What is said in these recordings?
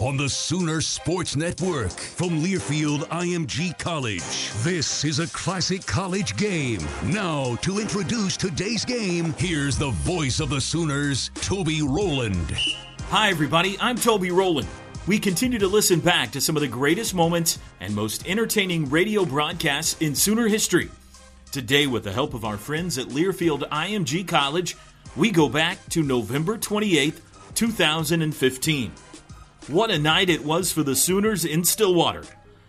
On the Sooner Sports Network from Learfield IMG College. This is a classic college game. Now, to introduce today's game, here's the voice of the Sooners, Toby Rowland. Hi, everybody. I'm Toby Rowland. We continue to listen back to some of the greatest moments and most entertaining radio broadcasts in Sooner history. Today, with the help of our friends at Learfield IMG College, we go back to November 28th, 2015. What a night it was for the Sooners in Stillwater.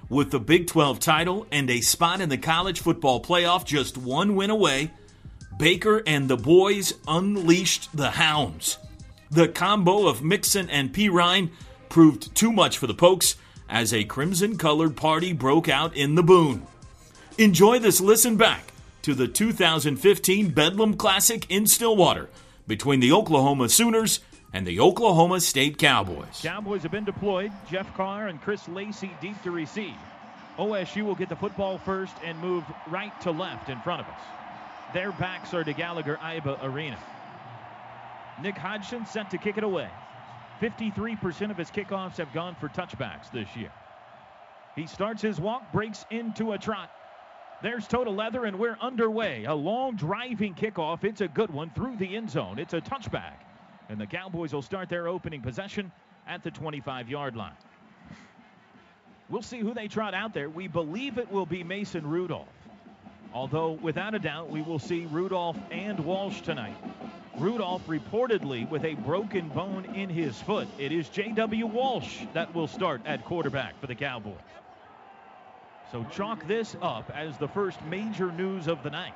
With the Big 12 title and a spot in the college football playoff just one win away, Baker and the boys unleashed the hounds. The combo of Mixon and Perine proved too much for the Pokes as a crimson colored party broke out in the Boone. Enjoy this listen back to the 2015 Bedlam Classic in Stillwater between the Oklahoma Sooners and the Oklahoma State Cowboys. Cowboys have been deployed. Jeff Carr and Chris Lacey deep to receive. OSU will get the football first and move right to left in front of us. Their backs are to Gallagher Iba Arena. Nick Hodgson sent to kick it away. 53% of his kickoffs have gone for touchbacks this year. He starts his walk, breaks into a trot. There's total leather, and we're underway. A long driving kickoff. It's a good one through the end zone. It's a touchback. And the Cowboys will start their opening possession at the 25 yard line. We'll see who they trot out there. We believe it will be Mason Rudolph. Although, without a doubt, we will see Rudolph and Walsh tonight. Rudolph reportedly with a broken bone in his foot. It is J.W. Walsh that will start at quarterback for the Cowboys. So chalk this up as the first major news of the night.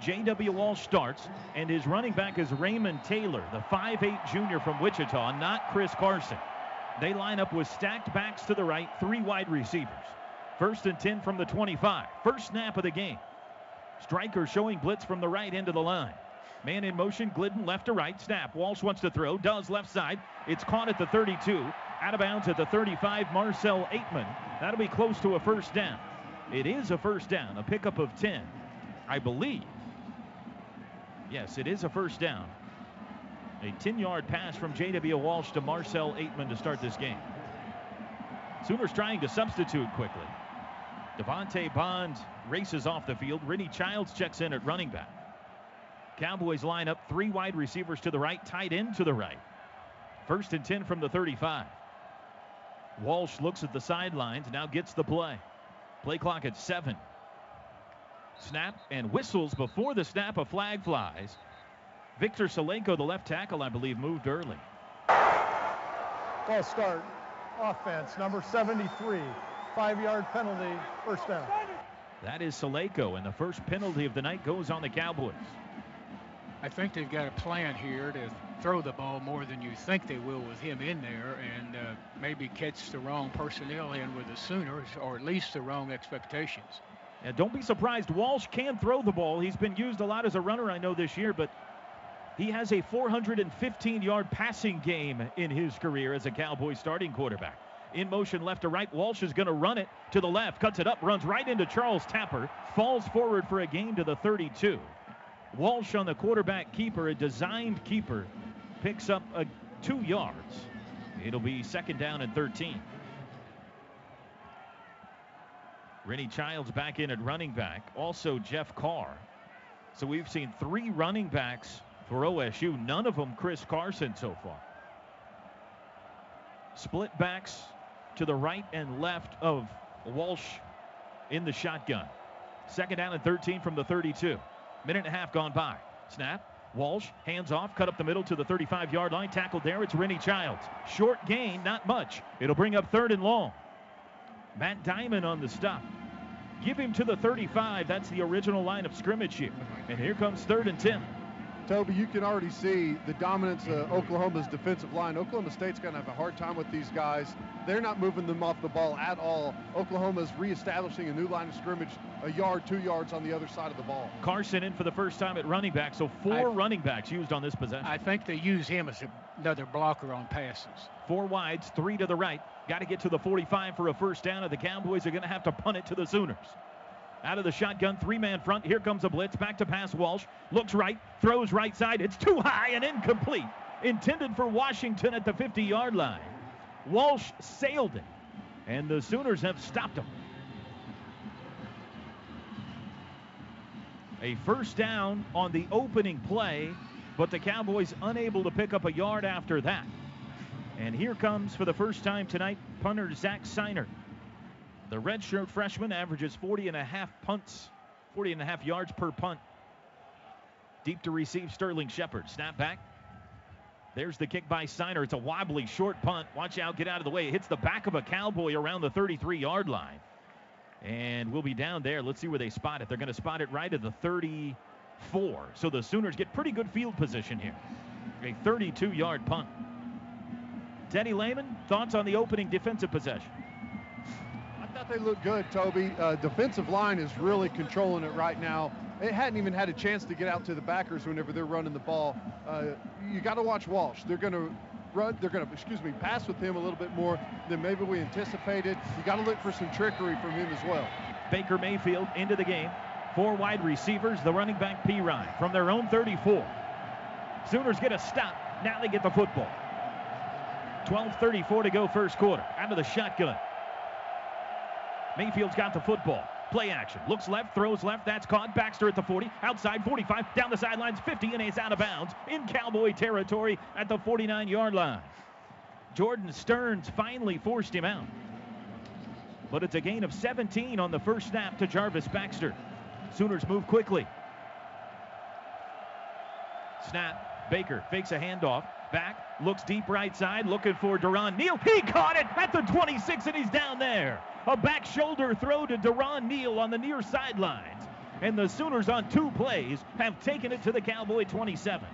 J.W. Walsh starts, and his running back is Raymond Taylor, the 5'8 junior from Wichita, not Chris Carson. They line up with stacked backs to the right, three wide receivers. First and 10 from the 25. First snap of the game. Striker showing blitz from the right end of the line. Man in motion, Glidden left to right. Snap. Walsh wants to throw. Does left side. It's caught at the 32. Out of bounds at the 35. Marcell Ateman. That'll be close to a first down. It is a first down, a pickup of 10, I believe. Yes, it is a first down. A 10 yard pass from J.W. Walsh to Marcell Ateman to start this game. Sooners trying to substitute quickly. Devante Bond races off the field. Rennie Childs checks in at running back. Cowboys line up three wide receivers to the right, tight end to the right. First and 10 from the 35. Walsh looks at the sidelines, now gets the play. Play clock at seven. Snap and whistles before the snap. A flag flies. Victor Salako, the left tackle, I believe, moved early. Ball start. Offense, number 73. five-yard penalty, first down. That is Salako, and the first penalty of the night goes on the Cowboys. I think they've got a plan here to throw the ball more than you think they will with him in there and uh, maybe catch the wrong personnel in with the Sooners or at least the wrong expectations. Yeah, don't be surprised. Walsh can throw the ball. He's been used a lot as a runner, I know, this year, but he has a 415 yard passing game in his career as a Cowboy starting quarterback. In motion left to right. Walsh is going to run it to the left, cuts it up, runs right into Charles Tapper, falls forward for a gain to the 32. Walsh on the quarterback keeper, a designed keeper, picks up a two yards. It'll be second down and 13. Rennie Childs back in at running back. Also Jeff Carr. So we've seen three running backs for OSU. None of them Chris Carson so far. Split backs to the right and left of Walsh in the shotgun. Second down and 13 from the 32. Minute and a half gone by. Snap. Walsh, hands off, cut up the middle to the 35 yard line. Tackled there. It's Rennie Childs. Short gain, not much. It'll bring up third and long. Matt Dimon on the stop. Give him to the 35. That's the original line of scrimmage here. And here comes third and 10. Toby, you can already see the dominance of Oklahoma's defensive line. Oklahoma State's going to have a hard time with these guys. They're not moving them off the ball at all. Oklahoma's reestablishing a new line of scrimmage, a yard, two yards on the other side of the ball. Carson in for the first time at running back, so four I, running backs used on this possession. I think they use him as another blocker on passes. Four wides, three to the right. Got to get to the 45 for a first down, and the Cowboys are going to have to punt it to the Sooners. Out of the shotgun, three man front. Here comes a blitz. Back to pass Walsh. Looks right, throws right side. It's too high and incomplete. Intended for Washington at the 50 yard line. Walsh sailed it, and the Sooners have stopped him. A first down on the opening play, but the Cowboys unable to pick up a yard after that. And here comes for the first time tonight punter Zach Sinor. The redshirt freshman averages 40 and a half punts, 40 and a half yards per punt. Deep to receive Sterling Shepard. Snap back. There's the kick by Sinor. It's a wobbly short punt. Watch out, get out of the way. It hits the back of a cowboy around the 33 yard line. And we'll be down there. Let's see where they spot it. They're going to spot it right at the 34. So the Sooners get pretty good field position here. A 32 yard punt. Teddy Lehman, thoughts on the opening defensive possession? I thought they looked good, Toby. Uh, defensive line is really controlling it right now. It hadn't even had a chance to get out to the backers whenever they're running the ball. Uh, you got to watch Walsh. They're going to run. They're going to, excuse me, pass with him a little bit more than maybe we anticipated. You got to look for some trickery from him as well. Baker Mayfield into the game. Four wide receivers. The running back Perine from their own 34. Sooners get a stop. Now they get the football. 12:34 to go first quarter. Out of the shotgun. Mayfield's got the football. Play action. Looks left, throws left. That's caught. Baxter at the 40. Outside 45. Down the sidelines 50 and he's out of bounds in Cowboy territory at the 49 yard line. Jordan Sterns finally forced him out. But it's a gain of 17 on the first snap to Jarvis Baxter. Sooners move quickly. Snap. Baker fakes a handoff. Back. Looks deep right side. Looking for Durron Neal. He caught it at the 26 and he's down there. A back shoulder throw to Durron Neal on the near sidelines. And the Sooners on two plays have taken it to the Cowboy 27.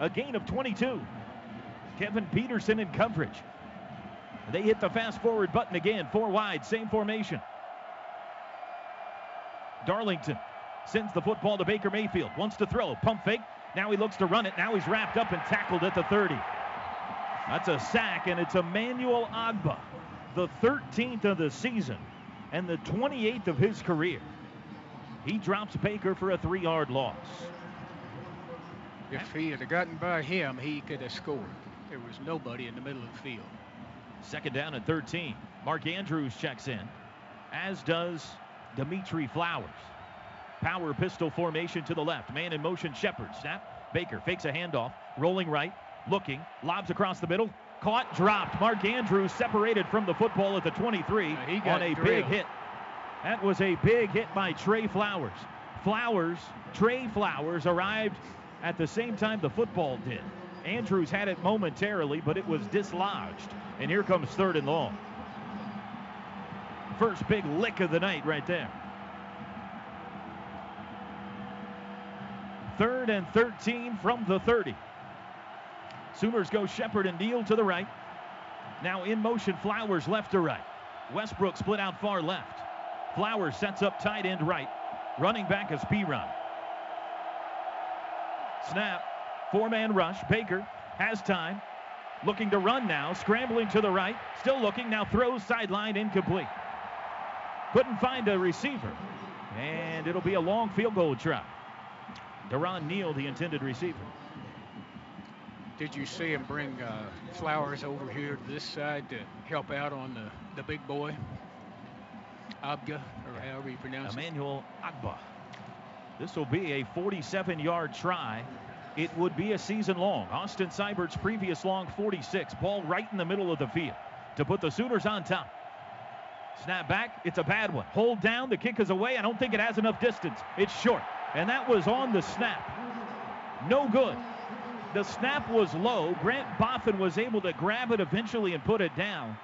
A gain of 22. Kevin Peterson in coverage. They hit the fast forward button again. Four wide, same formation. Darlington sends the football to Baker Mayfield. Wants to throw. Pump fake. Now he looks to run it. Now he's wrapped up and tackled at the 30. That's a sack, and it's Emmanuel Ogbah the 13th of the season and the 28th of his career. He drops Baker for a three yard loss. If he had gotten by him, he could have scored. There was nobody in the middle of the field. Second down at 13. Mark Andrews checks in, as does Dimitri Flowers. Power pistol formation to the left. Man in motion, Shepard. Snap. Baker fakes a handoff. Rolling right. Looking. Lobs across the middle. Caught, dropped. Mark Andrews separated from the football at the 23 uh, on a drilled. big hit. That was a big hit by Trey Flowers. Flowers, Trey Flowers arrived at the same time the football did. Andrews had it momentarily, but it was dislodged. And here comes third and long. first big lick of the night right there. Third and 13 from the 30. Sooners go Shepard and Neal to the right. Now in motion, Flowers left to right. Westbrook split out far left. Flowers sets up tight end right. Running back is Perine. Snap. Four man rush. Baker has time. Looking to run now. Scrambling to the right. Still looking. Now throws sideline incomplete. Couldn't find a receiver. And it'll be a long field goal try. Durron Neal, the intended receiver. Did you see him bring uh, Flowers over here to this side to help out on the, the big boy? Abga, or however you pronounce Emmanuel it. Agba. This will be a 47-yard try. It would be a season long. Austin Seibert's previous long 46. Ball right in the middle of the field to put the Sooners on top. Snap back. It's a bad one. Hold down. The kick is away. I don't think it has enough distance. It's short. And that was on the snap. No good. The snap was low. Grant Bothun was able to grab it eventually and put it down,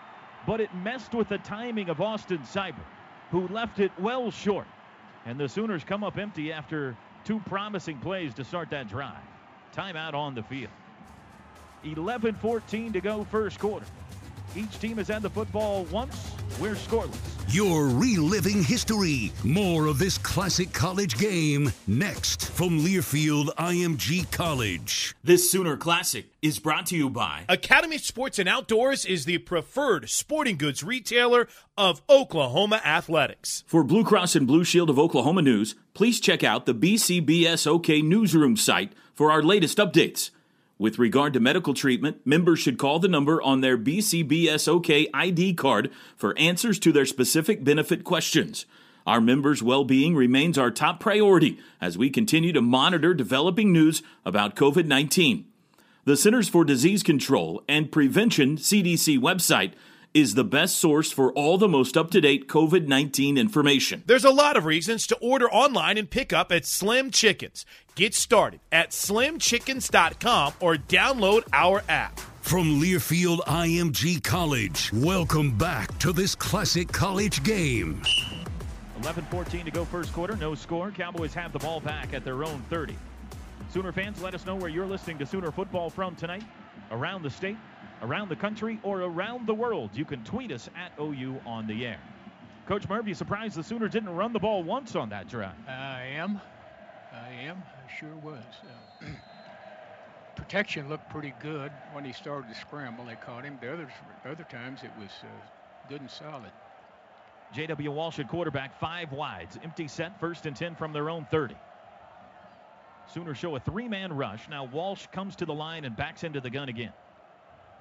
but it messed with the timing of Austin Seibert, who left it well short. And the Sooners come up empty after two promising plays to start that drive. Timeout on the field. 11 14 to go, first quarter. Each team has had the football once. We're scoreless. You're reliving history. More of this classic college game next from Learfield IMG College. This Sooner Classic is brought to you by Academy Sports and Outdoors is the preferred sporting goods retailer of Oklahoma athletics. For Blue Cross and Blue Shield of Oklahoma news, please check out the BCBSOK newsroom site for our latest updates. With regard to medical treatment, members should call the number on their BCBSOK ID card for answers to their specific benefit questions. Our members' well being remains our top priority as we continue to monitor developing news about COVID 19. The Centers for Disease Control and Prevention CDC website is the best source for all the most up to date COVID 19 information. There's a lot of reasons to order online and pick up at Slim Chickens. Get started at slimchickens.com or download our app. From Learfield IMG College, welcome back to this classic college game. 11 14 to go, first quarter. No score. Cowboys have the ball back at their own 30. Sooner fans, let us know where you're listening to Sooner football from tonight, around the state around the country or around the world. You can tweet us at OU on the air. Coach Murphy, surprised the Sooners didn't run the ball once on that drive. I am. I am. I sure was. Uh, protection looked pretty good when he started to scramble. They caught him. The others, other times it was uh, good and solid. J.W. Walsh at quarterback, five wides. Empty set, first and 10 from their own 30. Sooners show a three-man rush. Now Walsh comes to the line and backs into the gun again.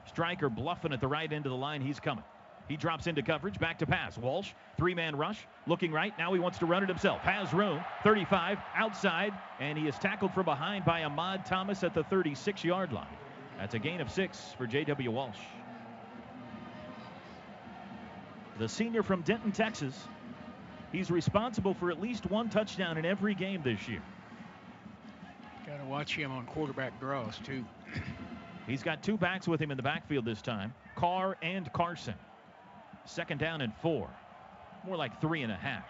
Striker bluffing at the right end of the line. He's coming. He drops into coverage, back to pass. Walsh, three man rush, looking right. Now he wants to run it himself. Has room, 35, outside, and he is tackled from behind by Ahmad Thomas at the 36 yard line. That's a gain of six for J.W. Walsh. The senior from Denton, Texas. He's responsible for at least one touchdown in every game this year. Got to watch him on quarterback draws, too. He's got two backs with him in the backfield this time Carr and Carson. Second down and four. More like three and a half.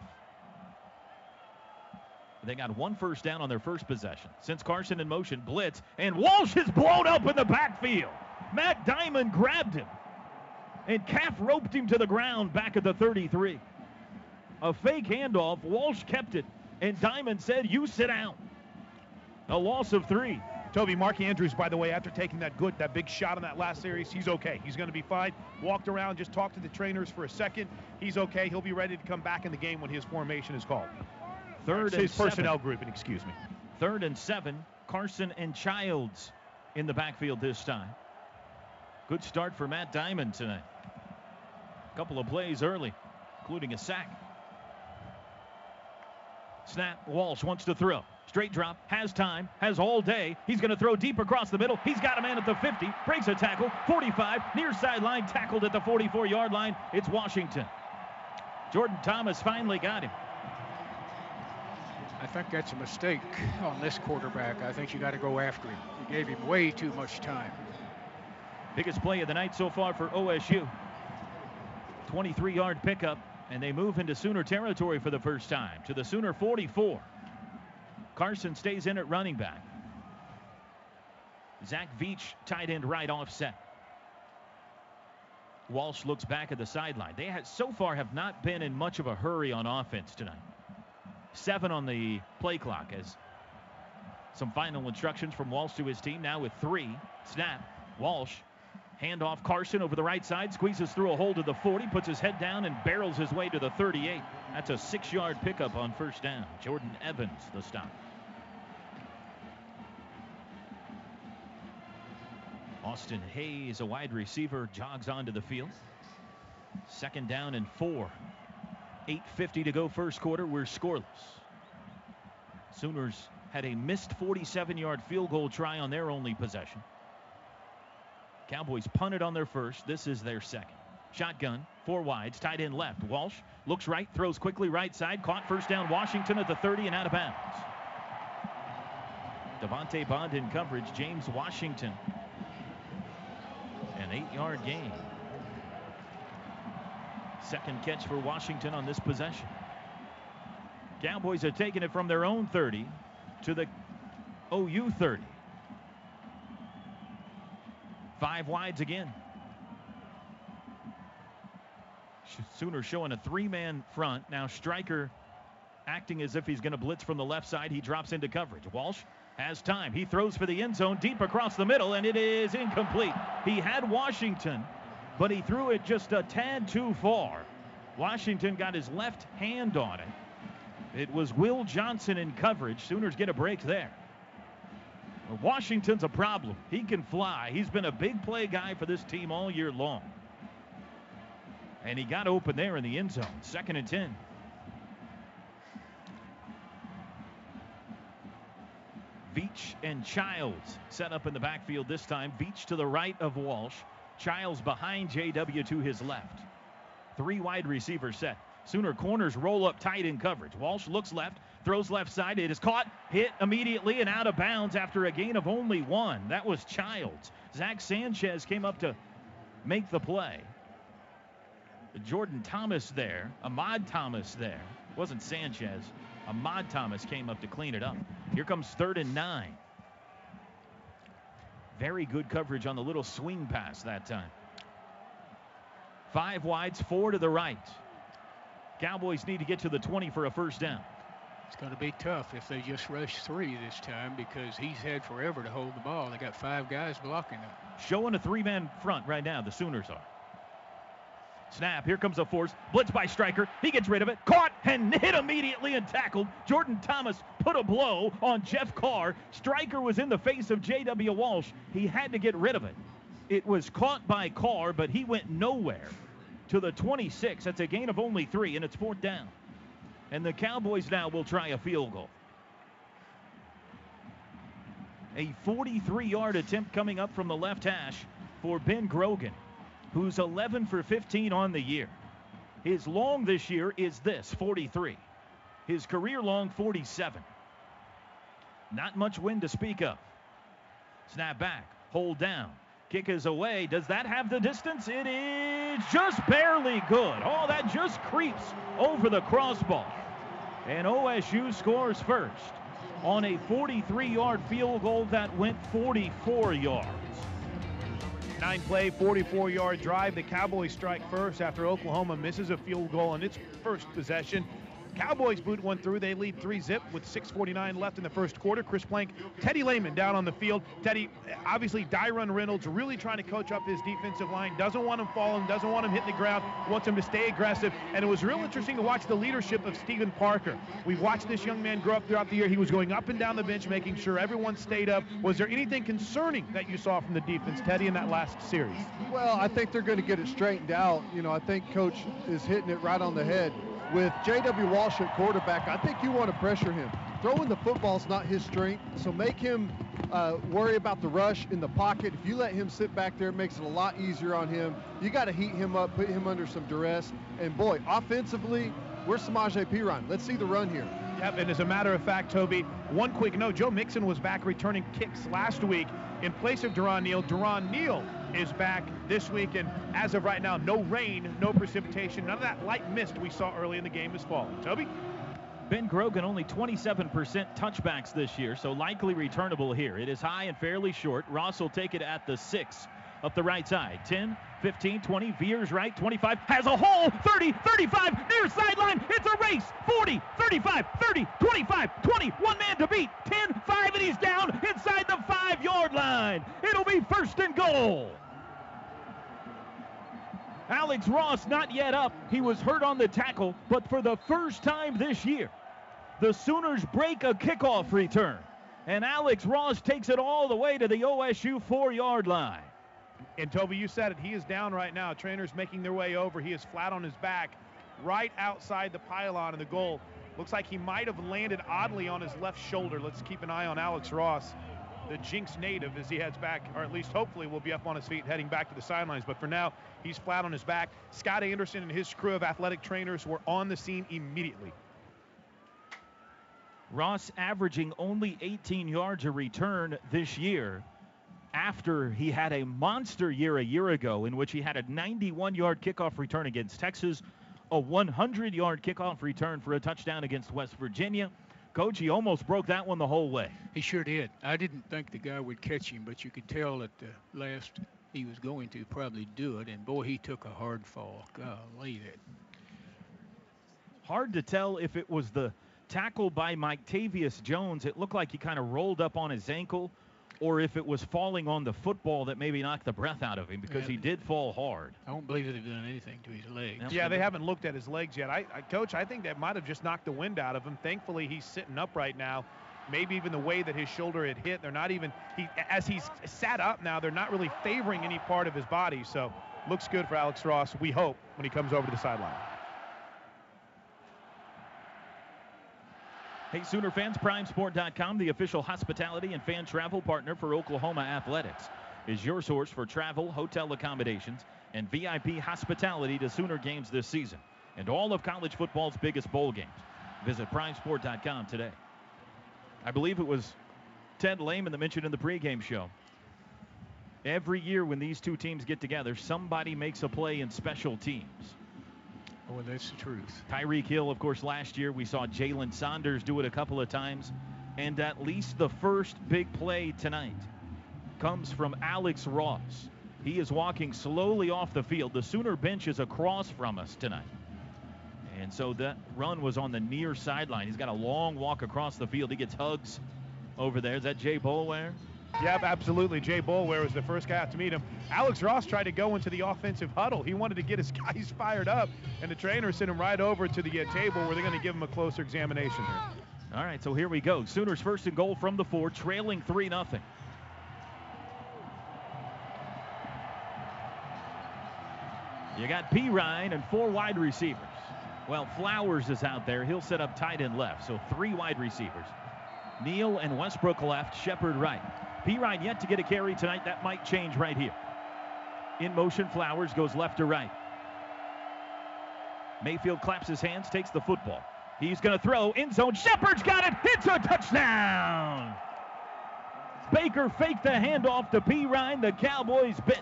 They got one first down on their first possession. Since Carson in motion, blitz, and Walsh is blown up in the backfield. Matt Dimon grabbed him and calf roped him to the ground back at the 33. A fake handoff. Walsh kept it, and Dimon said, You sit down. A loss of three. Toby, Mark Andrews, by the way, after taking that good, that big shot on that last series, he's okay. He's going to be fine. Walked around, just talked to the trainers for a second. He's okay. He'll be ready to come back in the game when his formation is called. Third his seven. personnel grouping, excuse me. Third and seven. Carson and Childs in the backfield this time. Good start for Matt Dimon tonight. A couple of plays early, including a sack. Snap. Walsh wants to throw. Straight drop, has time, has all day. He's going to throw deep across the middle. He's got a man at the 50, breaks a tackle, 45, near sideline, tackled at the 44 yard line. It's Washington. Jordan Thomas finally got him. I think that's a mistake on this quarterback. I think you got to go after him. You gave him way too much time. Biggest play of the night so far for OSU. 23 yard pickup And they move into Sooner territory for the first time to the Sooner 44. Carson stays in at running back. Zach Veach, tight end right offset. Walsh looks back at the sideline. They had, so far have not been in much of a hurry on offense tonight. Seven on the play clock as some final instructions from Walsh to his team now with three. Snap. Walsh. Handoff Carson over the right side, squeezes through a hole to the 40, puts his head down and barrels his way to the 38. That's a six yard pickup on first down. Jordan Evans, the stop. Austin Hayes, a wide receiver, jogs onto the field. Second down and four. 8.50 to go first quarter. We're scoreless. Sooners had a missed 47 yard field goal try on their only possession. Cowboys punted on their first. This is their second. Shotgun, four wides, tight end left. Walsh looks right, throws quickly right side, caught first down Washington at the 30 and out of bounds. Devante Bond in coverage. James Washington eight yard gain. Second catch for Washington on this possession. Cowboys are taking it from their own 30 to the OU 30. Five wides again. Sooner showing a three man front. Now Striker acting as if he's going to blitz from the left side. He drops into coverage. Walsh has time. He throws for the end zone deep across the middle, and it is incomplete. He had Washington, but he threw it just a tad too far. Washington got his left hand on it. It was Will Johnson in coverage. Sooners get a break there. Washington's a problem. He can fly. He's been a big play guy for this team all year long. And he got open there in the end zone. Second and 10. Veach and Childs set up in the backfield this time. Veach to the right of Walsh. Childs behind JW to his left. Three wide receivers set. Sooner corners roll up tight in coverage. Walsh looks left, throws left side. It is caught, hit immediately, and out of bounds after a gain of only one. That was Childs. Zach Sanchez came up to make the play. Jordan Thomas there, Ahmad Thomas there. Wasn't Sanchez. Ahmad Thomas came up to clean it up. Here comes third and nine. Very good coverage on the little swing pass that time. Five wides, four to the right. Cowboys need to get to the 20 for a first down. It's going to be tough if they just rush three this time because he's had forever to hold the ball. They got five guys blocking him. Showing a three-man front right now, the Sooners are. Snap. Here comes a force. Blitz by Striker. He gets rid of it. Caught and hit immediately and tackled. Jordan Thomas put a blow on Jeff Carr. Striker was in the face of J.W. Walsh. He had to get rid of it. It was caught by Carr, but he went nowhere to the 26. That's a gain of only three, and it's fourth down. And the Cowboys now will try a field goal. A 43 yard attempt coming up from the left hash for Ben Grogan who's 11 for 15 on the year. His long this year is this 43. His career long 47. Not much wind to speak of. Snap back, hold down. Kick is away. Does that have the distance? It is just barely good. Oh, that just creeps over the crossbar. And OSU scores first on a 43 yard field goal that went 44 yards. Nine play, 44 yard drive. The Cowboys strike first after Oklahoma misses a field goal on its first possession. Cowboys boot one through. They lead 3 zip with 6.49 left in the first quarter. Chris Plank, Teddy Lehman down on the field. Teddy, obviously, Diron Reynolds really trying to coach up his defensive line. Doesn't want him falling, doesn't want him hitting the ground, wants him to stay aggressive. And it was real interesting to watch the leadership of Steven Parker. We've watched this young man grow up throughout the year. He was going up and down the bench, making sure everyone stayed up. Was there anything concerning that you saw from the defense, Teddy, in that last series? Well, I think they're going to get it straightened out. You know, I think Coach is hitting it right on the head with J.W. Walsh at quarterback, I think you want to pressure him. Throwing the football is not his strength, so make him uh, worry about the rush in the pocket. If you let him sit back there, it makes it a lot easier on him. You got to heat him up, put him under some duress. And boy, offensively, where's Samaje Perine? Let's see the run here. Yep, and as a matter of fact, Toby, one quick note: Joe Mixon was back returning kicks last week in place of Durron Neal. Durron Neal is back this week, and as of right now, no rain, no precipitation, none of that light mist we saw early in the game is falling. Toby. Ben Grogan only 27% touchbacks this year, so likely returnable here. It is high and fairly short. Ross will take it at the six up the right side. 10, 15, 20, veers right, 25, has a hole, 30, 35, near sideline. It's a race. 40, 35, 30, 25, 20, one man to beat. 10, 5, and he's down inside the five yard line. It'll be first and goal. Alex Ross not yet up. He was hurt on the tackle, but for the first time this year, the Sooners break a kickoff return. And Alex Ross takes it all the way to the OSU four yard line. And Toby, you said it. He is down right now. Trainers making their way over. He is flat on his back, right outside the pylon of the goal. Looks like he might have landed oddly on his left shoulder. Let's keep an eye on Alex Ross, the Jenks native, as he heads back, or at least hopefully will be up on his feet heading back to the sidelines. But for now, he's flat on his back. Scott Anderson and his crew of athletic trainers were on the scene immediately. Ross averaging only 18 yards a return this year after he had a monster year a year ago in which he had a 91 yard kickoff return against Texas, a 100 yard kickoff return for a touchdown against West Virginia. Coach, he almost broke that one the whole way. He sure did. I didn't think the guy would catch him, but you could tell at the last he was going to probably do it. And boy, he took a hard fall. Golly, that. Hard to tell if it was the tackle by Mike Tavius Jones. It looked like he kind of rolled up on his ankle or if it was falling on the football that maybe knocked the breath out of him because yeah. he did fall hard. I don't believe they've done anything to his legs. Yeah, they haven't looked at his legs yet. I, I, Coach, I think that might have just knocked the wind out of him. Thankfully, he's sitting up right now. Maybe even the way that his shoulder had hit, they're not even he as he's sat up now. They're not really favoring any part of his body. So, looks good for Alex Ross. We hope when he comes over to the sideline. Hey, Sooner fans, primesport.com, the official hospitality and fan travel partner for Oklahoma Athletics, is your source for travel, hotel accommodations, and VIP hospitality to Sooner games this season and all of college football's biggest bowl games. Visit primesport.com today. I believe it was Ted Lehman that mentioned in the pregame show. Every year when these two teams get together, somebody makes a play in special teams. Oh, that's the truth. Tyreek Hill, of course, last year we saw Jalen Saunders do it a couple of times. And at least the first big play tonight comes from Alex Ross. He is walking slowly off the field. The Sooner bench is across from us tonight. And so that run was on the near sideline. He's got a long walk across the field. He gets hugs over there. Is that Jay Boulware? Yep, absolutely. Jay Boulware was the first guy out to meet him. Alex Ross tried to go into the offensive huddle. He wanted to get his guys fired up, and the trainer sent him right over to the uh, table where they're going to give him a closer examination here. All right, so here we go. Sooners first and goal from the four, trailing 3 0. You got Perine and four wide receivers. Well, Flowers is out there. He'll set up tight end left, so three wide receivers. Neal and Westbrook left, Shepard right. Perine yet to get a carry tonight. That might change right here. In motion, Flowers goes left to right. Mayfield claps his hands, takes the football. He's going to throw in zone. Shepard's got it. It's a touchdown. Baker faked the handoff to Perine. The Cowboys bit.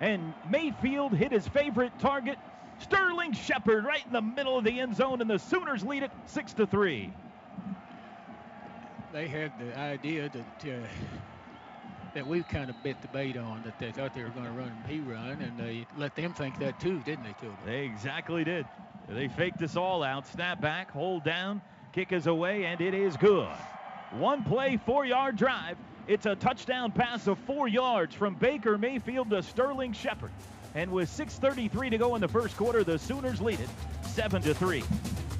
And Mayfield hit his favorite target, Sterling Shepard, right in the middle of the end zone, and the Sooners lead it 6 to 3. They had the idea uh, that we kind of bit the bait on that they thought they were going to run he run and they let them think that too, didn't they, Toby? They exactly did. They faked us all out. Snap back, hold down, kick is away, and it is good. One play, four yard drive. It's a touchdown pass of four yards from Baker Mayfield to Sterling Shepard. And with 6.33 to go in the first quarter, the Sooners lead it 7 to 3.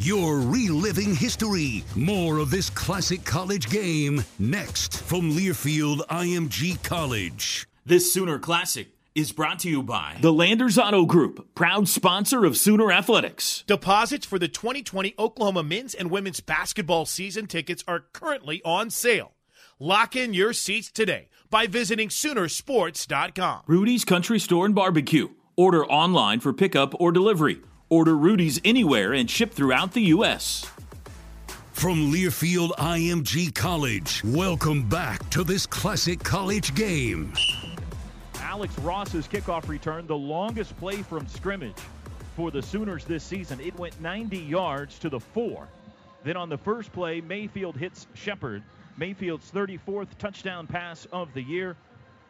You're reliving history. More of this classic college game next from Learfield IMG College. This Sooner Classic is brought to you by the Landers Auto Group, proud sponsor of Sooner Athletics. Deposits for the 2020 Oklahoma men's and women's basketball season tickets are currently on sale. Lock in your seats today by visiting Soonersports.com. Rudy's Country Store and Barbecue. Order online for pickup or delivery. Order Rudy's anywhere and ship throughout the U.S. From Learfield IMG College, welcome back to this classic college game. Alex Ross's kickoff return, the longest play from scrimmage for the Sooners this season. It went 90 yards to the four. Then on the first play, Mayfield hits Shepard. Mayfield's 34th touchdown pass of the year.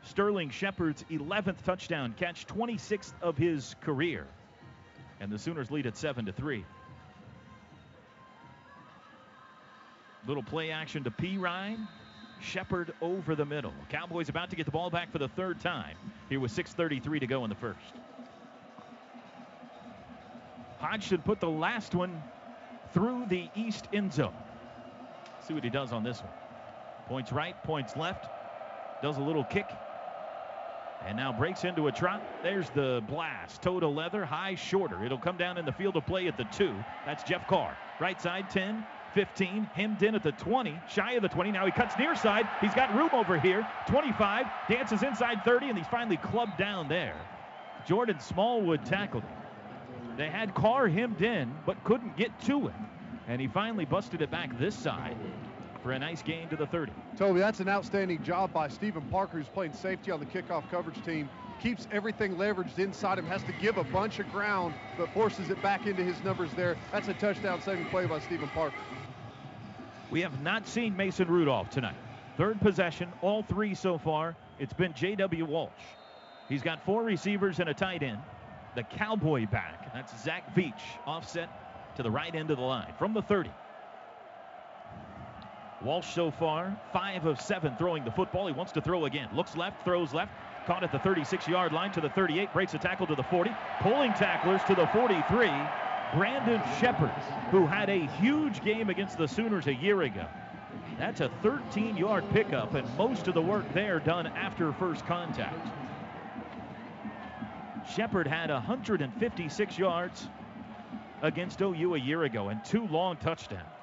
Sterling Shepard's 11th touchdown catch, 26th of his career. And the Sooners lead at 7 to 3. Little play action to Perine. Shepard over the middle. Cowboys about to get the ball back for the third time. Here with 6.33 to go in the first. Hodgson put the last one through the east end zone. See what he does on this one. Points right, points left, does a little kick, and now breaks into a trot. There's the blast. Toe to leather, high, shorter. It'll come down in the field of play at the two. That's Jeff Carr. Right side, 10, 15, hemmed in at the 20, shy of the 20. Now he cuts near side. He's got room over here. 25, dances inside 30, and he's finally clubbed down there. Jordan Smallwood tackled him. They had Carr hemmed in, but couldn't get to him. And he finally busted it back this side for a nice gain to the 30. Toby, that's an outstanding job by Steven Parker, who's playing safety on the kickoff coverage team. Keeps everything leveraged inside him, has to give a bunch of ground, but forces it back into his numbers there. That's a touchdown saving play by Steven Parker. We have not seen Mason Rudolph tonight. Third possession, all three so far. It's been J.W. Walsh. He's got four receivers and a tight end. The Cowboy back. That's Zach Veach, offset to the right end of the line from the 30. Walsh so far, five of seven throwing the football. He wants to throw again. Looks left, throws left. Caught at the 36 yard line to the 38. Breaks a tackle to the 40. Pulling tacklers to the 43. Brandon Sheperd, who had a huge game against the Sooners a year ago. That's a 13 yard pickup, and most of the work there done after first contact. Sheperd had 156 yards against OU a year ago and two long touchdowns.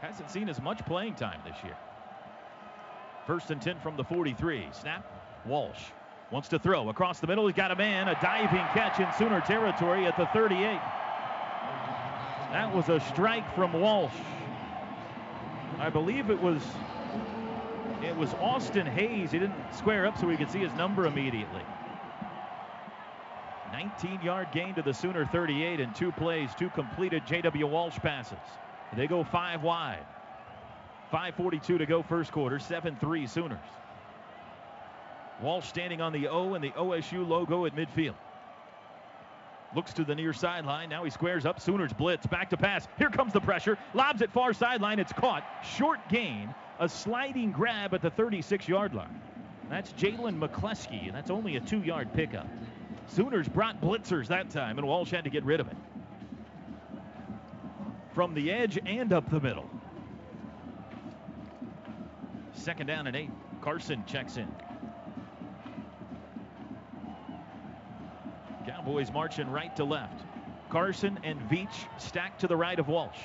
Hasn't seen as much playing time this year. First and 10 from the 43. Snap. Walsh wants to throw across the middle. He's got a man, a diving catch in Sooner territory at the 38. That was a strike from Walsh. I believe it was it was Austin Hayes. He didn't square up so we could see his number immediately. 19 yard gain to the Sooner 38 in two plays, two completed J.W. Walsh passes. They go five wide. 5.42 to go first quarter, 7 3 Sooners. Walsh standing on the O and the OSU logo at midfield. Looks to the near sideline. Now he squares up. Sooners blitz. Back to pass. Here comes the pressure. Lobs at far sideline. It's caught. Short gain. A sliding grab at the 36 yard line. That's Jalen McCleskey, and that's only a two yard pickup. Sooners brought blitzers that time, and Walsh had to get rid of it. From the edge and up the middle. Second down and eight. Carson checks in. Cowboys marching right to left. Carson and Veach stacked to the right of Walsh.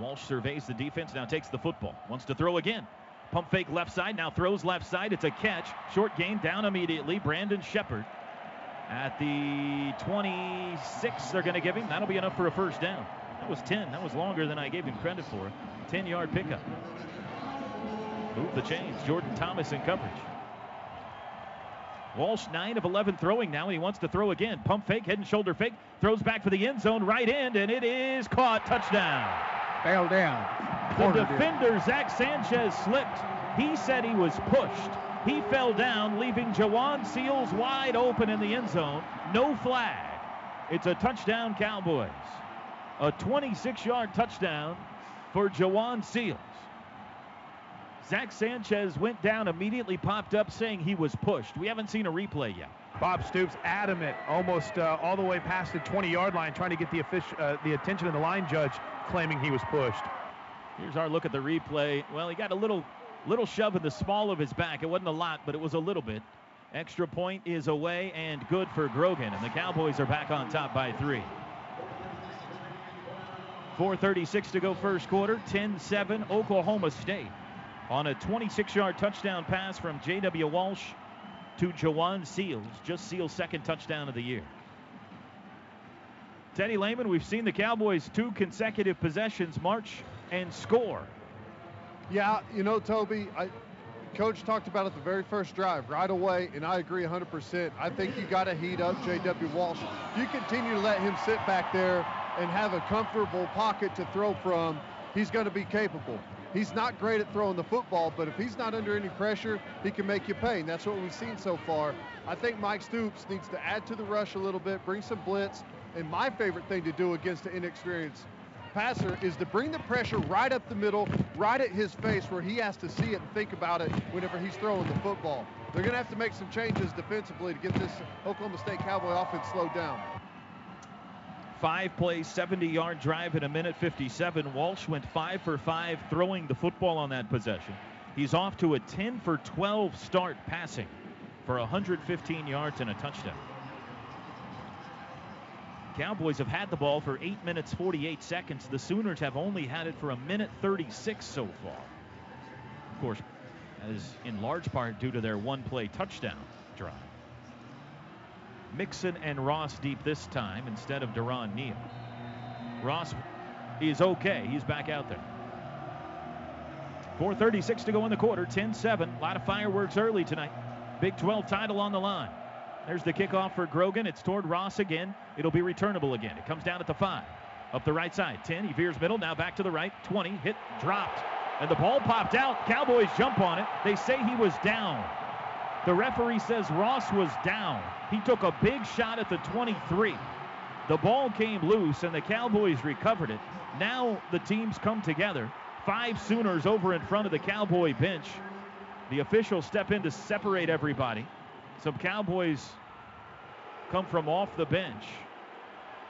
Walsh surveys the defense, now takes the football. Wants to throw again. Pump fake left side, now throws left side. It's a catch. Short gain down immediately. Brandon Sheperd at the 26, they're going to give him. That'll be enough for a first down. That was 10. That was longer than I gave him credit for. 10 yard pickup. Move the chains. Jordan Thomas in coverage. Walsh 9 of 11 throwing now, and he wants to throw again. Pump fake, head and shoulder fake. Throws back for the end zone, right end, and it is caught. Touchdown. Fell down. The defender, Zach Sanchez, slipped. He said he was pushed. He fell down, leaving Jhajuan Seales wide open in the end zone. No flag. It's a touchdown, Cowboys. A 26 yard touchdown for Jhajuan Seales. Zach Sanchez went down, immediately popped up saying he was pushed. We haven't seen a replay yet. Bob Stoops adamant, almost uh, all the way past the 20-yard line, trying to get the, official, uh, the attention of the line judge, claiming he was pushed. Here's our look at the replay. Well, he got a little, little shove in the small of his back. It wasn't a lot, but it was a little bit. Extra point is away and good for Grogan, and the Cowboys are back on top by three. 4.36 to go first quarter, 10-7 Oklahoma State on a 26-yard touchdown pass from J.W. Walsh to Jhajuan Seales, just Seales' second touchdown of the year. Teddy Lehman, we've seen the Cowboys two consecutive possessions march and score. Yeah, you know, Toby, I, Coach talked about it the very first drive right away, and I agree 100%. I think you got to heat up J.W. Walsh. You continue to let him sit back there and have a comfortable pocket to throw from, he's going to be capable. He's not great at throwing the football, but if he's not under any pressure, he can make you pay. And that's what we've seen so far. I think Mike Stoops needs to add to the rush a little bit, bring some blitz. And my favorite thing to do against an inexperienced passer is to bring the pressure right up the middle, right at his face where he has to see it and think about it whenever he's throwing the football. They're going to have to make some changes defensively to get this Oklahoma State Cowboy offense slowed down. Five plays, 70 yard drive in a minute 57. Walsh went five for five throwing the football on that possession. He's off to a 10 for 12 start passing for 115 yards and a touchdown. Cowboys have had the ball for 8 minutes 48 seconds. The Sooners have only had it for a minute 36 so far. Of course, as in large part due to their one play touchdown drive. Mixon and Ross deep this time instead of Durron Neal. Ross is okay. He's back out there. 4.36 to go in the quarter. 10 7. A lot of fireworks early tonight. Big 12 title on the line. There's the kickoff for Grogan. It's toward Ross again. It'll be returnable again. It comes down at the 5. Up the right side. 10. He veers middle. Now back to the right. 20. Hit. Dropped. And the ball popped out. Cowboys jump on it. They say he was down. The referee says Ross was down. He took a big shot at the 23. The ball came loose and the Cowboys recovered it. Now the teams come together. Five Sooners over in front of the Cowboy bench. The officials step in to separate everybody. Some Cowboys come from off the bench.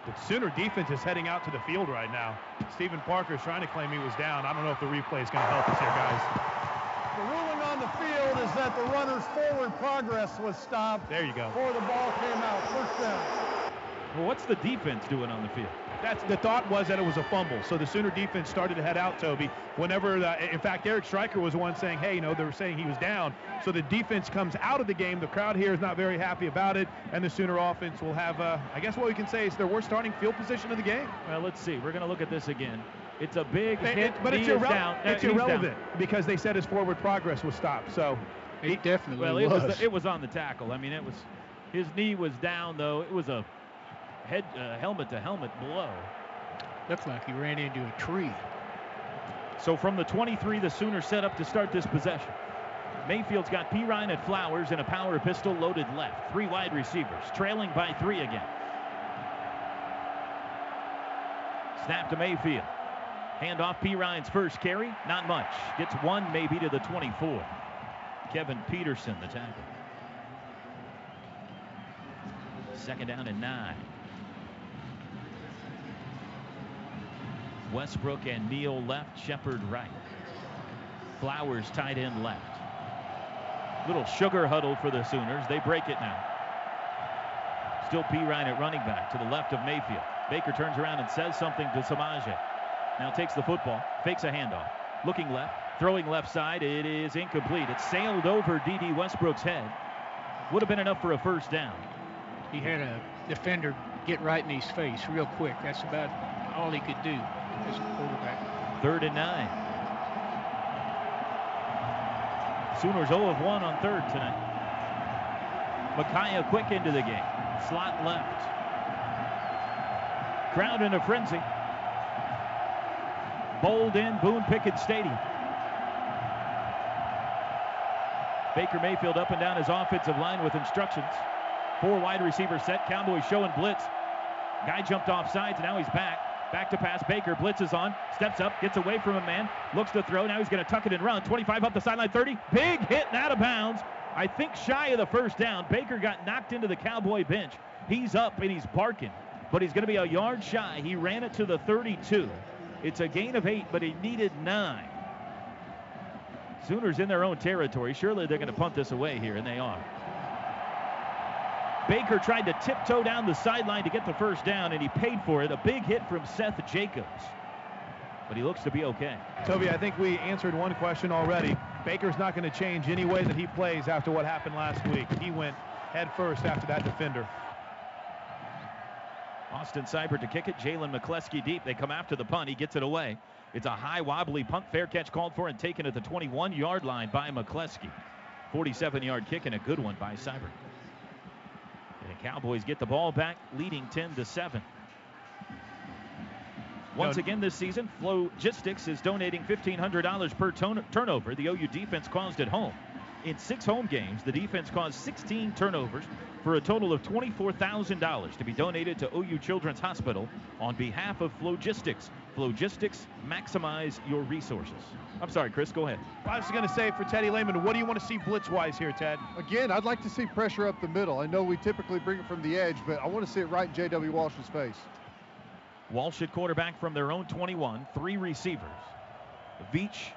The Sooner defense is heading out to the field right now. Steven Parker is trying to claim he was down. I don't know if the replay is going to help us here, guys. The ruling on the field is that the runner's forward progress was stopped. There you go. Before the ball came out. First down. Well, what's the defense doing on the field? That's the thought was that it was a fumble. So the Sooner defense started to head out, Toby. Whenever, the, in fact, Eric Striker was the one saying, hey, you know, they were saying he was down. So the defense comes out of the game. The crowd here is not very happy about it, and the Sooner offense will have, uh, I guess, what we can say is their worst starting field position of the game. Well, let's see. We're going to look at this again. It's a big It- hit, but it's, knee irre- down. Uh, it's down. irrelevant because they said his forward progress was stopped. So He definitely Well, it was. was it was on the tackle. I mean, it was his knee was down though. It was a head uh, helmet to helmet blow. Looks like he ran into a tree. So from the 23, the Sooners set up to start this possession. Mayfield's got Perine at Flowers and a power pistol loaded left. Three wide receivers, trailing by three again. Snap to Mayfield. Hand off Perine's first carry. Not much. Gets one maybe to the 24. Kevin Peterson, the tackle. Second down and nine. Westbrook and Neal left, Shepard right. Flowers tight end left. Little sugar huddle for the Sooners. They break it now. Still Perine at running back to the left of Mayfield. Baker turns around and says something to Samaje. Now takes the football, fakes a handoff. Looking left, throwing left side. It is incomplete. It sailed over D.D. Westbrook's head. Would have been enough for a first down. He had a defender get right in his face real quick. That's about all he could do a quarterback. Third and nine. Sooners 0 of 1 on third tonight. Micaiah quick into the game. Slot left. Crowd in a frenzy. Bowled in Boone Pickens Stadium. Baker Mayfield up and down his offensive line with instructions. Four wide receivers set. Cowboys showing blitz. Guy jumped off sides, and now he's back. Back to pass. Baker blitzes on. Steps up. Gets away from a man. Looks to throw. Now he's going to tuck it and run. 25 up the sideline. 30. Big hit and out of bounds. I think shy of the first down. Baker got knocked into the Cowboy bench. He's up and he's barking, but he's going to be a yard shy. He ran it to the 32. It's a gain of eight, but he needed nine. Sooners in their own territory. Surely they're going to punt this away here, and they are. Baker tried to tiptoe down the sideline to get the first down, and he paid for it. A big hit from Seth Jacobs. But he looks to be okay. Toby, I think we answered one question already. Baker's not going to change any way that he plays after what happened last week. He went head first after that defender. Austin Seibert to kick it. Jalen McCleskey deep. They come after the punt. He gets it away. It's a high, wobbly punt. Fair catch called for and taken at the 21 yard line by McCleskey. 47 yard kick and a good one by Seibert. Cowboys get the ball back, leading 10 to 7. Once again this season, Flogistix is donating $1,500 per ton- turnover. The OU defense caused at home. In six home games, the defense caused 16 turnovers for a total of $24,000 to be donated to OU Children's Hospital on behalf of Flogistix. Flogistix, maximize your resources. I'm sorry, Chris, go ahead. I was going to say for Teddy Lehman, what do you want to see blitz wise here, Ted? Again, I'd like to see pressure up the middle. I know we typically bring it from the edge, but I want to see it right in J.W. Walsh's face. Walsh at quarterback from their own 21, three receivers. Veach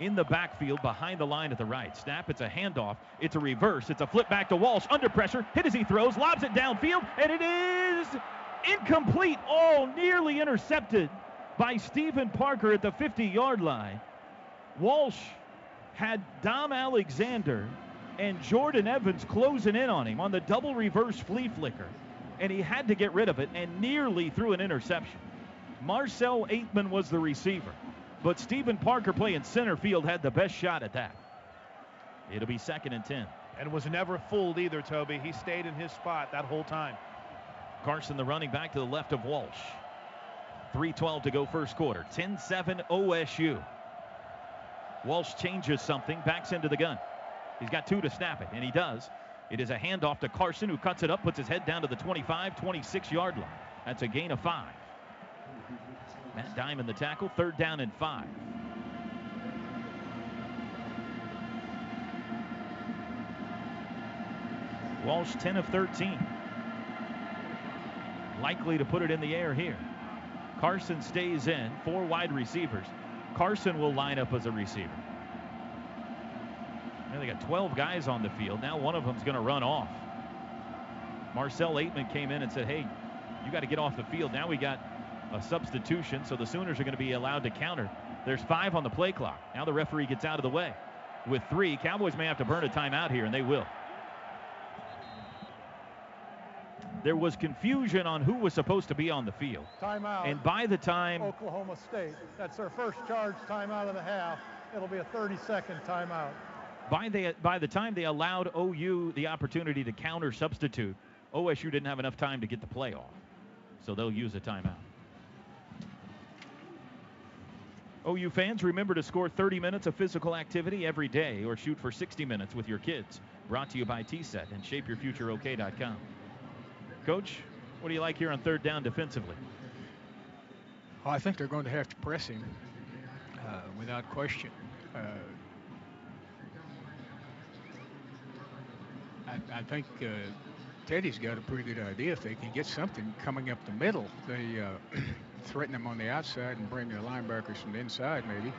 in the backfield behind the line at the right. Snap, it's a handoff. It's a reverse. It's a flip back to Walsh under pressure. Hit as he throws, lobs it downfield, and it is incomplete. Oh, nearly intercepted by Steven Parker at the 50 yard line. Walsh had Dom Alexander and Jordan Evans closing in on him on the double reverse flea flicker, and he had to get rid of it and nearly threw an interception. Marcell Ateman was the receiver. But Steven Parker playing center field had the best shot at that. It'll be second and 10. And was never fooled either, Toby. He stayed in his spot that whole time. Carson, the running back to the left of Walsh. 3.12 to go first quarter. 10 7 OSU. Walsh changes something, backs into the gun. He's got two to snap it, and he does. It is a handoff to Carson, who cuts it up, puts his head down to the 25, 26 yard line. That's a gain of five. Matt Dimon the tackle, third down and five. Walsh 10 of 13. Likely to put it in the air here. Carson stays in, four wide receivers. Carson will line up as a receiver. Now they got 12 guys on the field. Now one of them's going to run off. Marcell Ateman came in and said, hey, you got to get off the field. Now we got a substitution, so the Sooners are going to be allowed to counter. There's five on the play clock. Now the referee gets out of the way. With three, Cowboys may have to burn a timeout here, and they will. There was confusion on who was supposed to be on the field. Timeout. And by the time Oklahoma State, that's their first charge timeout of the half. It'll be a 30-second timeout. By the by the time they allowed OU the opportunity to counter substitute, OSU didn't have enough time to get the play off. So they'll use a timeout. OU fans, remember to score 30 minutes of physical activity every day or shoot for 60 minutes with your kids. Brought to you by TSET and ShapeYourFutureOK.com. Coach, what do you like here on third down defensively? Oh, I think they're going to have to press him uh, without question. Uh, I, I, think uh, Teddy's got a pretty good idea. If they can get something coming up the middle, they uh, threaten them on the outside and bring their linebackers from the inside, maybe.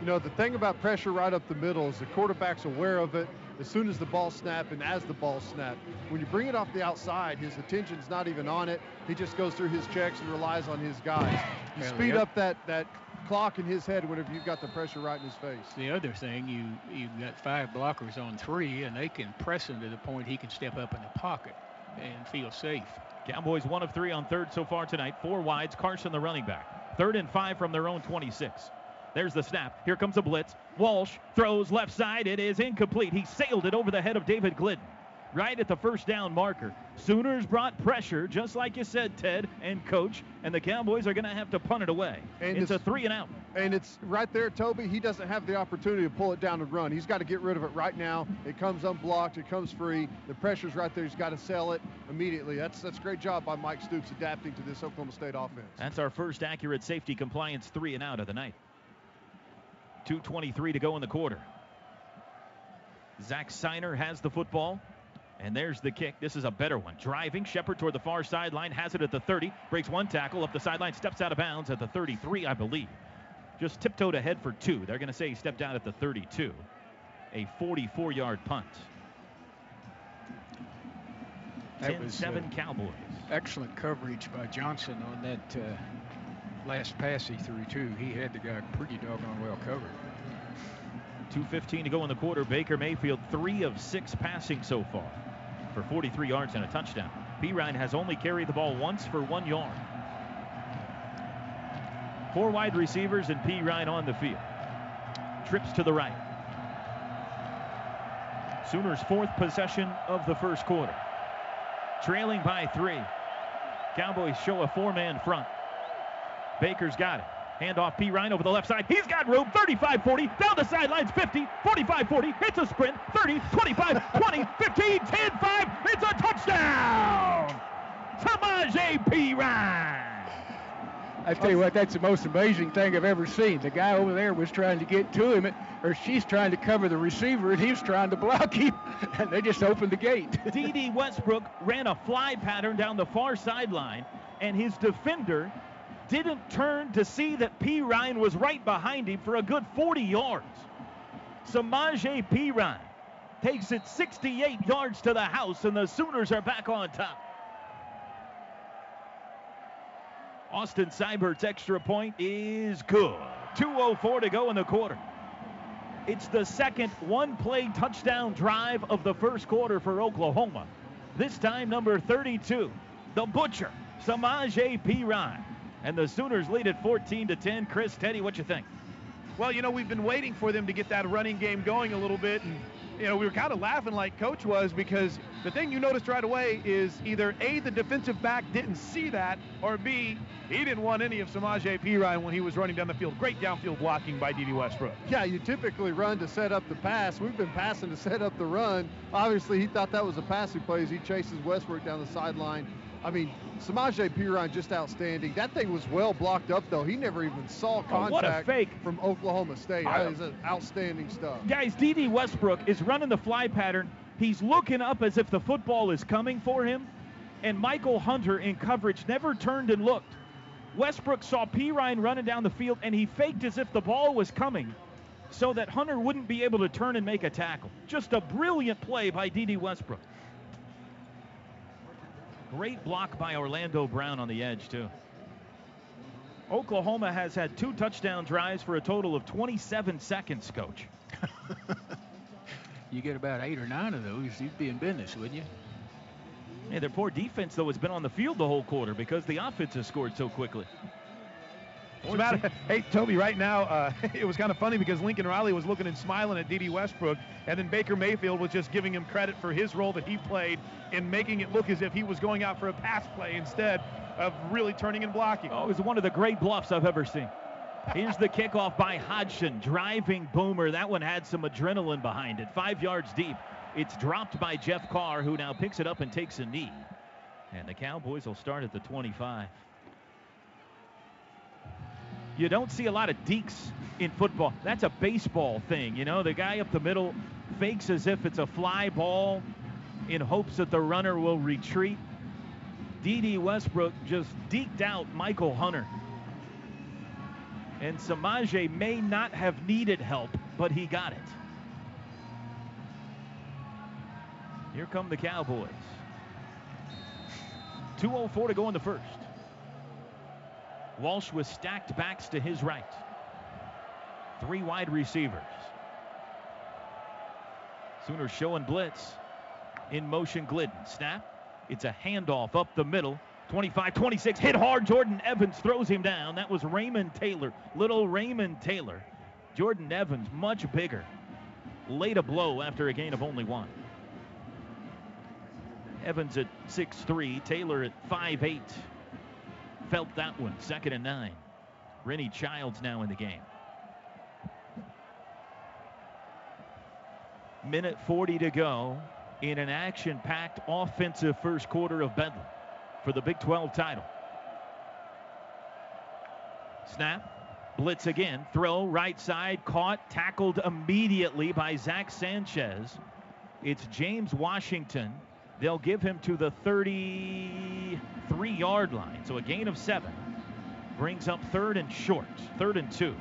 You know, the thing about pressure right up the middle is the quarterback's aware of it as soon as the ball snap and as the ball snap. When you bring it off the outside, his attention's not even on it. He just goes through his checks and relies on his guys. You Well, speed yep. up that, that clock in his head whenever you've got the pressure right in his face. The other thing, you you've got five blockers on three, and they can press him to the point he can step up in the pocket and feel safe. Cowboys one of three on third so far tonight. Four wides. Carson the running back. Third and five from their own 26. There's the snap. Here comes a blitz. Walsh throws left side. It is incomplete. He sailed it over the head of David Glidden. Right at the first down marker. Sooners brought pressure, just like you said, Ted and Coach, and the Cowboys are going to have to punt it away. And it's a three and out. And it's right there, Toby. He doesn't have the opportunity to pull it down and run. He's got to get rid of it right now. It comes unblocked. It comes free. The pressure's right there. He's got to sell it immediately. That's that's a great job by Mike Stoops adapting to this Oklahoma State offense. That's our first accurate safety compliance three and out of the night. 2.23 to go in the quarter. Zach Sinor has the football. And there's the kick. This is a better one. Driving. Shepard toward the far sideline. Has it at the 30. Breaks one tackle up the sideline. Steps out of bounds at the 33, I believe. Just tiptoed ahead for two. They're going to say he stepped out at the 32. A 44 yard punt. That 10 was, 7 uh, Cowboys. Excellent coverage by Johnson on that uh, last pass he threw too. He had the guy pretty doggone well covered. 2.15 to go in the quarter. Baker Mayfield, three of six passing so far for 43 yards and a touchdown. Perine has only carried the ball once for one yard. Four wide receivers and Perine on the field. Trips to the right. Sooners' fourth possession of the first quarter. Trailing by three. Cowboys show a four-man front. Baker's got it. Handoff Perine over the left side. He's got room. 35 40. Down the sidelines. 50. 45 40. It's a sprint. 30. 25. 20. 15. 10 5. It's a touchdown. Samaje Perine. I tell you what, that's the most amazing thing I've ever seen. The guy over there was trying to get to him, or she's trying to cover the receiver, and he was trying to block him, and they just opened the gate. D.D. Westbrook ran a fly pattern down the far sideline, and his defender didn't turn to see that Perine was right behind him for a good 40 yards. Samaje Perine takes it 68 yards to the house, and the Sooners are back on top. Austin Seibert's extra point is good. 2.04 to go in the quarter. It's the second one play touchdown drive of the first quarter for Oklahoma. This time, number 32, the Butcher, Samaje Perine. And the Sooners lead at 14 to 10. Chris, Teddy, what you think? Well, you know, we've been waiting for them to get that running game going a little bit. And, you know, we were kind of laughing like Coach was because the thing you noticed right away is either A, the defensive back didn't see that, or B, he didn't want any of Samaje Perine when he was running down the field. Great downfield blocking by D.D. Westbrook. Yeah, you typically run to set up the pass. We've been passing to set up the run. Obviously, he thought that was a passing play as he chases Westbrook down the sideline. I mean, Samaje Perine just outstanding. That thing was well blocked up, though. He never even saw oh, contact oh, a fake. from Oklahoma State. That is outstanding stuff. Guys, D.D. Westbrook is running the fly pattern. He's looking up as if the football is coming for him, and Michael Hunter in coverage never turned and looked. Westbrook saw Perine running down the field, and he faked as if the ball was coming so that Hunter wouldn't be able to turn and make a tackle. Just a brilliant play by D.D. Westbrook. Great block by Orlando Brown on the edge, too. Oklahoma has had two touchdown drives for a total of 27 seconds, coach. you get about eight or nine of those, you'd be in business, wouldn't you? Yeah, their poor defense, though, has been on the field the whole quarter because the offense has scored so quickly. hey, Toby, right now, uh, it was kind of funny because Lincoln Riley was looking and smiling at D.D. Westbrook, and then Baker Mayfield was just giving him credit for his role that he played in making it look as if he was going out for a pass play instead of really turning and blocking. Oh, it was one of the great bluffs I've ever seen. Here's the kickoff by Hodgson, driving boomer. That one had some adrenaline behind it, five yards deep. It's dropped by Jeff Carr, who now picks it up and takes a knee. And the Cowboys will start at the 25 you don't see a lot of deeks in football. That's a baseball thing, you know. The guy up the middle fakes as if it's a fly ball in hopes that the runner will retreat. D.D. Westbrook just deked out Michael Hunter. And Samaje may not have needed help, but he got it. Here come the Cowboys. 2.04 to go in the first. Walsh with stacked backs to his right. Three wide receivers. Sooners showing blitz. In motion, Glidden. Snap. It's a handoff up the middle. 25 26. Hit hard. Jordan Evans throws him down. That was Raymond Taylor. Little Raymond Taylor. Jordan Evans, much bigger. Laid a blow after a gain of only one. Evans at 6'3. Taylor at 5'8 felt that one. Second and nine. Rennie Childs now in the game. Minute 40 to go in an action packed offensive first quarter of Bedlam for the Big 12 title. Snap, blitz again, throw right side, caught, tackled immediately by Zach Sanchez. It's James Washington. They'll give him to the 33 yard line. So a gain of seven brings up third and short, third and two.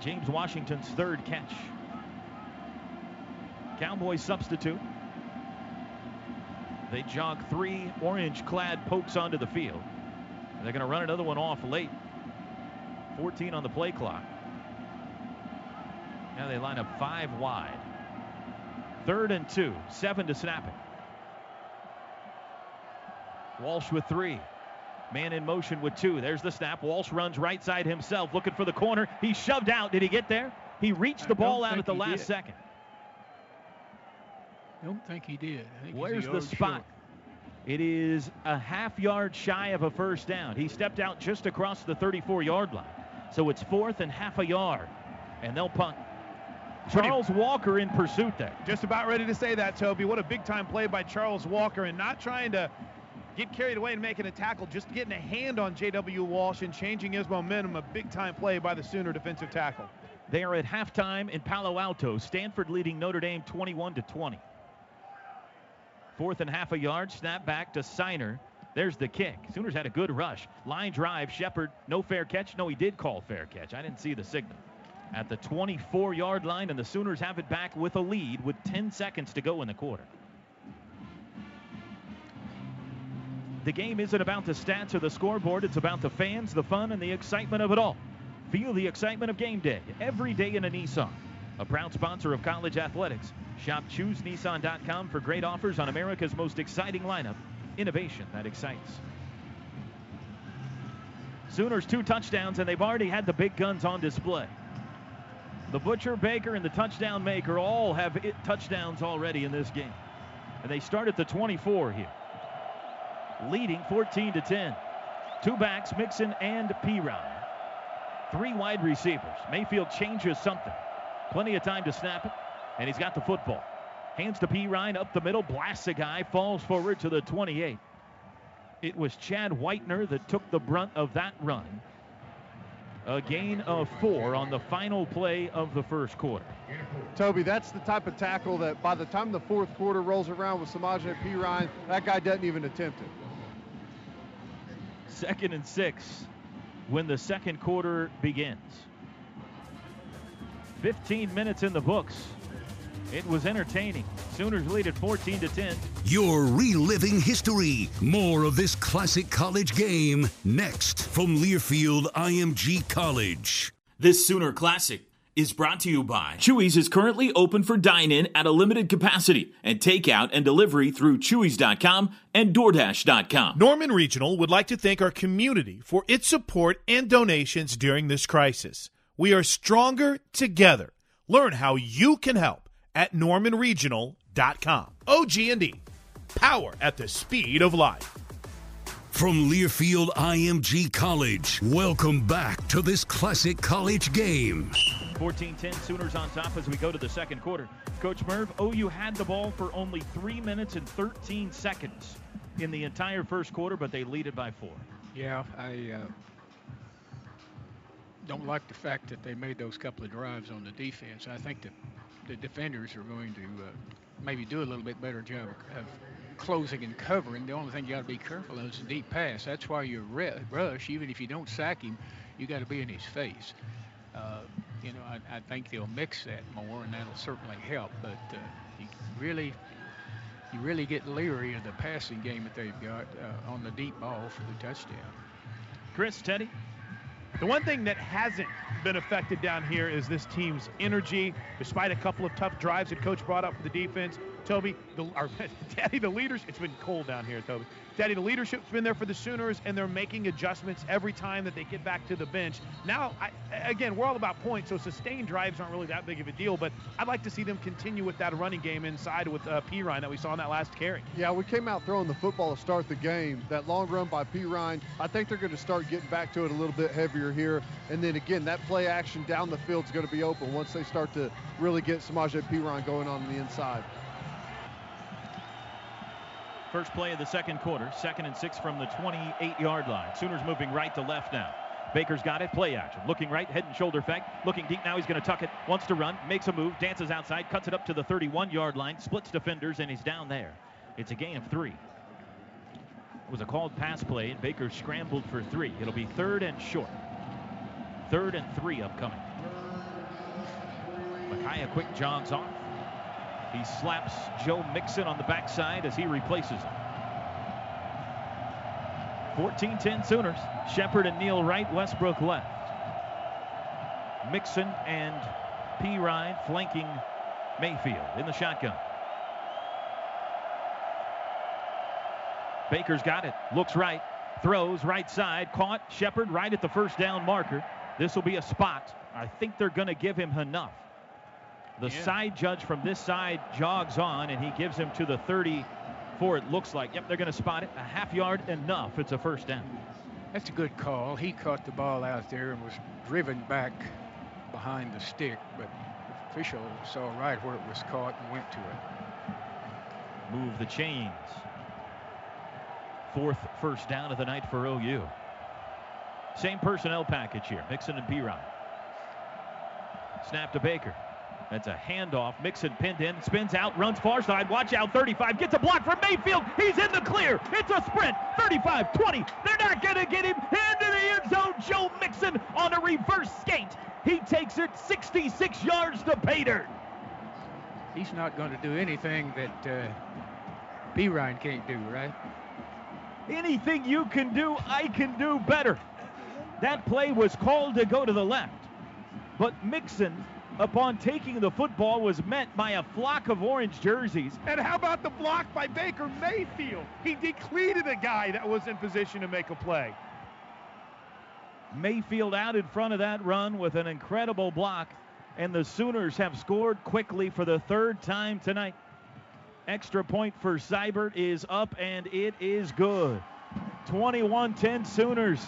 James Washington's third catch. Cowboys substitute. They jog three orange clad pokes onto the field. They're going to run another one off late. 14 on the play clock. Now they line up five wide. Third and two, seven to snap it. Walsh with three. Man in motion with two. There's the snap. Walsh runs right side himself, looking for the corner. He shoved out. Did he get there? He reached the ball out at the last did. second. Don't think he did. I think Where's the spot? short. It is a half yard shy of a first down. He stepped out just across the 34 yard line. So it's fourth and half a yard. And they'll punt. Charles Walker in pursuit there. Just about ready to say that, Toby. What a big time play by Charles Walker and not trying to get carried away and making a tackle, just getting a hand on J.W. Walsh and changing his momentum. A big time play by the Sooner defensive tackle. They are at halftime in Palo Alto. Stanford leading Notre Dame 21 to 20. Fourth and half a yard. Snap back to Sinor. There's the kick. Sooners had a good rush. Line drive. Shepard, no fair catch. No, he did call fair catch. I didn't see the signal. At the 24 yard line, and the Sooners have it back with a lead with 10 seconds to go in the quarter. The game isn't about the stats or the scoreboard, it's about the fans, the fun, and the excitement of it all. Feel the excitement of game day every day in a Nissan. A proud sponsor of college athletics. Shop choosenissan.com for great offers on America's most exciting lineup. Innovation that excites. Sooners two touchdowns, and they've already had the big guns on display. The Butcher, Baker, and the touchdown maker all have touchdowns already in this game. And they start at the 24 here. Leading 14 to 10. Two backs, Mixon and Perine. Three wide receivers. Mayfield changes something. Plenty of time to snap it, and he's got the football. Hands to Perine up the middle, blasts a guy, falls forward to the 28. It was Chad Whitener that took the brunt of that run. A gain of four on the final play of the first quarter. Toby, that's the type of tackle that by the time the fourth quarter rolls around with Samaje Perine, that guy doesn't even attempt it. Second and six when the second quarter begins. 15 minutes in the books. It was entertaining. Sooners lead at 14 to 10. You're reliving history. More of this classic college game next from Learfield IMG College. This Sooner Classic is brought to you by Chuy's is currently open for dine-in at a limited capacity and takeout and delivery through chewy's.com and DoorDash.com. Norman Regional would like to thank our community for its support and donations during this crisis. We are stronger together. Learn how you can help at normanregional.com. OG&E, power at the speed of light. From Learfield IMG College, welcome back to this classic college game. 14-10 Sooners on top as we go to the second quarter. Coach Merv, OU had the ball for only 3 minutes and 13 seconds in the entire first quarter, but they lead it by 4. Yeah, I uh, don't like the fact that they made those couple of drives on the defense. I think that the defenders are going to uh, maybe do a little bit better job of closing and covering. The only thing you got to be careful of is the deep pass. That's why you rush. Even if you don't sack him, you got to be in his face. Uh, you know, I, I, think they'll mix that more, and that'll certainly help. But uh, you really, you really get leery of the passing game that they've got uh, on the deep ball for the touchdown. Chris, Teddy, The one thing that hasn't been affected down here is this team's energy, despite a couple of tough drives that coach brought up for the defense. Toby, the, our, Daddy, the leaders, it's been cold down here, Toby. Daddy, the leadership's been there for the Sooners, and they're making adjustments every time that they get back to the bench. Now, I, again, we're all about points, so sustained drives aren't really that big of a deal, but I'd like to see them continue with that running game inside with uh, Perine that we saw in that last carry. Yeah, we came out throwing the football to start the game. That long run by Perine, I think they're going to start getting back to it a little bit heavier here. And then again, that play action down the field is going to be open once they start to really get Samaje Perine going on the inside. First play of the second quarter, second and six from the 28 yard line. Sooners moving right to left now. Baker's got it, play action. Looking right, head and shoulder fake. Looking deep now, he's going to tuck it. Wants to run, makes a move, dances outside, cuts it up to the 31 yard line, splits defenders, and he's down there. It's a gain of three. It was a called pass play, and Baker scrambled for three. It'll be third and short. Third and three upcoming. Micaiah quick jogs off. He slaps Joe Mixon on the backside as he replaces him. 14-10 Sooners. Shepard and Neal right, Westbrook left. Mixon and Perine flanking Mayfield in the shotgun. Baker's got it. Looks right. Throws right side. Caught. Shepard right at the first down marker. This will be a spot. I think they're going to give him enough. The yeah. side judge from this side jogs on, and he gives him to the 34, it looks like. Yep, they're going to spot it. A half yard enough. It's a first down. That's a good call. He caught the ball out there and was driven back behind the stick, but the official saw right where it was caught and went to it. Move the chains. Fourth first down of the night for OU. Same personnel package here. Mixon and Perine. Snap to Baker. That's a handoff. Mixon pinned in, spins out, runs far side. Watch out, 35. Gets a block from Mayfield. He's in the clear. It's a sprint. 35, 20. They're not going to get him into the end zone. Joe Mixon on a reverse skate. He takes it 66 yards to Pater. He's not going to do anything that uh, Perine can't do, right? Anything you can do, I can do better. That play was called to go to the left. But Mixon upon taking the football was met by a flock of orange jerseys. And how about the block by Baker Mayfield? He depleted a guy that was in position to make a play. Mayfield out in front of that run with an incredible block, and the Sooners have scored quickly for the third time tonight. Extra point for Seibert is up, and it is good. 21 10 Sooners.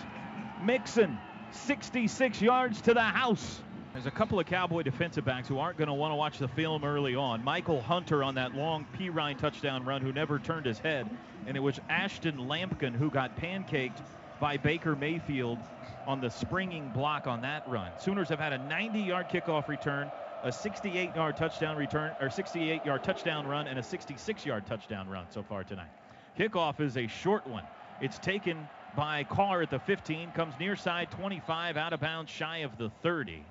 Mixon, 66 yards to the house. There's a couple of Cowboy defensive backs who aren't going to want to watch the film early on. Michael Hunter on that long Perine touchdown run who never turned his head. And it was Ashton Lampkin who got pancaked by Baker Mayfield on the springing block on that run. Sooners have had a 90-yard kickoff return, a 68-yard touchdown return, or 68-yard touchdown run, and a 66-yard touchdown run so far tonight. Kickoff is a short one. It's taken by Carr at the 15, comes near side 25, out of bounds, shy of the 30.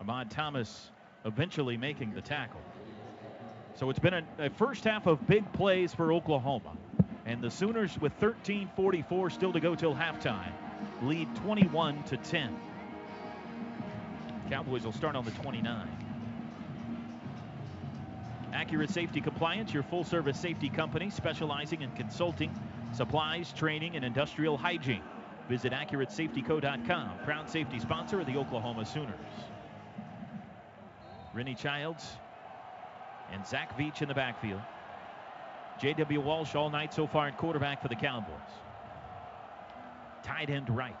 Ahmad Thomas eventually making the tackle. So it's been a, a, first half of big plays for Oklahoma. And the Sooners with 13:44 still to go till halftime, lead 21 to 10. Cowboys will start on the 29. Accurate Safety Compliance, your full service safety company specializing in consulting, supplies, training, and industrial hygiene. Visit AccurateSafetyCo.com, proud safety sponsor of the Oklahoma Sooners. Rennie Childs and Zach Veach in the backfield. J.W. Walsh all night so far in quarterback for the Cowboys. Tight end right.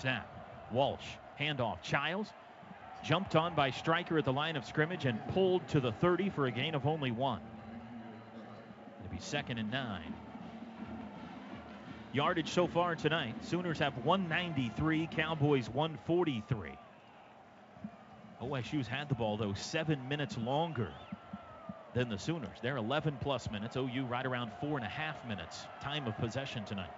Snap. Walsh. Handoff. Childs jumped on by Striker at the line of scrimmage and pulled to the 30 for a gain of only one. It'll be second and nine. Yardage so far tonight. Sooners have 193, Cowboys 143. OSU's had the ball, though, seven minutes longer than the Sooners. They're 11 plus minutes. OU right around four and a half minutes time of possession tonight.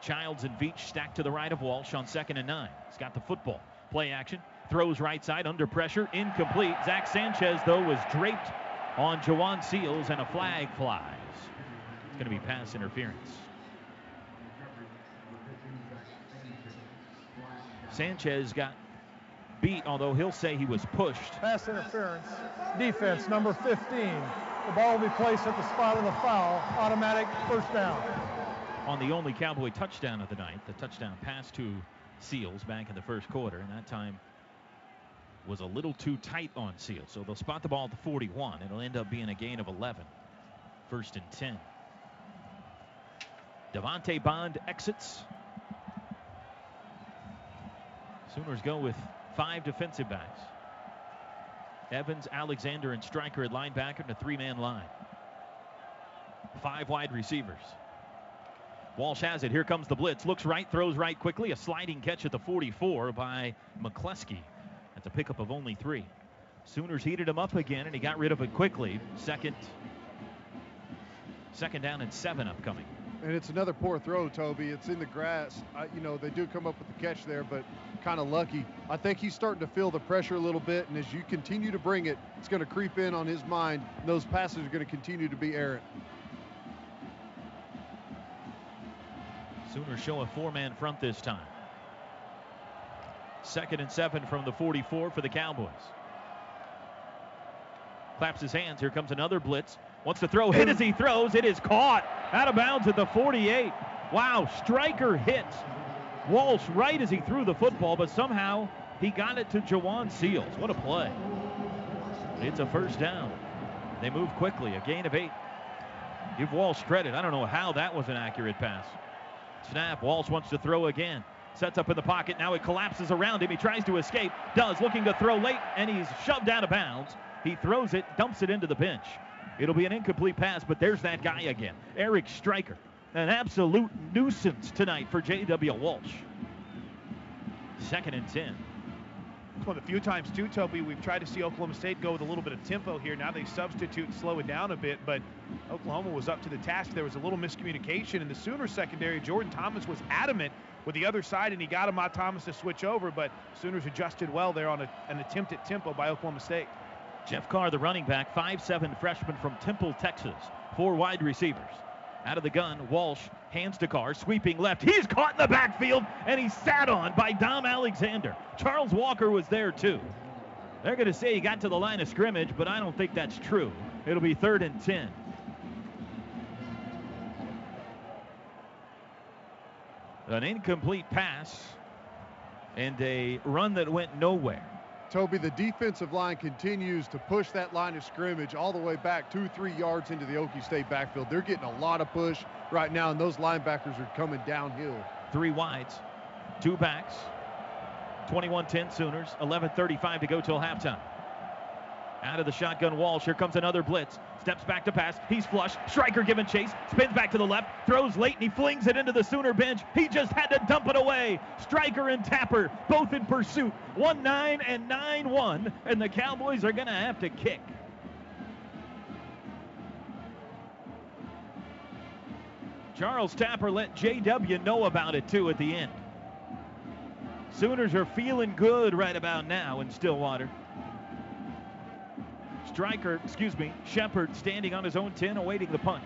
Childs and Veach stacked to the right of Walsh on second and nine. He's got the football. Play action. Throws right side under pressure. Incomplete. Zach Sanchez, though, was draped on Jhajuan Seales and a flag flies. It's going to be pass interference. Sanchez got beat, although he'll say he was pushed. Pass interference. Defense, number 15. The ball will be placed at the spot of the foul. Automatic first down. On the only Cowboy touchdown of the night, the touchdown pass to Seales back in the first quarter, and that time was a little too tight on Seales. So they'll spot the ball at the 41. It'll end up being a gain of 11. First and 10. Devante Bond exits. Sooners go with five defensive backs. Evans, Alexander, and Striker at linebacker in a three-man line. Five wide receivers. Walsh has it. Here comes the blitz. Looks right, throws right quickly. A sliding catch at the 44 by McCleskey. That's a pickup of only three. Sooners heated him up again, and he got rid of it quickly. Second, second down and seven upcoming. And it's another poor throw, Toby. It's in the grass. I, you know, they do come up with the catch there, but kind of lucky. I think he's starting to feel the pressure a little bit, and as you continue to bring it, it's going to creep in on his mind. And those passes are going to continue to be errant. Sooners show a four-man front this time. Second and seven from the 44 for the Cowboys. Claps his hands. Here comes another blitz. Wants to throw, hit as he throws. It is caught out of bounds at the 48. Wow, striker hits Walsh right as he threw the football, but somehow he got it to Jhajuan Seales. What a play. It's a first down. They move quickly, a gain of eight. Give Walsh credit. I don't know how that was an accurate pass. Snap. Walsh wants to throw again. Sets up in the pocket. Now it collapses around him. He tries to escape. Does. Looking to throw late, and he's shoved out of bounds. He throws it, dumps it into the bench. It'll be an incomplete pass, but there's that guy again. Eric Striker. An absolute nuisance tonight for J.W. Walsh. Second and 10. It's one of the few times, too, Toby, we've tried to see Oklahoma State go with a little bit of tempo here. Now they substitute and slow it down a bit, but Oklahoma was up to the task. There was a little miscommunication in the Sooner secondary. Jordan Thomas was adamant with the other side, and he got Ahmad Thomas to switch over, but Sooners adjusted well there on a, an attempt at tempo by Oklahoma State. Jeff Carr, the running back, five-seven freshman from Temple, Texas. Four wide receivers. Out of the gun, Walsh hands to Carr, sweeping left. He's caught in the backfield, and he's sat on by Dom Alexander. Charles Walker was there, too. They're going to say he got to the line of scrimmage, but I don't think that's true. It'll be third and 10. An incomplete pass and a run that went nowhere. Toby, the defensive line continues to push that line of scrimmage all the way back two, three yards into the Okie State backfield. They're getting a lot of push right now, and those linebackers are coming downhill. Three wides, two backs, 21-10 Sooners, 11.35 to go till halftime. Out of the shotgun Walsh. Here comes another blitz. Steps back to pass. He's flush. Striker giving chase. Spins back to the left. Throws late and he flings it into the Sooner bench. He just had to dump it away. Striker and Tapper both in pursuit. 1 9 and 9 1. And the Cowboys are going to have to kick. Charles Tapper let JW know about it too at the end. Sooners are feeling good right about now in Stillwater. Striker, excuse me, Shepard standing on his own 10 awaiting the punt.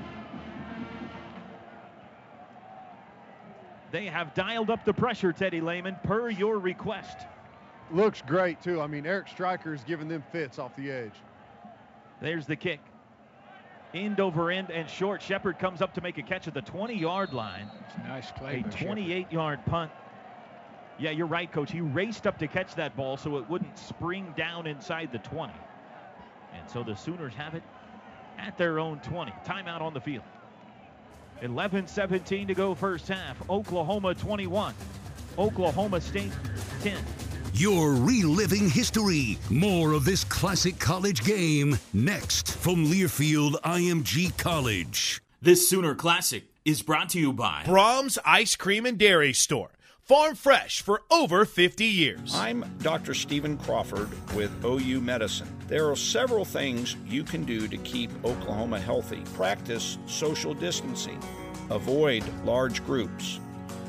They have dialed up the pressure, Teddy Lehman, per your request. Looks great, too. I mean, Eric Striker is giving them fits off the edge. There's the kick. End over end and short. Shepard comes up to make a catch at the 20 yard line. nice play. A 28 yard punt. Yeah, you're right, coach. He raced up to catch that ball so it wouldn't spring down inside the 20. And so the Sooners have it at their own 20. Timeout on the field. 11-17 to go first half. Oklahoma 21. Oklahoma State 10. You're reliving history. More of this classic college game next from Learfield IMG College. This Sooner Classic is brought to you by Braum's Ice Cream and Dairy Store. Farm fresh for over 50 years. I'm Dr. Stephen Crawford with OU Medicine. There are several things you can do to keep Oklahoma healthy. Practice social distancing, avoid large groups,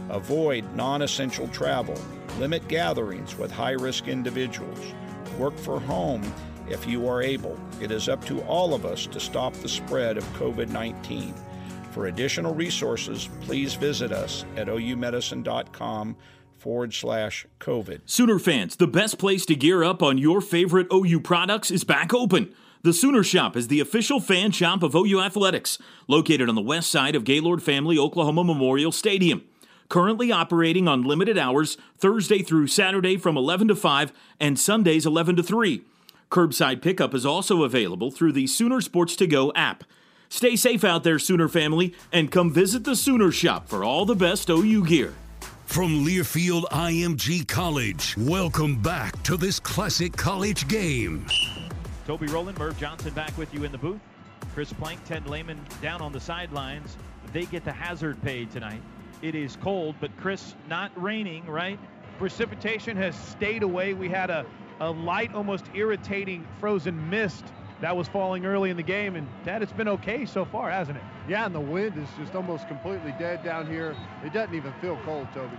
avoid non essential travel, limit gatherings with high risk individuals, work from home if you are able. It is up to all of us to stop the spread of COVID 19. For additional resources, please visit us at oumedicine.com forward slash COVID. Sooner fans, the best place to gear up on your favorite OU products is back open. The Sooner Shop is the official fan shop of OU Athletics, located on the west side of Gaylord Family Oklahoma Memorial Stadium. Currently operating on limited hours, Thursday through Saturday from 11 to 5 and Sundays 11 to 3. Curbside pickup is also available through the Sooner Sports to Go app. Stay safe out there, Sooner family, and come visit the Sooner Shop for all the best OU gear. From Learfield IMG College, welcome back to this classic college game. Toby Rowland, Merv Johnson back with you in the booth. Chris Plank, Ted Lehman down on the sidelines. They get the hazard pay tonight. It is cold, but Chris, not raining, right? Precipitation has stayed away. We had a, a light, almost irritating frozen mist that was falling early in the game. And Dad, it's been okay so far, hasn't it? Yeah, and the wind is just almost completely dead down here. It doesn't even feel cold, Toby.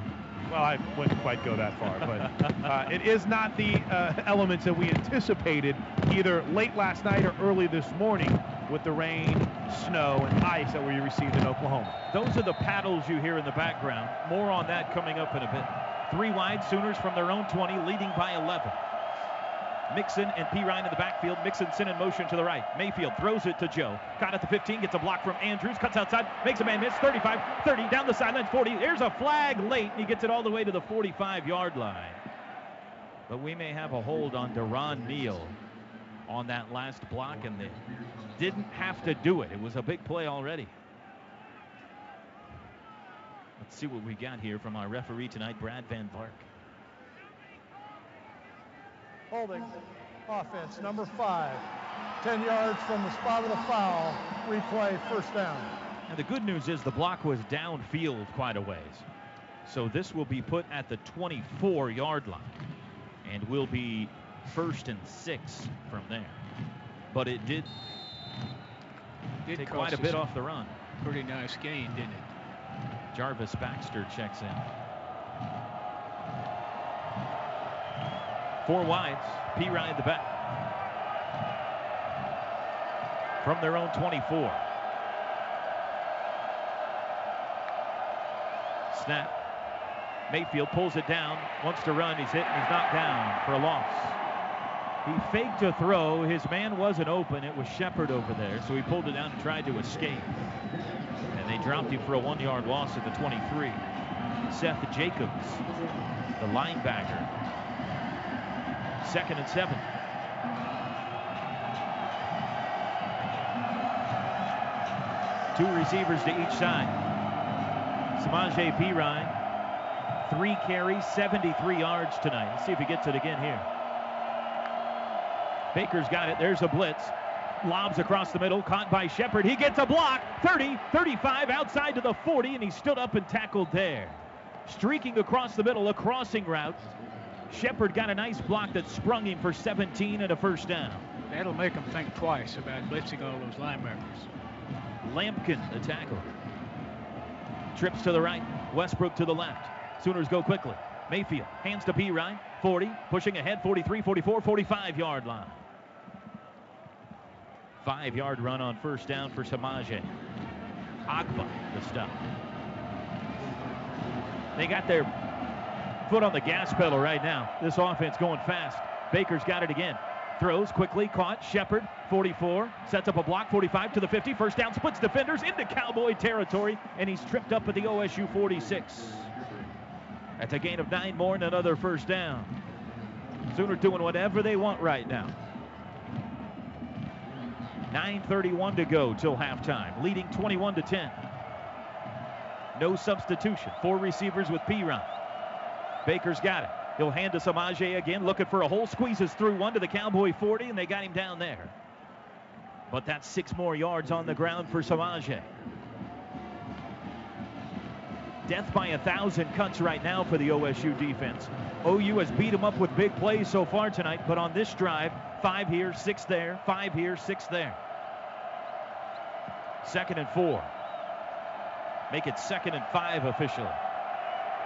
Well, I wouldn't quite go that far, but uh, it is not the uh, elements that we anticipated either late last night or early this morning with the rain, snow, and ice that we received in Oklahoma. Those are the paddles you hear in the background. More on that coming up in a bit. Three wide Sooners from their own 20, leading by 11. Mixon and Perine in the backfield. Mixon sent in motion to the right. Mayfield throws it to Joe. Caught at the 15, gets a block from Andrews, cuts outside, makes a man miss. 35, 30, down the sideline, 40. There's a flag late, and he gets it all the way to the 45 yard line. But we may have a hold on Durron Neal on that last block, and they didn't have to do it. It was a big play already. Let's see what we got here from our referee tonight, Brad Van Vleet. Holding. Offense, number five. 10 yards from the spot of the foul. Replay, first down. And the good news is the block was downfield quite a ways. So this will be put at the 24 yard line and will be first and six from there. But it did, Did take quite a bit off the run. Pretty nice gain, didn't it? Jarvis Baxter checks in. Four wides. Perine the back. From their own 24. Snap. Mayfield pulls it down, wants to run. He's hit and he's knocked down for a loss. He faked a throw. His man wasn't open. It was Shepard over there, so he pulled it down and tried to escape. And they dropped him for a one yard loss at the 23. Seth Jacobs, the linebacker. Second and seven. Two receivers to each side. Samaje Perine, three carries, 73 yards tonight. Let's see if he gets it again here. Baker's got it. There's a blitz. Lobs across the middle, caught by Shepard. He gets a block. 30, 35, outside to the 40, and he stood up and tackled there. Streaking across the middle, a crossing route. Shepard got a nice block that sprung him for 17 and a first down. That'll make them think twice about blitzing all those linebackers. Lampkin, the tackle. Trips to the right, Westbrook to the left. Sooners go quickly. Mayfield hands to Perine, 40, pushing ahead, 43, 44, 45 yard line. Five yard run on first down for Samaje. Ogbah, the stop. They got their foot on the gas pedal right now. This offense going fast. Baker's got it again. Throws quickly, caught. Shepard, 44, sets up a block, 45 to the 50. First down, splits defenders into Cowboy territory, and he's tripped up at the OSU 46. That's a gain of nine more and another first down. Sooner doing whatever they want right now. 9.31 to go till halftime, leading 21 to 10. No substitution. Four receivers with Perine. Baker's got it. He'll hand to Samaje again, looking for a hole, squeezes through one to the Cowboy 40, and they got him down there. But that's six more yards on the ground for Samaje. Death by a thousand cuts right now for the OSU defense. OU has beat them up with big plays so far tonight, but on this drive, five here, six there, five here, six there. Second and four. Make it second and five officially.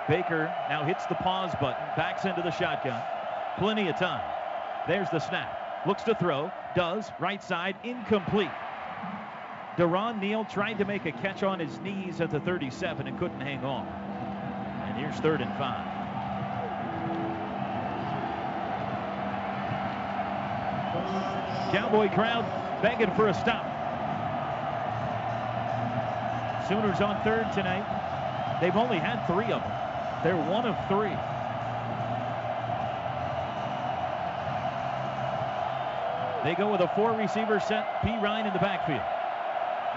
Baker now hits the pause button, backs into the shotgun. Plenty of time. There's the snap. Looks to throw, does, right side, incomplete. Durron Neal tried to make a catch on his knees at the 37 and couldn't hang on. And here's third and five. Cowboy crowd begging for a stop. Sooners on third tonight. They've only had three of them. They're one of three. They go with a four receiver set. Perine in the backfield.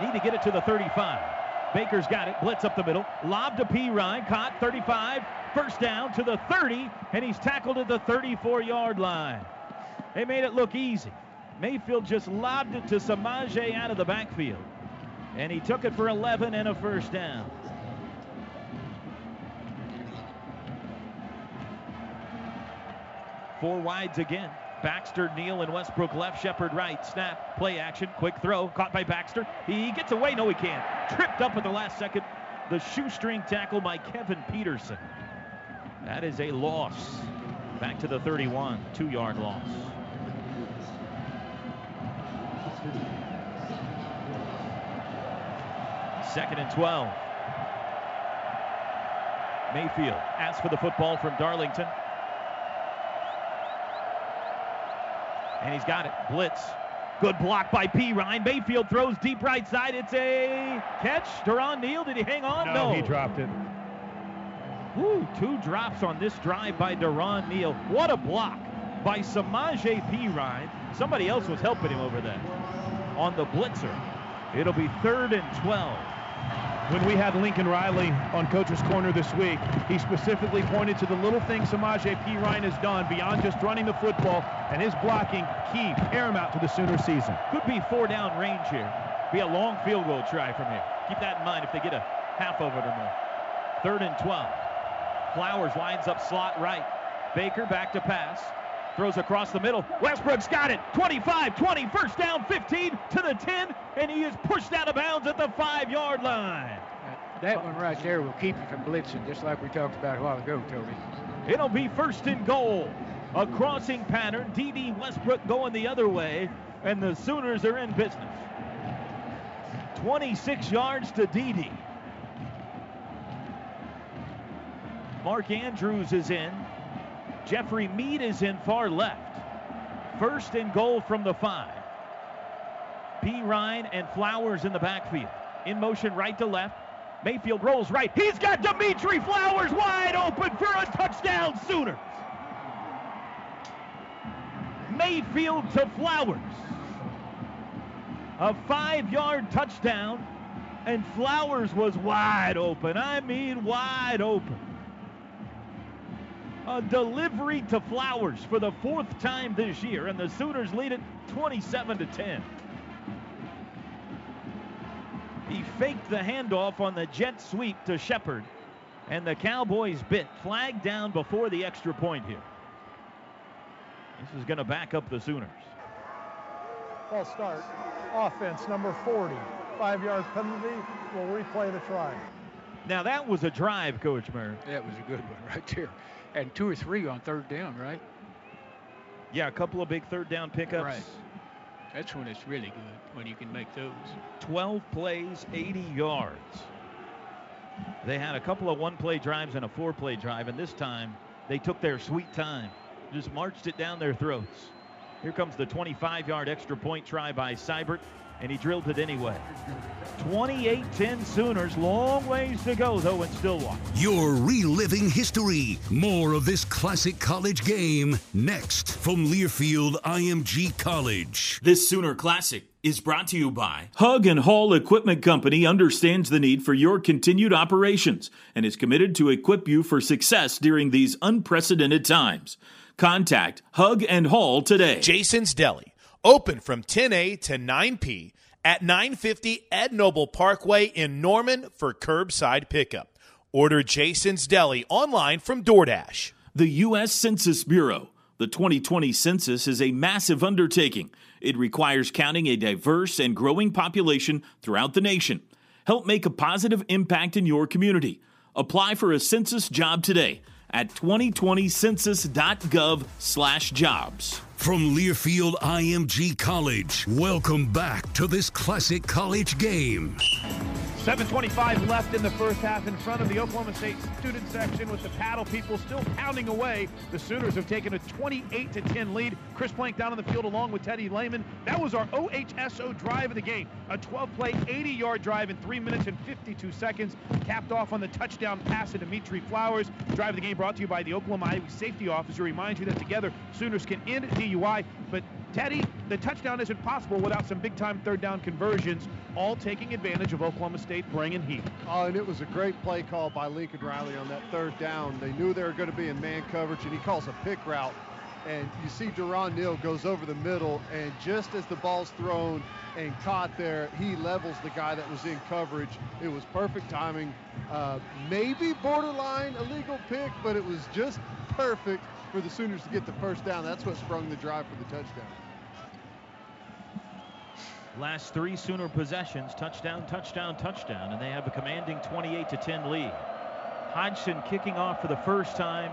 Need to get it to the 35. Baker's got it. Blitz up the middle. Lob to Perine. Caught 35. First down to the 30. And he's tackled at the 34 yard line. They made it look easy. Mayfield just lobbed it to Samaje out of the backfield. And he took it for 11 and a first down. Four wides again. Baxter, Neal, and Westbrook left. Shepard right. Snap. Play action. Quick throw. Caught by Baxter. He gets away. No, he can't. Tripped up at the last second. The shoestring tackle by Kevin Peterson. That is a loss. Back to the 31. Two yard loss. Second and 12. Mayfield asks for the football from Darlington. And he's got it. Blitz. Good block by Perine. Mayfield throws deep right side. It's a catch. Durron Neal, did he hang on? No, he dropped it. Woo, two drops on this drive by Durron Neal. What a block by Samaje Perine. Somebody else was helping him over there on the blitzer. It'll be third and 12. When we had Lincoln Riley on Coach's Corner this week, he specifically pointed to the little things Samaje Perine has done beyond just running the football, and his blocking key, paramount to the Sooner season. Could be four down range here. Be a long field goal try from here. Keep that in mind if they get a half of it or more. Third and 12. Flowers lines up slot right. Baker back to pass. Throws across the middle. Westbrook's got it. 25, 20, first down, 15 to the 10, and he is pushed out of bounds at the five yard line. That one right there will keep you from blitzing, just like we talked about a while ago, Toby. It'll be first and goal. A crossing pattern. D.D. Westbrook going the other way, and the Sooners are in business. 26 yards to D.D. Mark Andrews is in. Jeffrey Mead is in far left. First and goal from the five. Perine and Flowers in the backfield. In motion right to left. Mayfield rolls right. He's got Dimitri Flowers wide open for a touchdown Sooners. Mayfield to Flowers. A five yard touchdown, and Flowers was wide open. I mean, wide open. A delivery to Flowers for the fourth time this year, and the Sooners lead it 27 to 10. He faked the handoff on the jet sweep to Shepard, and the Cowboys bit flag down before the extra point here. This is going to back up the Sooners. Ball start. Offense number 40. Five yard penalty. We'll replay the try. Now that was a drive, Coach Murray. That was a good one right there. And two or three on third down, right? Yeah, a couple of big third down pickups. Right. That's when it's really good, when you can make those. 12 plays, 80 yards. They had a couple of one play drives and a four play drive, and this time they took their sweet time, just marched it down their throats. Here comes the 25 yard extra point try by Seibert, and he drilled it anyway. 28 10 Sooners, long ways to go, though, in Stillwater. You're reliving history. More of this classic college game next from Learfield IMG College. This Sooner Classic is brought to you by Hug and Haul Equipment Company understands the need for your continued operations and is committed to equip you for success during these unprecedented times. Contact Hug and Haul today. Jason's Deli, open from 10A to 9P at 950 Ed Noble Parkway in Norman for curbside pickup. Order Jason's Deli online from DoorDash. The U.S. Census Bureau. The 2020 census is a massive undertaking. It requires counting a diverse and growing population throughout the nation. Help make a positive impact in your community. Apply for a census job today at 2020census.gov/jobs. From Learfield IMG College, welcome back to this classic college game. 7.25 left in the first half in front of the Oklahoma State student section with the paddle people still pounding away. The Sooners have taken a 28 to 10 lead. Chris Plank down on the field along with Teddy Lehman. That was our OHSO drive of the game. A 12 play, 80 yard drive in 3 minutes and 52 seconds. Capped off on the touchdown pass to Dimitri Flowers. Drive of the game brought to you by the Oklahoma Highway Safety Officer. Reminds you that together Sooners can end DUI. But Teddy, the touchdown isn't possible without some big time third down conversions, all taking advantage of Oklahoma State bringing heat. Oh, and it was a great play call by Lincoln Riley on that third down. They knew they were going to be in man coverage, and he calls a pick route. And you see Durron Neal goes over the middle, and just as the ball's thrown and caught there, he levels the guy that was in coverage. It was perfect timing. Uh, maybe borderline illegal pick, but it was just perfect for the Sooners to get the first down. That's what sprung the drive for the touchdown. Last three Sooner possessions, touchdown, touchdown, touchdown, and they have a commanding 28 to 10 lead. Hodgson kicking off for the first time,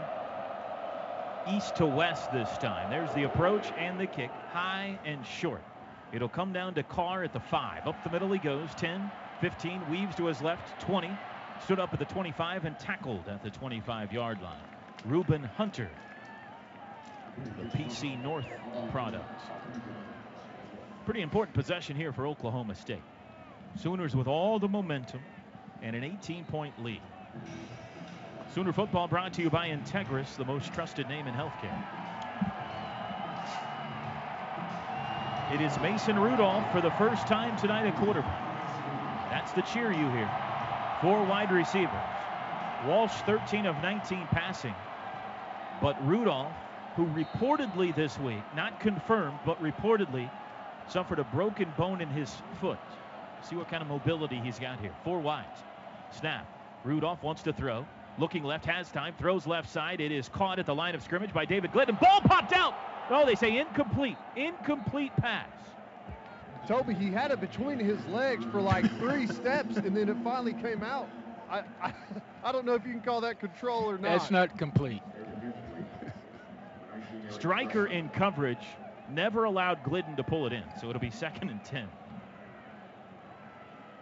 east to west this time. There's the approach and the kick, high and short. It'll come down to Carr at the five. Up the middle he goes, 10, 15, weaves to his left, 20, stood up at the 25 and tackled at the 25 yard line. Reuben Hunter the PC North products. Pretty important possession here for Oklahoma State. Sooners with all the momentum and an 18 point lead. Sooner football brought to you by Integris, the most trusted name in healthcare. It is Mason Rudolph for the first time tonight at quarterback. That's the cheer you hear. Four wide receivers. Walsh 13 of 19 passing. But Rudolph, who reportedly this week, not confirmed, but reportedly suffered a broken bone in his foot. See what kind of mobility he's got here. Four wides. Snap. Rudolph wants to throw. Looking left, has time, throws left side. It is caught at the line of scrimmage by David Glidden. Ball popped out. Oh, they say incomplete. Incomplete pass. Toby, he had it between his legs for like three steps, and then it finally came out. I, I, I don't know if you can call that control or not. That's not complete. Striker in coverage never allowed Glidden to pull it in, so it'll be second and 10.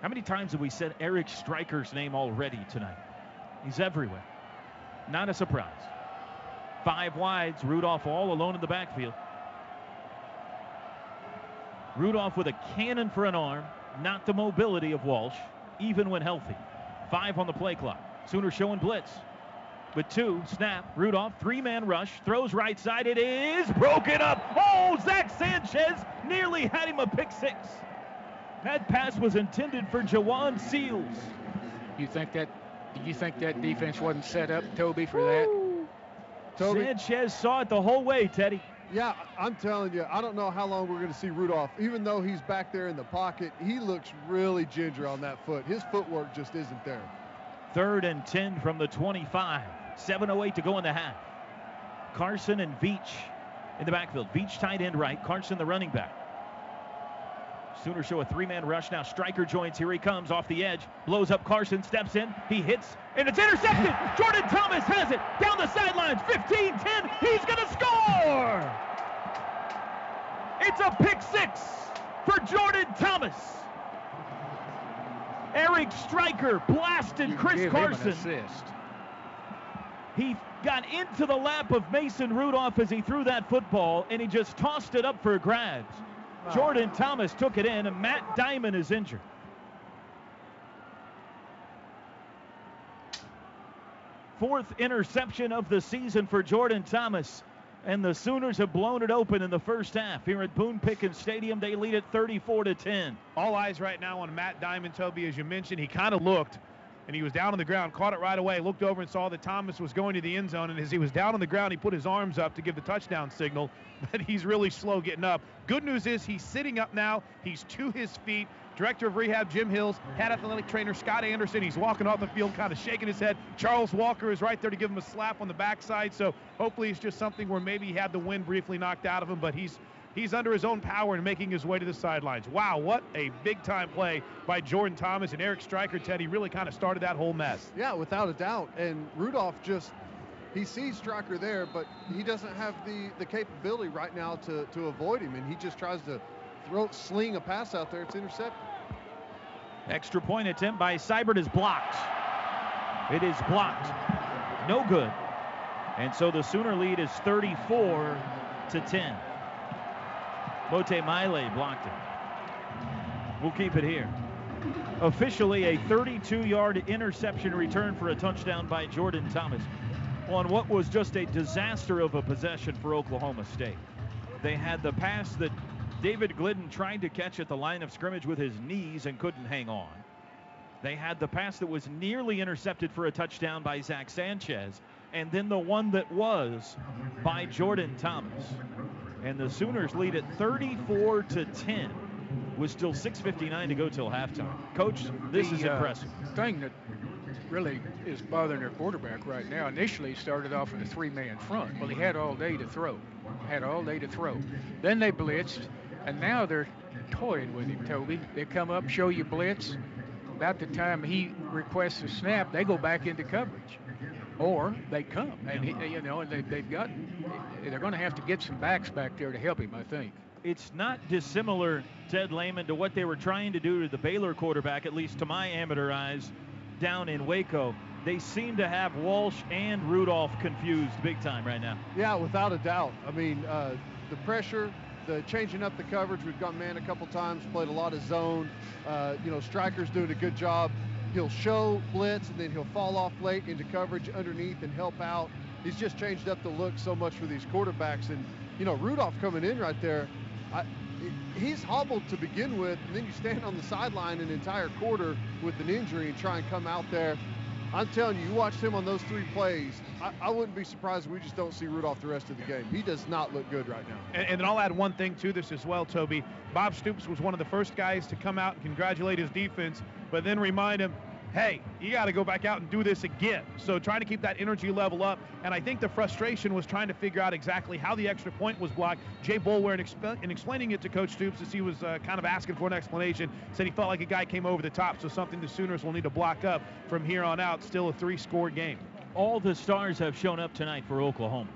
How many times have we said Eric Striker's name already tonight? He's everywhere. Not a surprise. Five wides, Rudolph all alone in the backfield. Rudolph with a cannon for an arm, not the mobility of Walsh, even when healthy. Five on the play clock. Sooner showing blitz. With two, snap, Rudolph, three-man rush, throws right side. It is broken up. Oh, Zach Sanchez nearly had him a pick six. That pass was intended for Jhajuan Seales. You think that? Do you think that defense wasn't set up, Toby, for that? Toby? Sanchez saw it the whole way, Teddy. Yeah, I'm telling you, I don't know how long we're going to see Rudolph. Even though he's back there in the pocket, he looks really ginger on that foot. His footwork just isn't there. Third and 10 from the 25. 7.08 to go in the half. Carson and Veach in the backfield. Veach tight end right, Carson the running back. Sooners show a three-man rush now. Striker joins. Here he comes off the edge. Blows up Carson. Steps in. He hits. And it's intercepted. Jordan Thomas has it. Down the sidelines. 15, 10. He's going to score. It's a pick six for Jordan Thomas. Eric Striker blasted Chris him an Carson. Assist. He got into the lap of Mason Rudolph as he threw that football, and he just tossed it up for grabs. Jordan Thomas took it in, and Matt Dimon is injured. Fourth interception of the season for Jordan Thomas. And the Sooners have blown it open in the first half. Here at Boone Pickens Stadium, they lead it 34 to 10. All eyes right now on Matt Dimon, Toby, as you mentioned. He kind of looked, and he was down on the ground, caught it right away, looked over and saw that Thomas was going to the end zone. And as he was down on the ground, he put his arms up to give the touchdown signal, but he's really slow getting up. Good news is he's sitting up now. He's to his feet. Director of Rehab Jim Hills, head athletic trainer Scott Anderson. He's walking off the field, kind of shaking his head. Charles Walker is right there to give him a slap on the backside. So hopefully it's just something where maybe he had the wind briefly knocked out of him, but he's he's under his own power and making his way to the sidelines. Wow, what a big time play by Jordan Thomas and Eric Striker. Teddy really kind of started that whole mess. Yeah, without a doubt. And Rudolph just he sees Striker there, but he doesn't have the the capability right now to to avoid him, and he just tries to throw sling a pass out there. It's intercepted. Extra point attempt by Seibert is blocked. It is blocked. No good. And so the Sooner lead is 34 to 10. Mote Maile blocked it. We'll keep it here. Officially a 32-yard interception return for a touchdown by Jordan Thomas on what was just a disaster of a possession for Oklahoma State. They had the pass that David Glidden tried to catch at the line of scrimmage with his knees and couldn't hang on. They had the pass that was nearly intercepted for a touchdown by Zach Sanchez, and then the one that was by Jordan Thomas. And the Sooners lead at 34 to 10 with still 6.59 to go till halftime. Coach, this The, is uh, impressive. thing that really is bothering their quarterback right now. Initially, he started off with a three-man front. Well, he had all day to throw. Had all day to throw. Then they blitzed, and now they're toying with him, Toby. They come up, show you blitz. About the time he requests a snap, they go back into coverage, or they come, and he, you know, and they, they've got. They're going to have to get some backs back there to help him, I think. It's not dissimilar, Ted Lehman, to what they were trying to do to the Baylor quarterback, at least to my amateur eyes, down in Waco. They seem to have Walsh and Rudolph confused big time right now. Yeah, without a doubt. I mean, uh, the pressure, the changing up the coverage. We've gone man a couple times, played a lot of zone. Uh, you know, Striker's doing a good job. He'll show blitz and then he'll fall off late into coverage underneath and help out. He's just changed up the look so much for these quarterbacks. And, you know, Rudolph coming in right there, I, he's hobbled to begin with, and then you stand on the sideline an entire quarter with an injury and try and come out there. I'm telling you, you watched him on those three plays. I, I, wouldn't be surprised if we just don't see Rudolph the rest of the game. He does not look good right now. And, and then I'll add one thing to this as well, Toby. Bob Stoops was one of the first guys to come out and congratulate his defense, but then remind him hey, you got to go back out and do this again. So trying to keep that energy level up. And I think the frustration was trying to figure out exactly how the extra point was blocked. Jay Boulware, in, exp- in explaining it to Coach Stoops, as he was uh, kind of asking for an explanation, said he felt like a guy came over the top. So something the Sooners will need to block up from here on out. Still a three-score game. All the stars have shown up tonight for Oklahoma.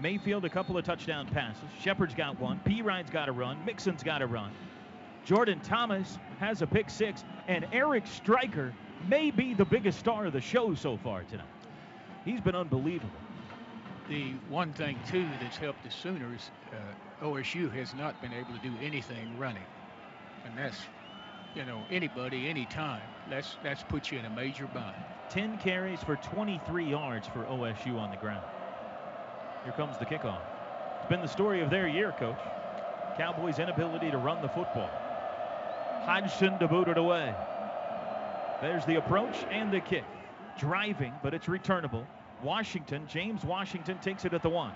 Mayfield, a couple of touchdown passes. Shepard's got one. Perine's got a run. Mixon's got a run. Jordan Thomas has a pick six. And Eric Striker may be the biggest star of the show so far tonight. He's been unbelievable. The one thing, too, that's helped the Sooners, uh, OSU has not been able to do anything running. And that's, you know, anybody, anytime. That's, that's put you in a major bind. 10 carries for 23 yards for OSU on the ground. Here comes the kickoff. It's been the story of their year, coach. Cowboys' inability to run the football. Hodgson to boot it away. There's the approach and the kick. Driving, but it's returnable. Washington, James Washington takes it at the 1.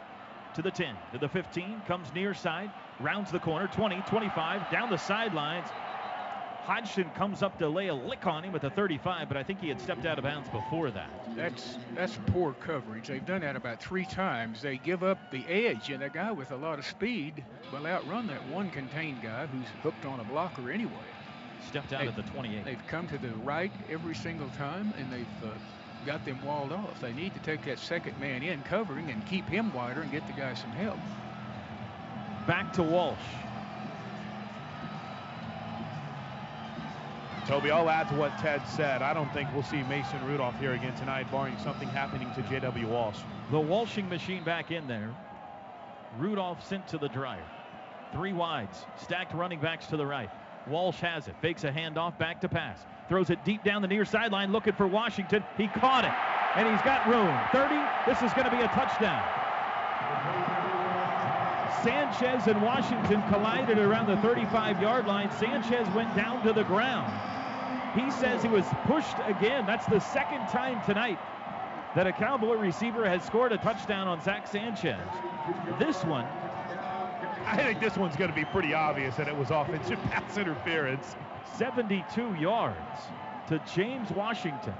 To the 10, to the 15, comes near side, rounds the corner, 20, 25, down the sidelines. Hodgson comes up to lay a lick on him at the 35, but I think he had stepped out of bounds before that. That's that's poor coverage. They've done that about three times. They give up the edge, and a guy with a lot of speed will outrun that one contained guy who's hooked on a blocker anyway. Stepped out at the 28. They've come to the right every single time, and they've uh, got them walled off. They need to take that second man in covering and keep him wider and get the guy some help. Back to Walsh. Toby, I'll add to what Ted said. I don't think we'll see Mason Rudolph here again tonight, barring something happening to J.W. Walsh. The Walshing machine back in there. Rudolph sent to the dryer. Three wides. Stacked running backs to the right. Walsh has it. Fakes a handoff back to pass. Throws it deep down the near sideline looking for Washington. He caught it. And he's got room. 30. This is going to be a touchdown. Sanchez and Washington collided around the 35 yard line. Sanchez went down to the ground. He says he was pushed again. That's the second time tonight that a Cowboy receiver has scored a touchdown on Zach Sanchez. This one I think this one's going to be pretty obvious that it was offensive pass interference. 72 yards to James Washington.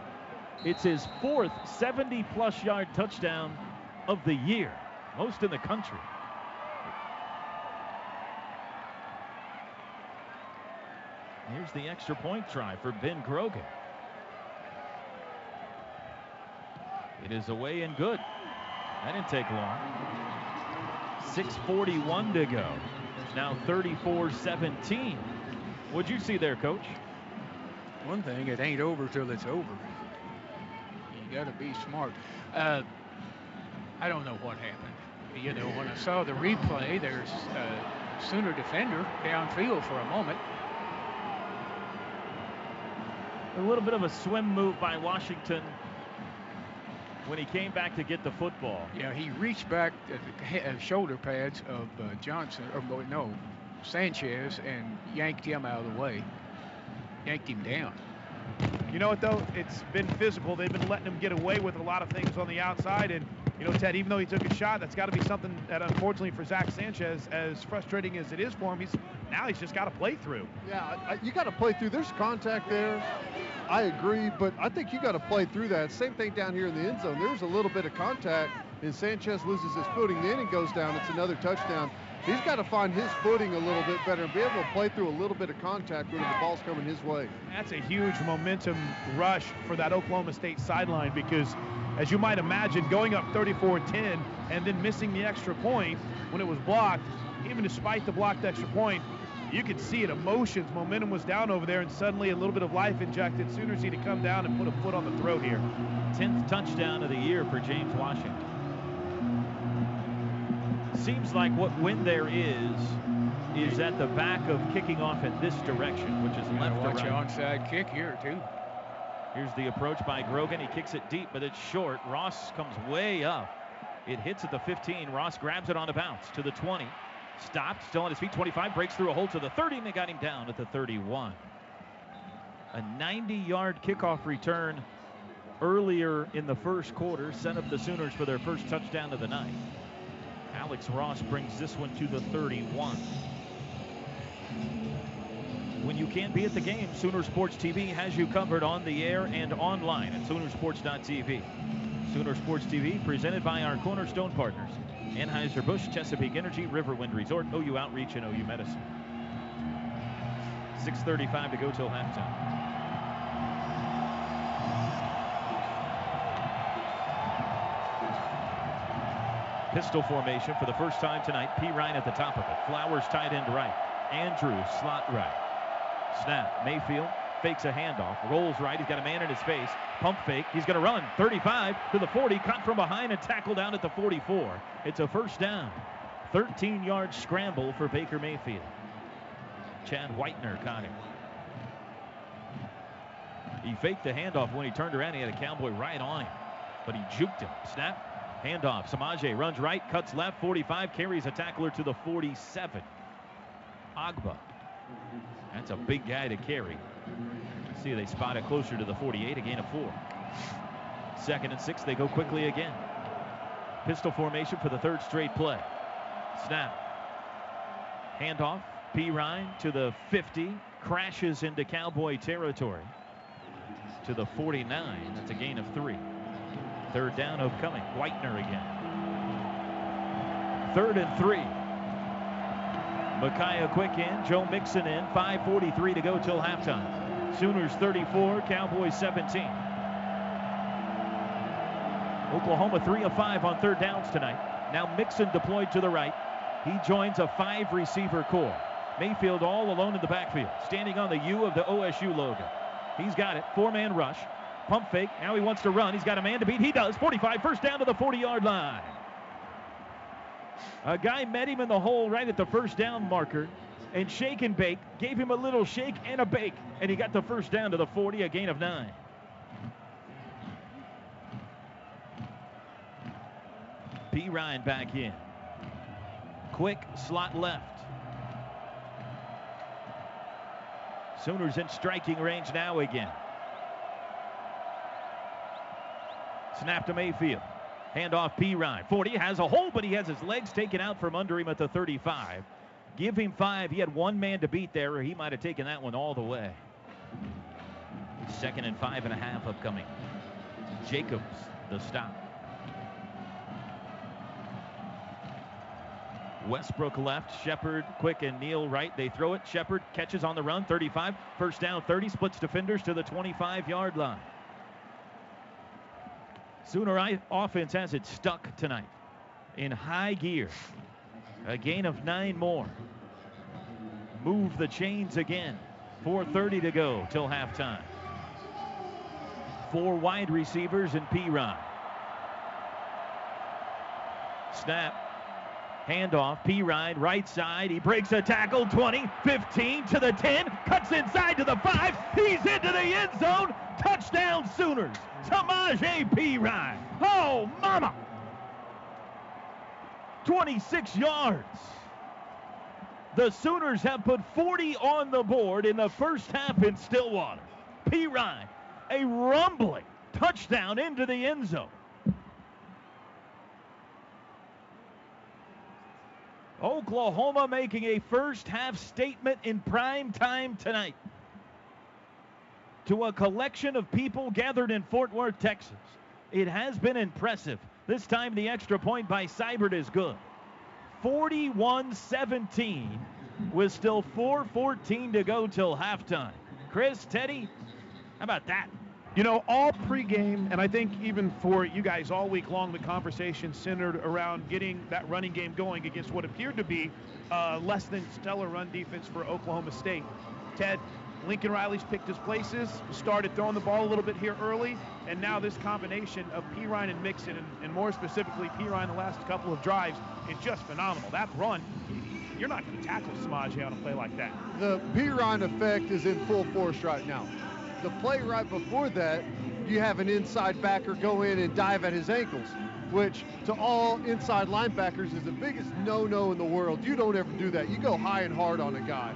It's his fourth 70 plus yard touchdown of the year, most in the country. Here's the extra point try for Ben Grogan. It is away and good. That didn't take long. 6.41 to go. Now 34-17. What'd you see there, Coach? One thing, it ain't over till it's over. You got to be smart. Uh, I don't know what happened. You know, when I saw the replay, there's a Sooner defender downfield for a moment. A little bit of a swim move by Washington when he came back to get the football. Yeah, he reached back the uh, shoulder pads of uh, Johnson, or no, Sanchez, and yanked him out of the way. Yanked him down. You know what, though? It's been physical. They've been letting him get away with a lot of things on the outside. And, you know, Ted, even though he took a shot, that's got to be something that, unfortunately, for Zach Sanchez, as frustrating as it is for him, he's now he's just got to play through. Yeah, you got to play through. There's contact there. I agree, but I think you got to play through that. Same thing down here in the end zone. There's a little bit of contact, and Sanchez loses his footing. Then it goes down. It's another touchdown. He's got to find his footing a little bit better and be able to play through a little bit of contact when the ball's coming his way. That's a huge momentum rush for that Oklahoma State sideline because, as you might imagine, going up 34-10 and then missing the extra point when it was blocked, even despite the blocked extra point, you could see it. Emotions, momentum was down over there, and suddenly a little bit of life injected. Sooners need to come down and put a foot on the throat here. 10th touchdown of the year for James Washington. Seems like what win there is is at the back of kicking off in this direction, which is You left watch right. onside kick here, too. Here's the approach by Grogan. He kicks it deep, but it's short. Ross comes way up. It hits at the 15. Ross grabs it on a bounce to the 20. Stopped, still on his feet. 25 breaks through a hole to the 30, and they got him down at the 31. A 90-yard kickoff return earlier in the first quarter set up the Sooners for their first touchdown of the night. Alex Ross brings this one to the 31. When you can't be at the game, Sooner Sports TV has you covered on the air and online at Soonersports.tv. Sooner Sports TV presented by our cornerstone partners Anheuser-Busch, Chesapeake Energy, Riverwind Resort, OU Outreach, and OU Medicine. 6.35 to go till halftime. Pistol formation for the first time tonight. Perine at the top of it. Flowers tight end right. Andrews slot right. Snap. Mayfield fakes a handoff. Rolls right. He's got a man in his face. Pump fake. He's going to run. 35 to the 40. Caught from behind and tackled down at the 44. It's a first down. 13 yard scramble for Baker Mayfield. Chad Whitener caught him. He faked the handoff when he turned around. He had a cowboy right on him, but he juked him. Snap. Handoff. Samaje runs right, cuts left, 45, carries a tackler to the 47. Ogbah. That's a big guy to carry. See, they spot it closer to the 48, a gain of four. Second and six, they go quickly again. Pistol formation for the third straight play. Snap. Handoff. Perine to the 50, crashes into Cowboy territory. To the 49, that's a gain of three. Third down upcoming. Whitener again. Third and three. Micaiah Quick in, Joe Mixon in, 5.43 to go till halftime. Sooners 34, Cowboys 17. Oklahoma 3 of 5 on third downs tonight. Now Mixon deployed to the right. He joins a five receiver core. Mayfield all alone in the backfield, standing on the U of the OSU logo. He's got it. Four man rush. Pump fake. Now he wants to run. He's got a man to beat. He does. 45. First down to the 40 yard line. A guy met him in the hole right at the first down marker and shake and bake. Gave him a little shake and a bake. And he got the first down to the 40, a gain of nine. Perine back in. Quick slot left. Sooners in striking range now again. Snap to Mayfield. Handoff Perine. 40 has a hole, but he has his legs taken out from under him at the 35. Give him five. He had one man to beat there, or he might have taken that one all the way. Second and five and a half upcoming. Jacobs, the stop. Westbrook left, Shepard, Quick, and Neal right. They throw it. Shepard catches on the run, 35. First down, 30. Splits defenders to the 25 yard line. Sooner I- offense has it stuck tonight in high gear. A gain of nine more. Move the chains again. 4.30 to go till halftime. Four wide receivers and P. Snap. Handoff, P. Right side. He breaks a tackle, 20, 15 to the 10, cuts inside to the 5. He's into the end zone. Touchdown Sooners. Samaje Perine. Oh, mama. 26 yards. The Sooners have put 40 on the board in the first half in Stillwater. Perine, a rumbling touchdown into the end zone. Oklahoma making a first half statement in prime time tonight to a collection of people gathered in Fort Worth, Texas. It has been impressive. This time the extra point by Seibert is good. 41-17 with still 4.14 to go till halftime. Chris, Teddy, how about that? You know, all pregame, and I think even for you guys all week long, the conversation centered around getting that running game going against what appeared to be uh, less than stellar run defense for Oklahoma State. Ted, Lincoln Riley's picked his places, started throwing the ball a little bit here early, and now this combination of Perine and Mixon, and, and more specifically Perine the last couple of drives, is just phenomenal. That run, you're not going to tackle Samaje on a play like that. The Perine effect is in full force right now the play right before that, you have an inside backer go in and dive at his ankles, which to all inside linebackers is the biggest no-no in the world. You don't ever do that. You go high and hard on a guy.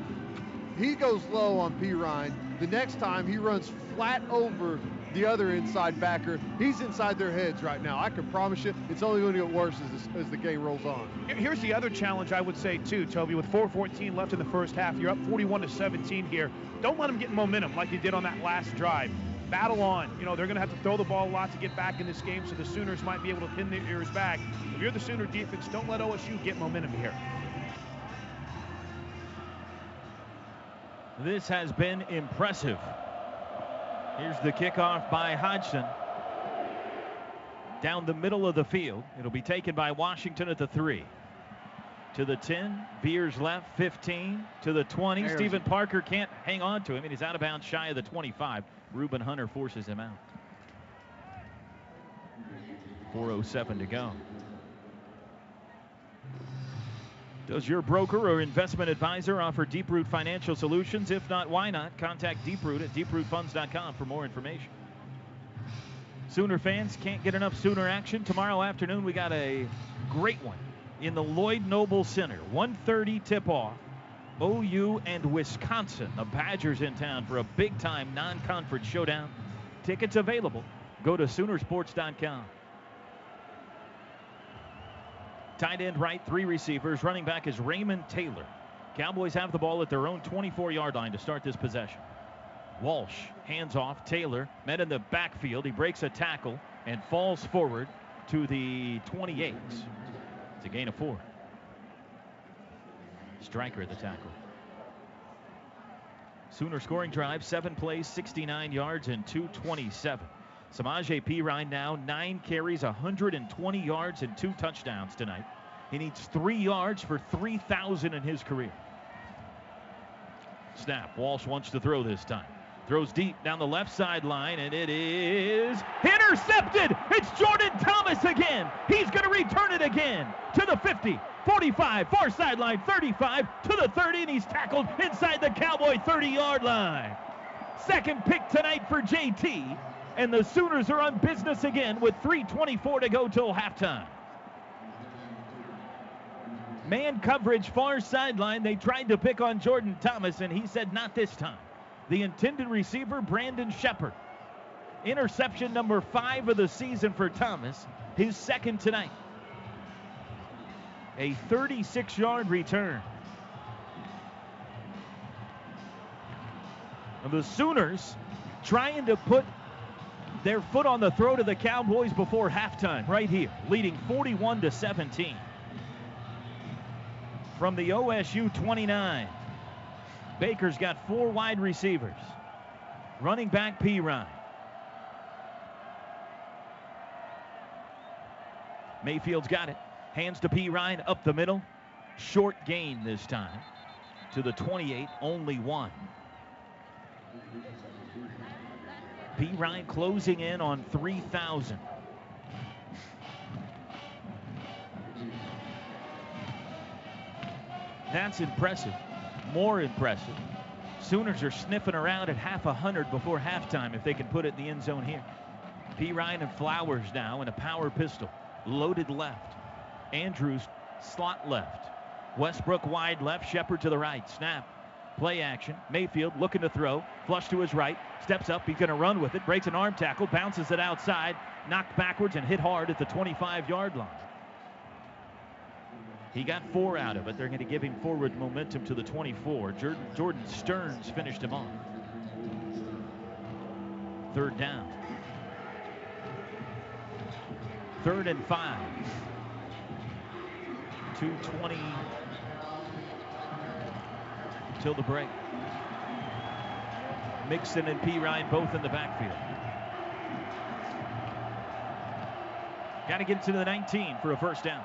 He goes low on Perine. The next time he runs flat over the other inside backer. He's inside their heads right now. I can promise you it's only going to get worse as, as the game rolls on. Here's the other challenge I would say too, Toby. With 4:14 left in the first half, you're up 41 to 17 here. Don't let them get momentum like you did on that last drive. Battle on. You know they're going to have to throw the ball a lot to get back in this game, so the Sooners might be able to pin their ears back. If you're the Sooner defense, don't let OSU get momentum here. This has been impressive. Here's the kickoff by Hodgson. Down the middle of the field. It'll be taken by Washington at the three. To the 10, Beers left, 15 to the 20. There's Steven Parker can't hang on to him, and he's out of bounds shy of the 25. Reuben Hunter forces him out. 4.07 to go. Does your broker or investment advisor offer Deeproot Financial Solutions? If not, why not? Contact Deeproot at deeprootfunds.com for more information. Sooner fans can't get enough Sooner action. Tomorrow afternoon, we got a great one in the Lloyd Noble Center. 1:30 tip-off. OU and Wisconsin. The Badgers in town for a big-time non-conference showdown. Tickets available. Go to Soonersports.com. Tight end right, three receivers. Running back is Raymond Taylor. Cowboys have the ball at their own 24 yard line to start this possession. Walsh hands off. Taylor met in the backfield. He breaks a tackle and falls forward to the 28. It's a gain of four. Striker at the tackle. Sooner scoring drive, seven plays, 69 yards, and 227. Samaje Perine now nine carries, 120 yards, and two touchdowns tonight. He needs three yards for 3,000 in his career. Snap. Walsh wants to throw this time. Throws deep down the left sideline, and it is intercepted. It's Jordan Thomas again. He's going to return it again to the 50, 45, far sideline, 35 to the 30, and he's tackled inside the Cowboy 30 yard line. Second pick tonight for JT and the Sooners are on business again with 3.24 to go till halftime. Man coverage far sideline. They tried to pick on Jordan Thomas, and he said, not this time. The intended receiver, Brandon Sheperd. Interception number five of the season for Thomas, his second tonight. A 36 yard return. And the Sooners trying to put their foot on the throat of the Cowboys before halftime, right here, leading 41 to 17. From the OSU 29, Baker's got four wide receivers. Running back Perine. Mayfield's got it. Hands to Perine up the middle. Short gain this time to the 28, only one. Perine closing in on 3,000. That's impressive. More impressive. Sooners are sniffing around at half a hundred before halftime if they can put it in the end zone here. Perine and Flowers now in a power pistol. Loaded left. Andrews slot left. Westbrook wide left. Shepard to the right. Snap. Play action. Mayfield looking to throw. Flush to his right. Steps up. He's going to run with it. Breaks an arm tackle. Bounces it outside. Knocked backwards and hit hard at the 25 yard line. He got four out of it. They're going to give him forward momentum to the 24. Jordan, Jordan Sterns finished him off. Third down. Third and five. 220 until the break. Mixon and Perine both in the backfield. Got to get to the 19 for a first down.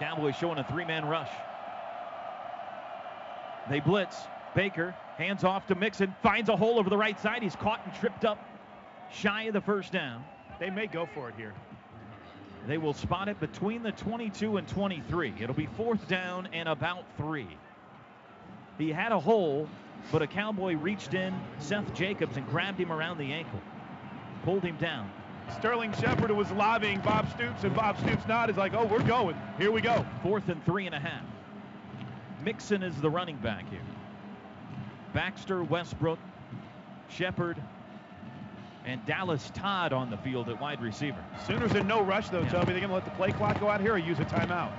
Cowboys showing a three-man rush. They blitz. Baker hands off to Mixon, finds a hole over the right side. He's caught and tripped up shy of the first down. They may go for it here. They will spot it between the 22 and 23. It'll be fourth down and about three. He had a hole, but a Cowboy reached in, Seth Jacobs, and grabbed him around the ankle. Pulled him down. Sterling Shepard was lobbying Bob Stoops, and Bob Stoops nodded, like, oh, we're going. Here we go. Fourth and three and a half. Mixon is the running back here. Baxter, Westbrook, Shepard, and Dallas Todd on the field at wide receiver. Sooners in no rush, though, yeah. Toby. They're going to let the play clock go out here or use a timeout?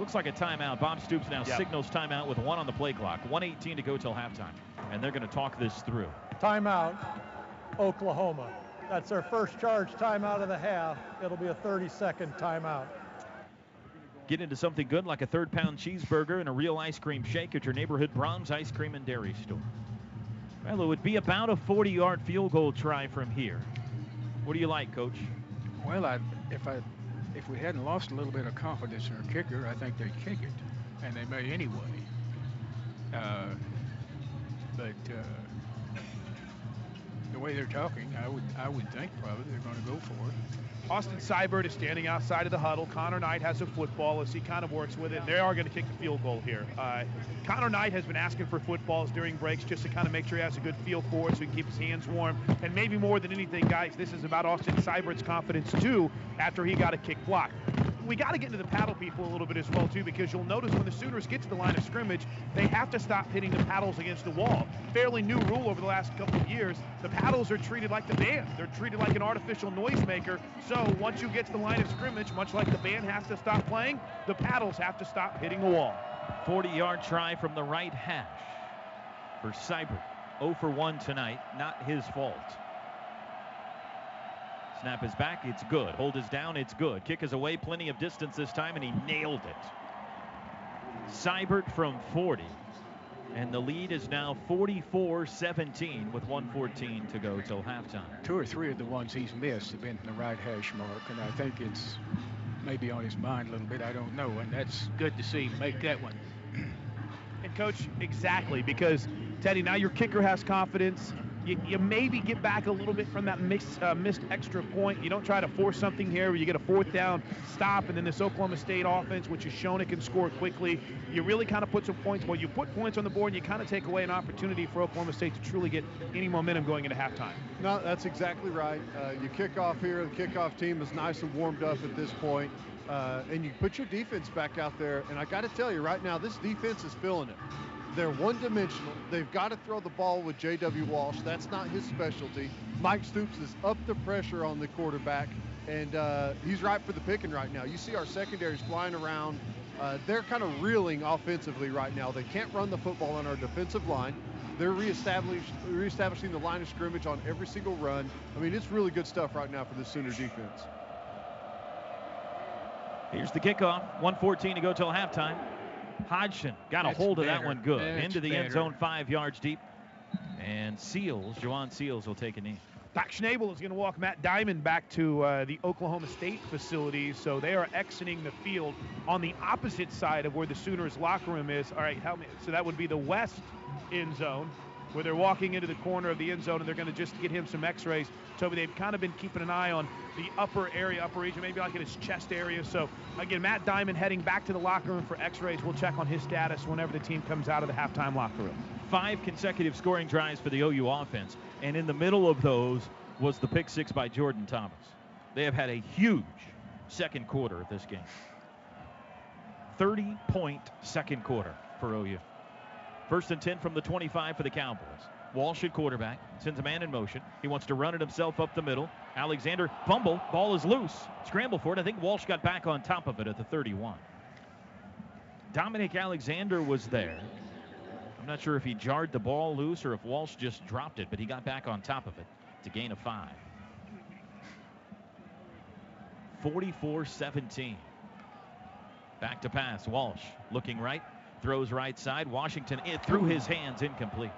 Looks like a timeout. Bob Stoops now yep. signals timeout with one on the play clock. 118 to go till halftime. And they're going to talk this through. Timeout, Oklahoma. That's their first charge timeout of the half. It'll be a 30-second timeout. Get into something good like a third pound cheeseburger and a real ice cream shake at your neighborhood Braum's Ice Cream and Dairy Store. Well, it would be about a 40 yard field goal try from here. What do you like, Coach? Well, I, if I if we hadn't lost a little bit of confidence in our kicker, I think they'd kick it, and they may anyway. Uh, but uh, the way they're talking, I would I would think probably they're going to go for it. Austin Seibert is standing outside of the huddle. Connor Knight has a football as he kind of works with it. They are going to kick the field goal here. Uh, Connor Knight has been asking for footballs during breaks just to kind of make sure he has a good feel for it so he can keep his hands warm. And maybe more than anything, guys, this is about Austin Seibert's confidence too after he got a kick block we got to get into the paddle people a little bit as well too, because you'll notice when the Sooners get to the line of scrimmage, they have to stop hitting the paddles against the wall. Fairly new rule over the last couple of years. The paddles are treated like the band. They're treated like an artificial noisemaker. So once you get to the line of scrimmage, much like the band has to stop playing, the paddles have to stop hitting the wall. 40-yard try from the right hash for Seibert. 0 for 1 tonight, not his fault. Snap is back. It's good. Hold is down. It's good. Kick is away. Plenty of distance this time, and he nailed it. Seibert from 40. And the lead is now 44-17 with 114 to go till halftime. Two or three of the ones he's missed have been in the right hash mark, and I think it's maybe on his mind a little bit. I don't know, and that's good to see make that one. And coach, exactly because Teddy, now your kicker has confidence you, you maybe get back a little bit from that missed, uh, missed extra point. You don't try to force something here where you get a fourth down stop, and then this Oklahoma State offense, which has shown it can score quickly, you really kind of put some points. Well, you put points on the board, and you kind of take away an opportunity for Oklahoma State to truly get any momentum going into halftime. No, that's exactly right. Uh, you kick off here. The kickoff team is nice and warmed up at this point. Uh, and you put your defense back out there. And I got to tell you right now, this defense is feeling it. They're one-dimensional. They've got to throw the ball with J.W. Walsh. That's not his specialty. Mike Stoops is up the pressure on the quarterback, and uh, he's right for the picking right now. You see our secondaries flying around. Uh, they're kind of reeling offensively right now. They can't run the football on our defensive line. They're reestablish, reestablishing the line of scrimmage on every single run. I mean, it's really good stuff right now for the Sooner defense. Here's the kickoff. 114 to go till halftime. Hodgson got a hold of better. that one good. That's Into the better. end zone, five yards deep. And Seales, Jhajuan Seales will take a knee. Doc Schnabel is going to walk Matt Dimon back to uh, the Oklahoma State facility. So they are exiting the field on the opposite side of where the Sooners locker room is. All right, help me. So that would be the west end zone where they're walking into the corner of the end zone and they're going to just get him some x-rays. Toby, they've kind of been keeping an eye on the upper area, upper region, maybe like in his chest area. So again, Matt Dimon heading back to the locker room for x-rays. We'll check on his status whenever the team comes out of the halftime locker room. Five consecutive scoring drives for the OU offense. And in the middle of those was the pick six by Jordan Thomas. They have had a huge second quarter of this game. 30 point second quarter for OU. First and 10 from the 25 for the Cowboys. Walsh at quarterback, sends a man in motion. He wants to run it himself up the middle. Alexander fumble, ball is loose. Scramble for it. I think Walsh got back on top of it at the 31. Dominic Alexander was there. I'm not sure if he jarred the ball loose or if Walsh just dropped it, but he got back on top of it to gain a five. 44 17. Back to pass. Walsh looking right, Throws right side. Washington eh, it through his hands, incomplete.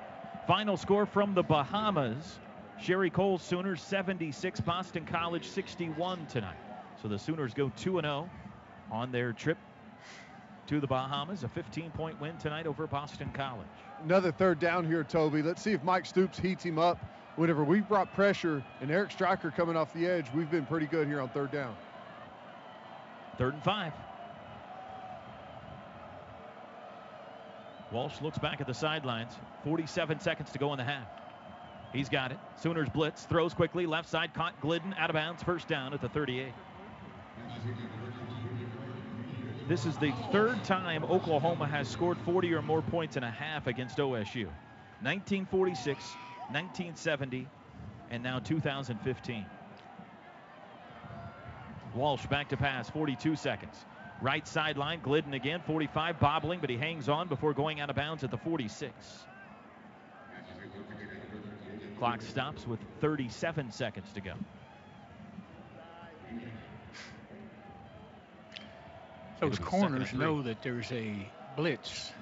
Final score from the Bahamas. Sherri Coale Sooners 76, Boston College 61 tonight. So the Sooners go 2 0 on their trip to the Bahamas. A 15 point win tonight over Boston College. Another third down here, Toby. Let's see if Mike Stoops heats him up. Whenever we brought pressure and Eric Striker coming off the edge, we've been pretty good here on third down. Third and five. Walsh looks back at the sidelines. 47 seconds to go in the half. He's got it. Sooners blitz, throws quickly, left side, caught Glidden, out of bounds, first down at the 38. This is the third time Oklahoma has scored 40 or more points in a half against OSU. 1946, 1970, and now 2015. Walsh back to pass, 42 seconds. Right sideline, Glidden again, 45, bobbling, but he hangs on before going out of bounds at the 46. Clock stops with 37 seconds to go. Those corners know that there's a blitz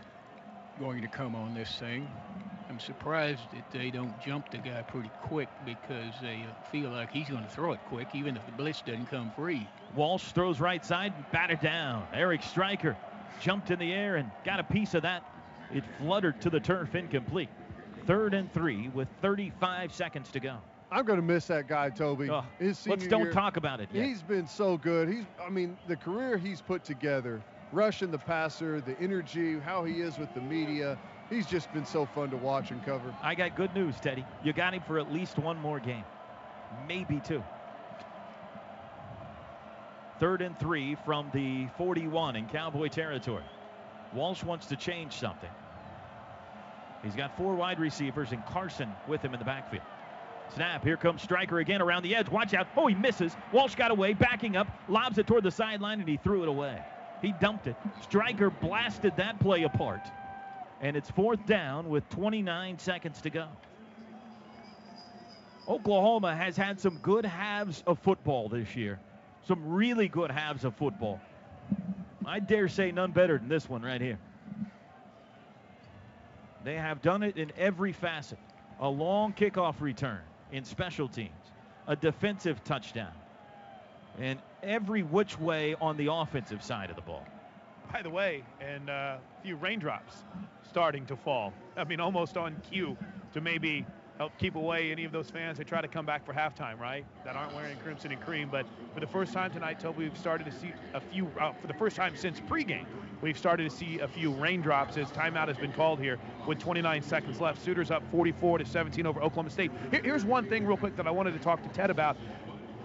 going to come on this thing. I'm surprised that they don't jump the guy pretty quick because they feel like he's going to throw it quick, even if the blitz doesn't come free. Walsh throws right side, batted down. Eric Striker jumped in the air and got a piece of that. It fluttered to the turf, incomplete. Third and three with 35 seconds to go. I'm going to miss that guy, Toby. Oh, let's don't year, talk about it yet. He's been so good. He's, I mean, the career he's put together, rushing the passer, the energy, how he is with the media. He's just been so fun to watch and cover. I got good news, Teddy. You got him for at least one more game, maybe two. Third and three from the 41 in Cowboy territory. Walsh wants to change something. He's got four wide receivers and Carson with him in the backfield. Snap. Here comes Striker again around the edge. Watch out. Oh, he misses. Walsh got away, backing up, lobs it toward the sideline, and he threw it away. He dumped it. Striker blasted that play apart. And it's fourth down with 29 seconds to go. Oklahoma has had some good halves of football this year. Some really good halves of football. I dare say none better than this one right here. They have done it in every facet. A long kickoff return in special teams, a defensive touchdown, and every which way on the offensive side of the ball. By the way, and uh, a few raindrops starting to fall. I mean, almost on cue to maybe help keep away any of those fans that try to come back for halftime, right? That aren't wearing crimson and cream. But for the first time tonight, Toby, we've started to see a few, uh, for the first time since pregame, we've started to see a few raindrops as timeout has been called here with 29 seconds left. Sooners up 44 to 17 over Oklahoma State. Here, here's one thing real quick that I wanted to talk to Ted about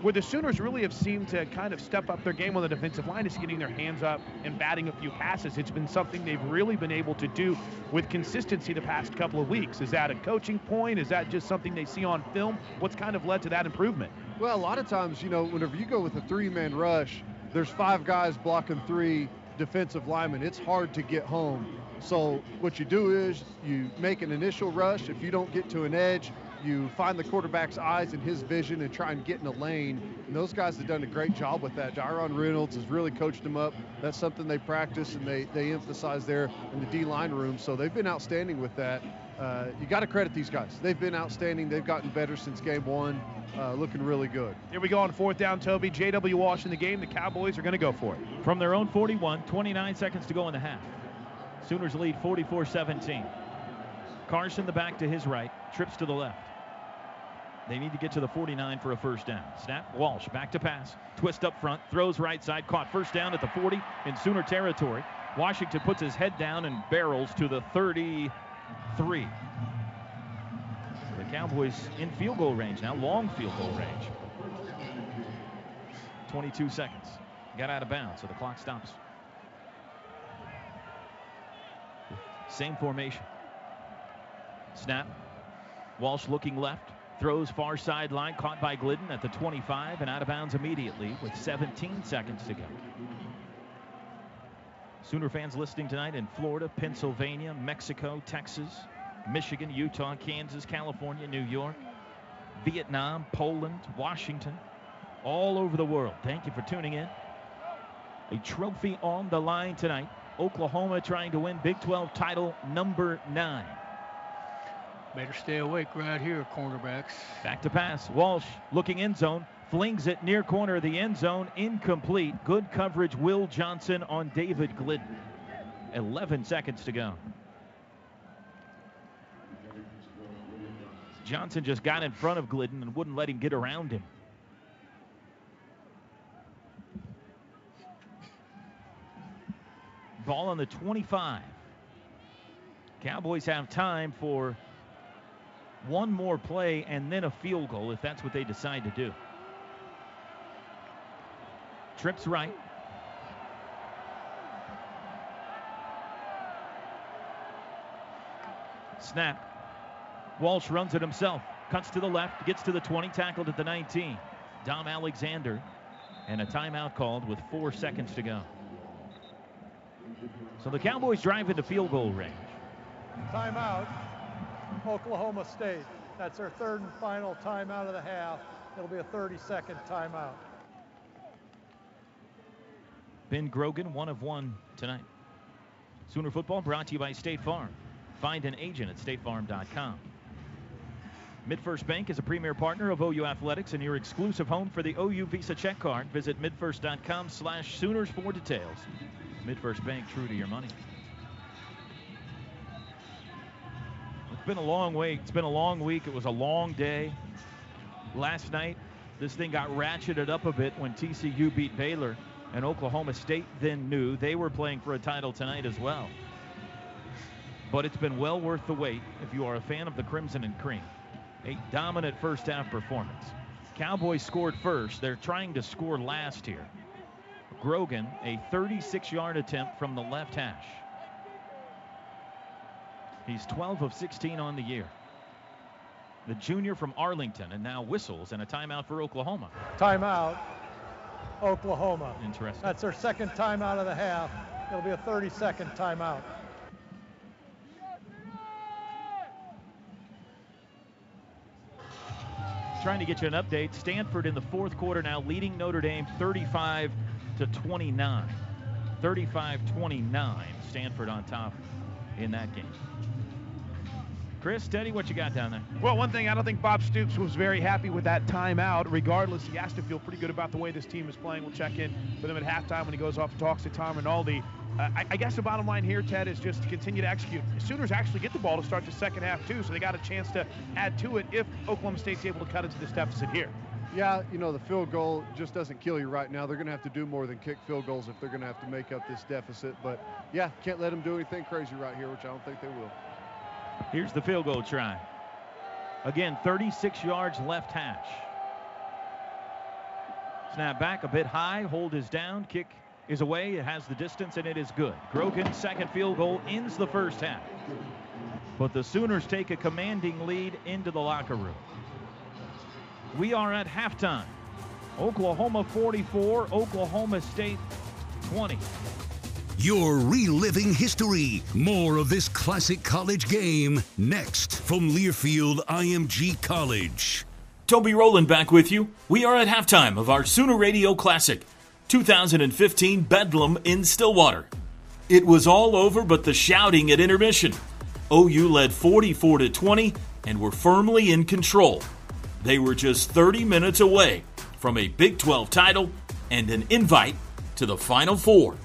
where the Sooners really have seemed to kind of step up their game on the defensive line is getting their hands up and batting a few passes. It's been something they've really been able to do with consistency the past couple of weeks. Is that a coaching point? Is that just something they see on film? What's kind of led to that improvement? Well, a lot of times, you know, whenever you go with a three-man rush, there's five guys blocking three defensive linemen. It's hard to get home. So what you do is you make an initial rush. If you don't get to an edge, you find the quarterback's eyes and his vision and try and get in a lane. And those guys have done a great job with that. Diron Reynolds has really coached them up. That's something they practice and they, they emphasize there in the D line room. So they've been outstanding with that. Uh, you got to credit these guys. They've been outstanding. They've gotten better since game one. Uh, looking really good. Here we go on fourth down, Toby. J.W. Walsh in the game. The Cowboys are going to go for it. From their own 41, 29 seconds to go in the half. Sooners lead 44 17. Carson, the back to his right, trips to the left. They need to get to the 49 for a first down. Snap, Walsh back to pass. Twist up front, throws right side, caught first down at the 40 in Sooner territory. Washington puts his head down and barrels to the 33. The Cowboys in field goal range now, long field goal range. 22 seconds. Got out of bounds, so the clock stops. Same formation. Snap. Walsh looking left. Throws far sideline, caught by Glidden at the 25 and out of bounds immediately with 17 seconds to go. Sooner fans listening tonight in Florida, Pennsylvania, Mexico, Texas, Michigan, Utah, Kansas, California, New York, Vietnam, Poland, Washington, all over the world. Thank you for tuning in. A trophy on the line tonight. Oklahoma trying to win Big 12 title number nine. Better stay awake right here, cornerbacks. Back to pass. Walsh looking end zone. Flings it near corner of the end zone. Incomplete. Good coverage. Will Johnson on David Glidden. 11 seconds to go. Johnson just got in front of Glidden and wouldn't let him get around him. Ball on the 25. Cowboys have time for one more play and then a field goal if that's what they decide to do. Trips right. Snap. Walsh runs it himself. Cuts to the left, gets to the 20, tackled at the 19. Dom Alexander, and a timeout called with four seconds to go. So the Cowboys drive into field goal range. Timeout, Oklahoma State. That's their third and final timeout of the half. It'll be a 30-second timeout. Ben Grogan, one of one tonight. Sooner football brought to you by State Farm. Find an agent at statefarm.com. MidFirst Bank is a premier partner of OU Athletics and your exclusive home for the OU Visa check card. Visit midfirst.com slash Sooners for details. MidFirst Bank, true to your money. Been a long week. It's been a long week. It was a long day. Last night, this thing got ratcheted up a bit when TCU beat Baylor, and Oklahoma State then knew they were playing for a title tonight as well. But it's been well worth the wait if you are a fan of the Crimson and Cream. A dominant first half performance. Cowboys scored first. They're trying to score last here. Grogan, a 36 yard attempt from the left hash. He's 12 of 16 on the year. The junior from Arlington and now whistles and a timeout for Oklahoma. Timeout, Oklahoma. Interesting. That's their second timeout of the half. It'll be a 30 second timeout. Trying to get you an update. Stanford in the fourth quarter now leading Notre Dame 35 to 29. 35 29. Stanford on top in that game. Chris, Teddy, what you got down there? Well, one thing, I don't think Bob Stoops was very happy with that timeout. Regardless, he has to feel pretty good about the way this team is playing. We'll check in with him at halftime when he goes off and talks to Tom Rinaldi. Uh, I, I, guess the bottom line here, Ted, is just to continue to execute. The Sooners actually get the ball to start the second half, too, so they got a chance to add to it if Oklahoma State's able to cut into this deficit here. Yeah, you know, the field goal just doesn't kill you right now. They're going to have to do more than kick field goals if they're going to have to make up this deficit. But, yeah, can't let them do anything crazy right here, which I don't think they will. Here's the field goal try. Again, 36 yards left hash. Snap back a bit high, hold is down, kick is away, it has the distance, and it is good. Grogan's second field goal ends the first half. But the Sooners take a commanding lead into the locker room. We are at halftime. Oklahoma 44, Oklahoma State 20. You're reliving history. More of this classic college game next from Learfield IMG College. Toby Rowland back with you. We are at halftime of our Sooner Radio Classic 2015 Bedlam in Stillwater. It was all over but the shouting at intermission. OU led 44 to 20 and were firmly in control. They were just 30 minutes away from a Big 12 title and an invite to the Final Four.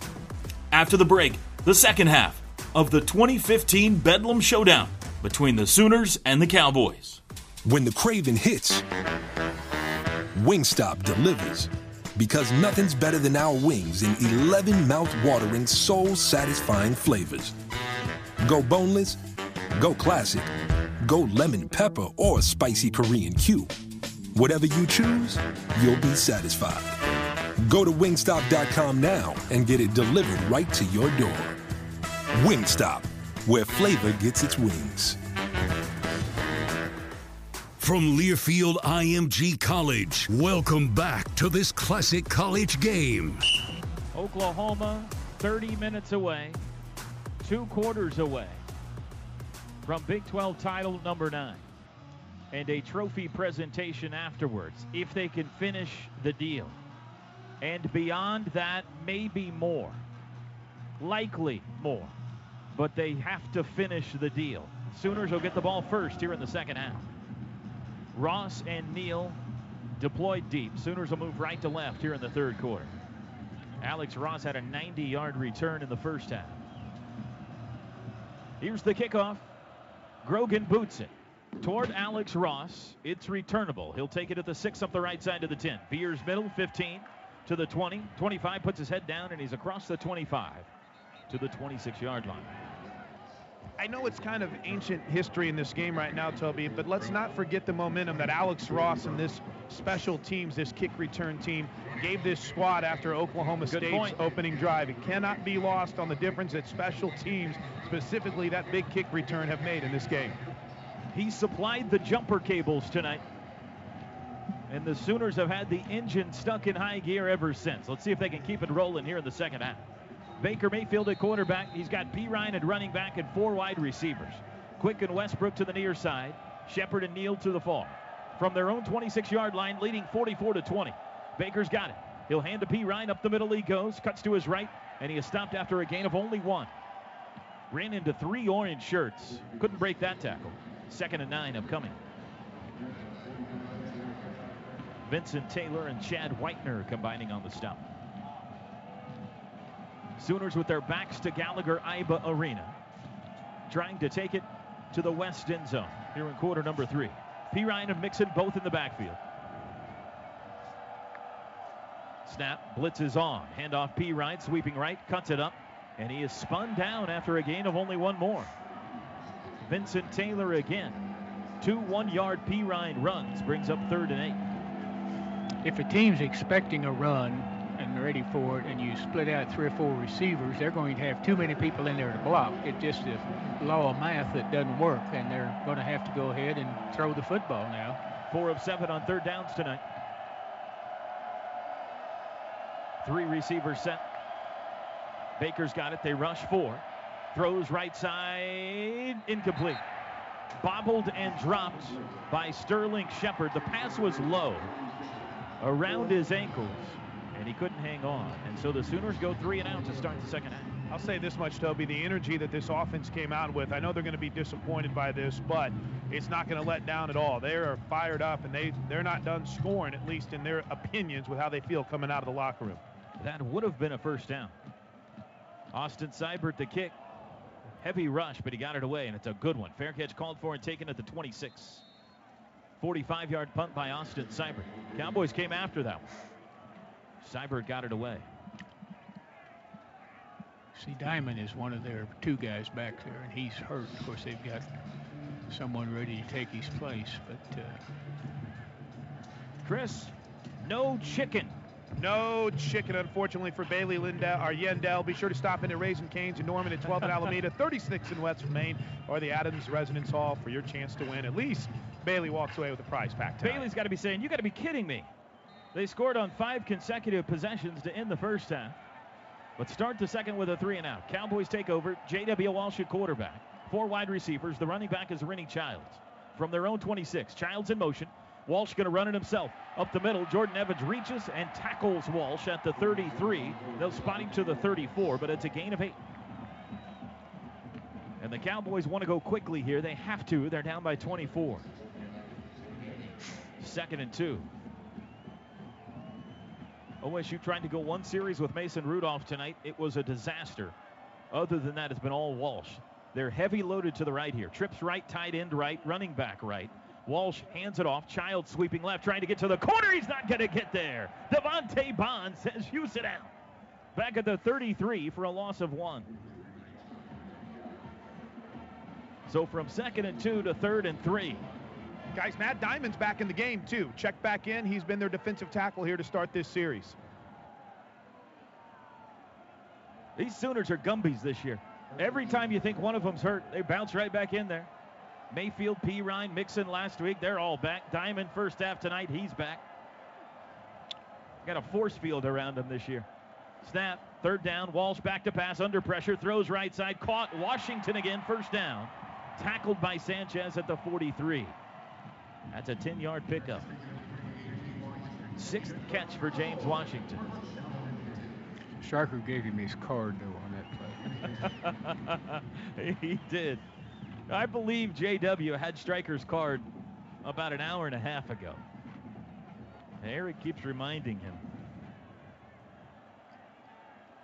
After the break, the second half of the 2015 Bedlam Showdown between the Sooners and the Cowboys. When the craving hits, Wingstop delivers. Because nothing's better than our wings in 11 mouth-watering, soul-satisfying flavors. Go boneless, go classic, go lemon pepper or spicy Korean Q. Whatever you choose, you'll be satisfied. Go to wingstop.com now and get it delivered right to your door. Wingstop, where flavor gets its wings. From Learfield IMG College, welcome back to this classic college game. Oklahoma, 30 minutes away, two quarters away from Big 12 title number nine, and a trophy presentation afterwards if they can finish the deal. And beyond that, maybe more. Likely more. But they have to finish the deal. Sooners will get the ball first here in the second half. Ross and Neal deployed deep. Sooners will move right to left here in the third quarter. Alex Ross had a 90 yard return in the first half. Here's the kickoff. Grogan boots it toward Alex Ross. It's returnable. He'll take it at the six up the right side to the 10. Beers middle, 15 to the 20. 25 puts his head down and he's across the 25 to the 26 yard line. I know it's kind of ancient history in this game right now, Toby, but let's not forget the momentum that Alex Ross and this special teams, this kick return team, gave this squad after Oklahoma Good State's point. opening drive. It cannot be lost on the difference that special teams, specifically that big kick return, have made in this game. He supplied the jumper cables tonight. And the Sooners have had the engine stuck in high gear ever since. Let's see if they can keep it rolling here in the second half. Baker Mayfield at quarterback. He's got Perine at running back and four wide receivers. Quick and Westbrook to the near side. Shepard and Neal to the far. From their own 26 yard line, leading 44 to 20. Baker's got it. He'll hand to Perine. Up the middle he goes. Cuts to his right. And he is stopped after a gain of only one. Ran into three orange shirts. Couldn't break that tackle. Second and nine upcoming. Vincent Taylor and Chad Whitener combining on the stop. Sooners with their backs to Gallagher Iba Arena. Trying to take it to the west end zone here in quarter number three. Perine and Mixon both in the backfield. Snap, blitz is on. Handoff Perine sweeping right, cuts it up, and he is spun down after a gain of only one more. Vincent Taylor again. Two one yard Perine runs, brings up third and eight. If a team's expecting a run and ready for it, and you split out three or four receivers, they're going to have too many people in there to block. It's just a law of math that doesn't work, and they're going to have to go ahead and throw the football now. Four of seven on third downs tonight. Three receivers set. Baker's got it. They rush four. Throws right side. Incomplete. Bobbled and dropped by Sterling Shepard. The pass was low around his ankles, and he couldn't hang on. And so the Sooners go three and out to start the second half. I'll say this much, Toby. The energy that this offense came out with, I know they're going to be disappointed by this, but it's not going to let down at all. They are fired up, and they, they're not done scoring, at least in their opinions, with how they feel coming out of the locker room. That would have been a first down. Austin Seibert the kick. Heavy rush, but he got it away, and it's a good one. Fair catch called for and taken at the 26. 45 yard punt by Austin Seibert. Cowboys came after that one. Seibert got it away. See, Dimon is one of their two guys back there, and he's hurt. Of course, they've got someone ready to take his place, but uh, Chris, no chicken. No chicken, unfortunately, for Bailey Lindell or Yendell. Be sure to stop in at Raising Canes in Norman at 12 in Alameda, 36 in West Main, or the Adams Residence Hall for your chance to win. At least Bailey walks away with a prize pack. Bailey's got to be saying, You got to be kidding me. They scored on five consecutive possessions to end the first half, but start the second with a three and out. Cowboys take over. J.W. Walsh at quarterback. Four wide receivers. The running back is Rennie Childs from their own 26. Childs in motion. Walsh going to run it himself. Up the middle, Jordan Evans reaches and tackles Walsh at the 33. They'll spot him to the 34, but it's a gain of eight. And the Cowboys want to go quickly here. They have to. They're down by 24. Second and two. OSU trying to go one series with Mason Rudolph tonight. It was a disaster. Other than that, it's been all Walsh. They're heavy loaded to the right here. Trips right, tight end right, running back right. Walsh hands it off. Child sweeping left, trying to get to the corner. He's not going to get there. Devante Bond says, you sit down. Back at the 33 for a loss of one. So from second and two to third and three. Guys, Matt Dimon's back in the game, too. Check back in. He's been their defensive tackle here to start this series. These Sooners are Gumbies this year. Every time you think one of them's hurt, they bounce right back in there. Mayfield, Perine, Mixon last week, they're all back. Diamond first half tonight, he's back. Got a force field around him this year. Snap, third down, Walsh back to pass, under pressure, throws right side, caught Washington again, first down. Tackled by Sanchez at the 43. That's a 10 yard pickup. Sixth catch for James Washington. Sharker gave him his card, though, on that play. he did. I believe JW had Striker's card about an hour and a half ago. Eric keeps reminding him.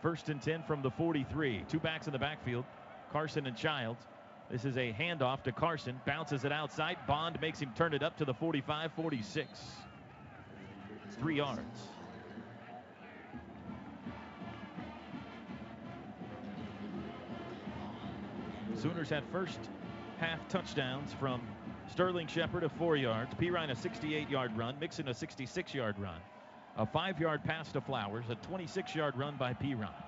First and 10 from the 43. Two backs in the backfield, Carson and Childs. This is a handoff to Carson. Bounces it outside. Bond makes him turn it up to the 45 46. Three yards. Sooners had first half touchdowns from Sterling Shepard of four yards, Perine a 68 yard run, Mixon a 66 yard run, a five yard pass to Flowers, a 26 yard run by Perine.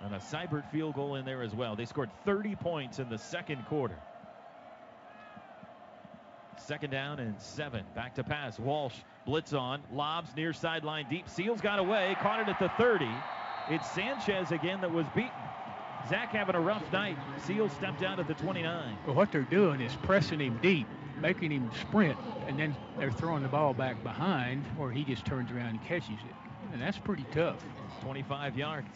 And a Seibert field goal in there as well. They scored 30 points in the second quarter. Second down and seven. Back to pass. Walsh blitz on. Lobs near sideline deep. Seales got away. Caught it at the 30. It's Sanchez again that was beaten. Zach having a rough night. Seales stepped out at the 29. Well, what they're doing is pressing him deep, making him sprint, and then they're throwing the ball back behind, or he just turns around and catches it. And that's pretty tough. 25 yards.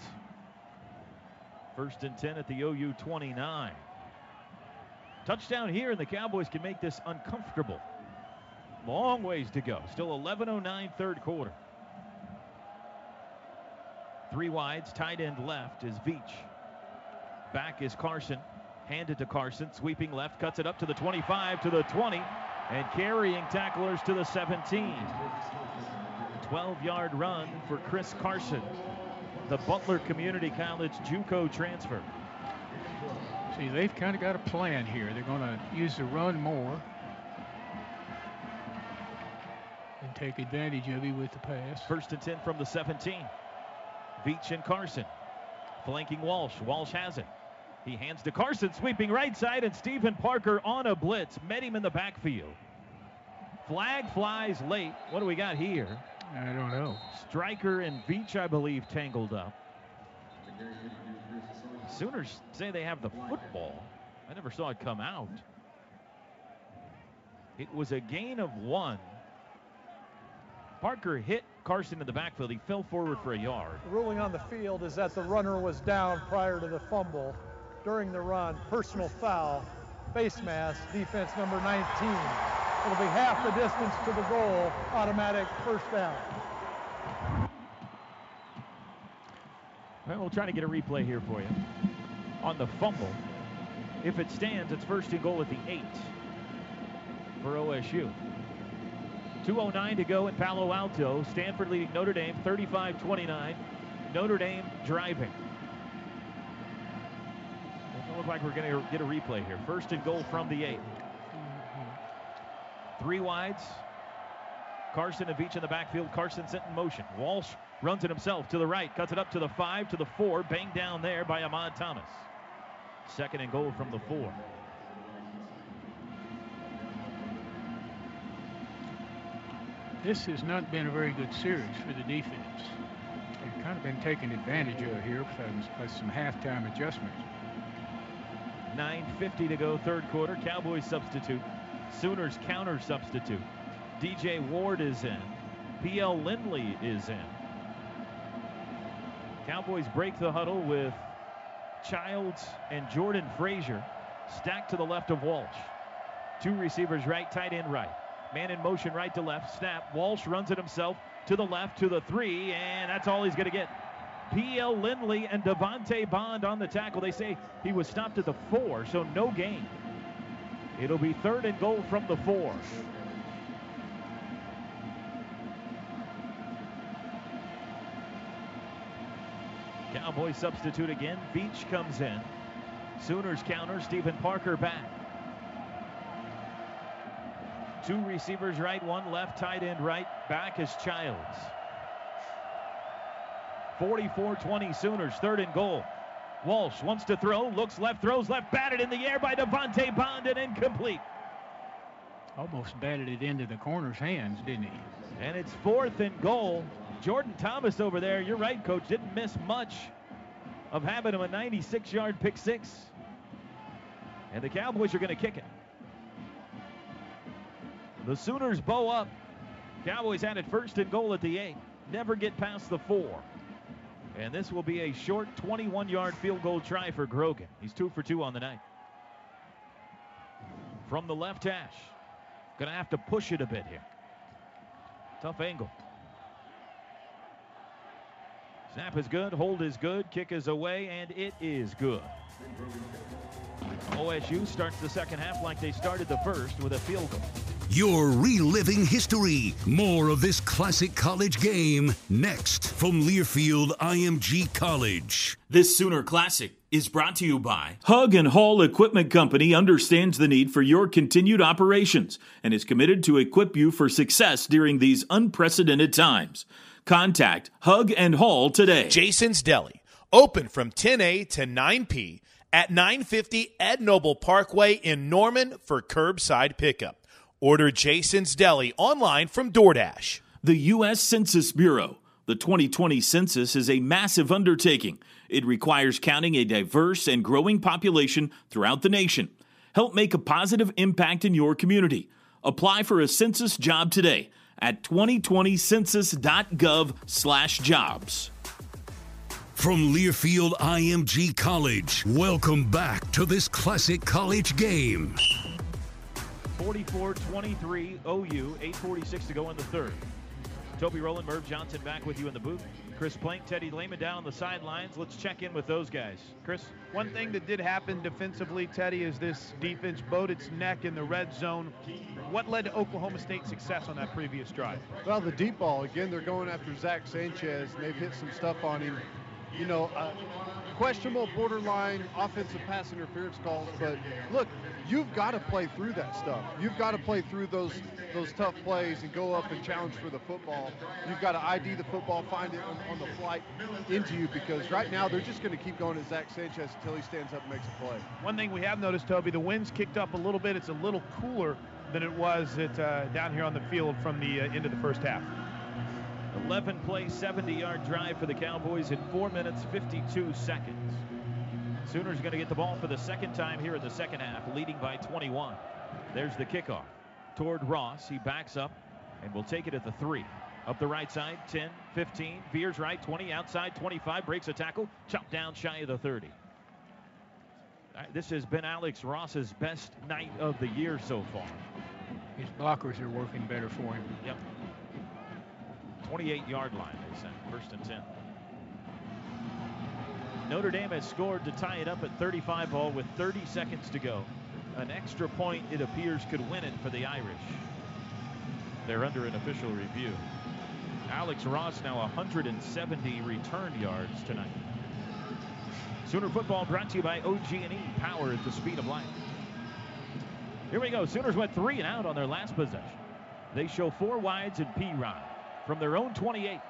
First and 10 at the OU 29. Touchdown here, and the Cowboys can make this uncomfortable. Long ways to go. Still 11.09 third quarter. Three wides, tight end left is Veach. Back is Carson. Handed to Carson. Sweeping left. Cuts it up to the 25, to the 20. And carrying tacklers to the 17. 12 yard run for Chris Carson, the Butler Community College Juco transfer. See, they've kind of got a plan here. They're going to use the run more and take advantage of you with the pass. First and 10 from the 17. Veach and Carson flanking Walsh. Walsh has it. He hands to Carson, sweeping right side, and Steven Parker on a blitz. Met him in the backfield. Flag flies late. What do we got here? I don't know. Striker and Veach, I believe, tangled up. Sooners say they have the football. I never saw it come out. It was a gain of one. Parker hit Carson in the backfield. He fell forward for a yard. The ruling on the field is that the runner was down prior to the fumble during the run. Personal foul, face mask, defense number 19. It'll be half the distance to the goal, automatic first down. Well, we'll try to get a replay here for you. On the fumble, if it stands, it's first and goal at the eight for OSU. 2.09 to go in Palo Alto. Stanford leading Notre Dame 35 29. Notre Dame driving. Doesn't look like we're going to get a replay here. First and goal from the eight. Three wides. Carson and Veach in the backfield. Carson sent in motion. Walsh runs it himself to the right, cuts it up to the five, to the four. Banged down there by Ahmad Thomas. Second and goal from the four. This has not been a very good series for the defense. They've kind of been taken advantage of here by some halftime adjustments. 9.50 to go, third quarter. Cowboys substitute. Sooners counter substitute. DJ Ward is in. P.L. Lindley is in. Cowboys break the huddle with Childs and Jordan Frazier stacked to the left of Walsh. Two receivers right, tight end right. Man in motion right to left. Snap. Walsh runs it himself to the left to the three, and that's all he's going to get. P.L. Lindley and Devante Bond on the tackle. They say he was stopped at the four, so no gain. It'll be third and goal from the four. Cowboy substitute again. Veach comes in. Sooners counter. Steven Parker back. Two receivers right, one left, tight end right. Back is Childs. 44-20 Sooners, third and goal. Walsh wants to throw, looks left, throws left, batted in the air by Devante Bond and incomplete. Almost batted it into the corner's hands, didn't he? And it's fourth and goal. Jordan Thomas over there, you're right, coach, didn't miss much of having him a 96-yard pick six. And the Cowboys are going to kick it. The Sooners bow up. Cowboys had it first and goal at the eight. Never get past the four. And this will be a short 21 yard field goal try for Grogan. He's two for two on the night. From the left hash. Going to have to push it a bit here. Tough angle. Snap is good, hold is good, kick is away, and it is good. OSU starts the second half like they started the first with a field goal. You're reliving history. More of this classic college game next from Learfield IMG College. This Sooner Classic is brought to you by Hugg and Hall Equipment Company understands the need for your continued operations and is committed to equip you for success during these unprecedented times. Contact Hugg and Hall today. Jason's Deli, open from 10A to 9P at 950 Ed Noble Parkway in Norman for curbside pickup. Order Jason's Deli online from DoorDash. The U.S. Census Bureau. The 2020 census is a massive undertaking. It requires counting a diverse and growing population throughout the nation. Help make a positive impact in your community. Apply for a census job today at 2020census.gov/jobs. From Learfield IMG College, welcome back to this classic college game. 44-23 OU, 8.46 to go in the third. Toby Rowland, Merv Johnson back with you in the booth. Chris Plank, Teddy Lehman down on the sidelines. Let's check in with those guys. Chris? One thing that did happen defensively, Teddy, is this defense bowed its neck in the red zone. What led to Oklahoma State's success on that previous drive? Well, the deep ball. Again, they're going after Zach Sanchez, and they've hit some stuff on him. You know, uh, questionable borderline offensive pass interference calls, but look, you've got to play through that stuff. You've got to play through those those tough plays and go up and challenge for the football. You've got to ID the football, find it on, on the flight into you because right now they're just going to keep going to Zach Sanchez until he stands up and makes a play. One thing we have noticed, Toby, the wind's kicked up a little bit. It's a little cooler than it was at, uh, down here on the field from the uh, end of the first half. 11 play, 70 yard drive for the Cowboys in 4 minutes 52 seconds. Sooners going to get the ball for the second time here in the second half, leading by 21. There's the kickoff toward Ross. He backs up and will take it at the three. Up the right side, 10, 15, veers right, 20, outside, 25, breaks a tackle, chopped down shy of the 30. This has been Alex Ross's best night of the year so far. His blockers are working better for him. Yep. 28 yard line, they said. First and 10. Notre Dame has scored to tie it up at 35 ball with 30 seconds to go. An extra point, it appears, could win it for the Irish. They're under an official review. Alex Ross now 170 return yards tonight. Sooner football brought to you by OG&E, power at the speed of light. Here we go. Sooners went three and out on their last possession. They show four wides and Perine from their own 28.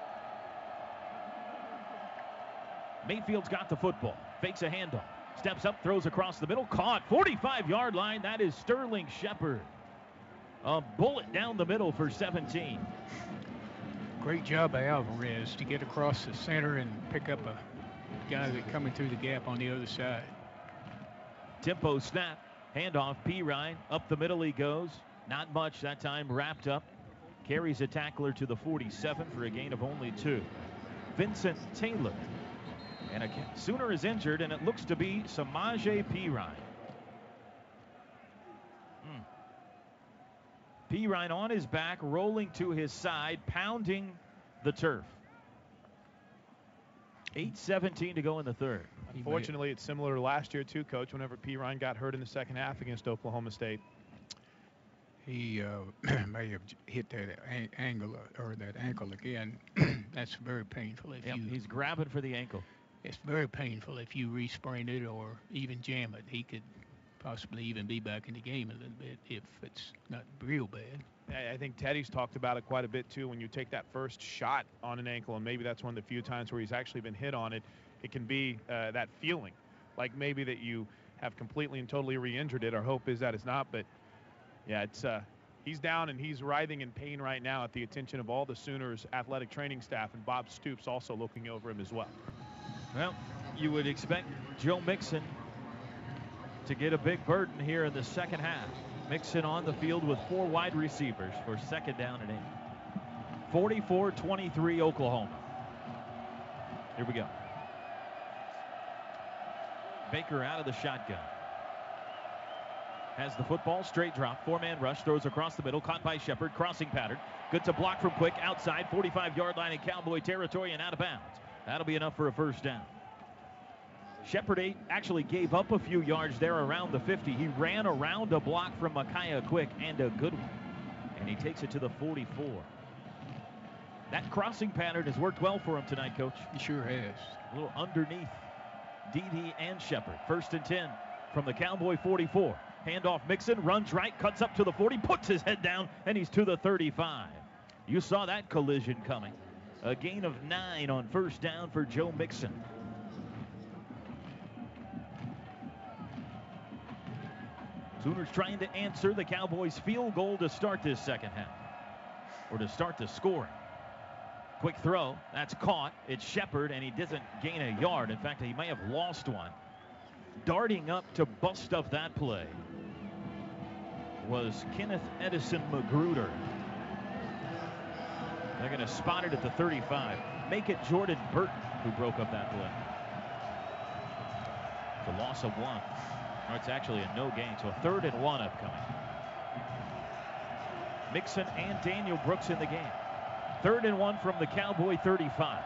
Mayfield's got the football, fakes a handoff, steps up, throws across the middle, caught 45 yard line. That is Sterling Shepard. A bullet down the middle for 17. Great job by Alvarez to get across the center and pick up a guy that coming through the gap on the other side. Tempo snap, handoff, Perine, up the middle he goes. Not much that time, wrapped up. Carries a tackler to the 47 for a gain of only two. Vincent Taylor. And a Sooner is injured, and it looks to be Samaje Perine. Hmm. Perine on his back, rolling to his side, pounding the turf. 8.17 to go in the third. Unfortunately, it's similar to last year, too, Coach, whenever Perine got hurt in the second half against Oklahoma State he uh, may have hit that an- angle uh, or that ankle again. That's very painful. If yep, you, he's grabbing for the ankle. It's very painful if you resprain it or even jam it. He could possibly even be back in the game a little bit if it's not real bad. I think Teddy's talked about it quite a bit too. When you take that first shot on an ankle, and maybe that's one of the few times where he's actually been hit on it, it can be uh, that feeling, like maybe that you have completely and totally re-injured it. Our hope is that it's not, but yeah, it's uh, he's down and he's writhing in pain right now at the attention of all the Sooners athletic training staff, and Bob Stoops also looking over him as well. Well, you would expect Joe Mixon to get a big burden here in the second half. Mixon on the field with four wide receivers for second down and eight. 44-23 Oklahoma. Here we go. Baker out of the shotgun. Has the football, straight drop, four-man rush, throws across the middle, caught by Shepard, crossing pattern. Good to block from Quick, outside, 45-yard line in Cowboy territory and out of bounds. That'll be enough for a first down. Shepard actually gave up a few yards there around the 50. He ran around a block from Micaiah Quick and a good one. And he takes it to the 44. That crossing pattern has worked well for him tonight, Coach. He sure has. A little underneath Dede and Shepard. First and 10 from the Cowboy 44. Handoff Mixon, runs right, cuts up to the 40, puts his head down, and he's to the 35. You saw that collision coming. A gain of nine on first down for Joe Mixon. Sooners trying to answer the Cowboys' field goal to start this second half, or to start the scoring. Quick throw, that's caught. It's Shepard, and he doesn't gain a yard. In fact, he may have lost one. Darting up to bust up that play was Kenneth Edison McGruder. They're going to spot it at the 35. Make it Jordan Burton who broke up that play. A loss of one. Or it's actually a no gain, so a third and one upcoming. Mixon and Daniel Brooks in the game. Third and one from the Cowboy 35.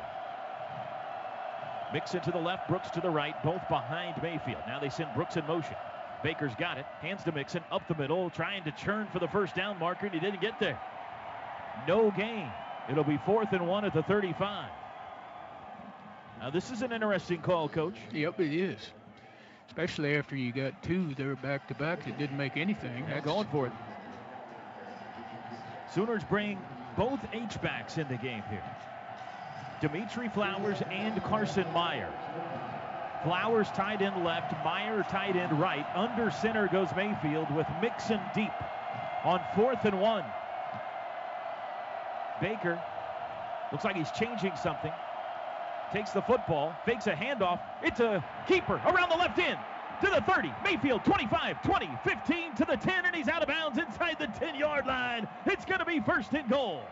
Mixon to the left, Brooks to the right, both behind Mayfield. Now they send Brooks in motion. Baker's got it, hands to Mixon, up the middle, trying to churn for the first down marker, and he didn't get there. No gain. It'll be fourth and one at the 35. Now this is an interesting call, Coach. Yep, it is. Especially after you got two there back to back that didn't make anything. That's going for it. Sooners bring both H-backs in the game here. Dimitri Flowers and Carson Meier. Flowers tight end left, Meier tight end right. Under center goes Mayfield with Mixon deep on fourth and one. Baker looks like he's changing something. Takes the football, fakes a handoff. It's a keeper around the left end to the 30. Mayfield 25, 20, 15 to the 10, and he's out of bounds inside the 10 yard line. It's going to be first and goal.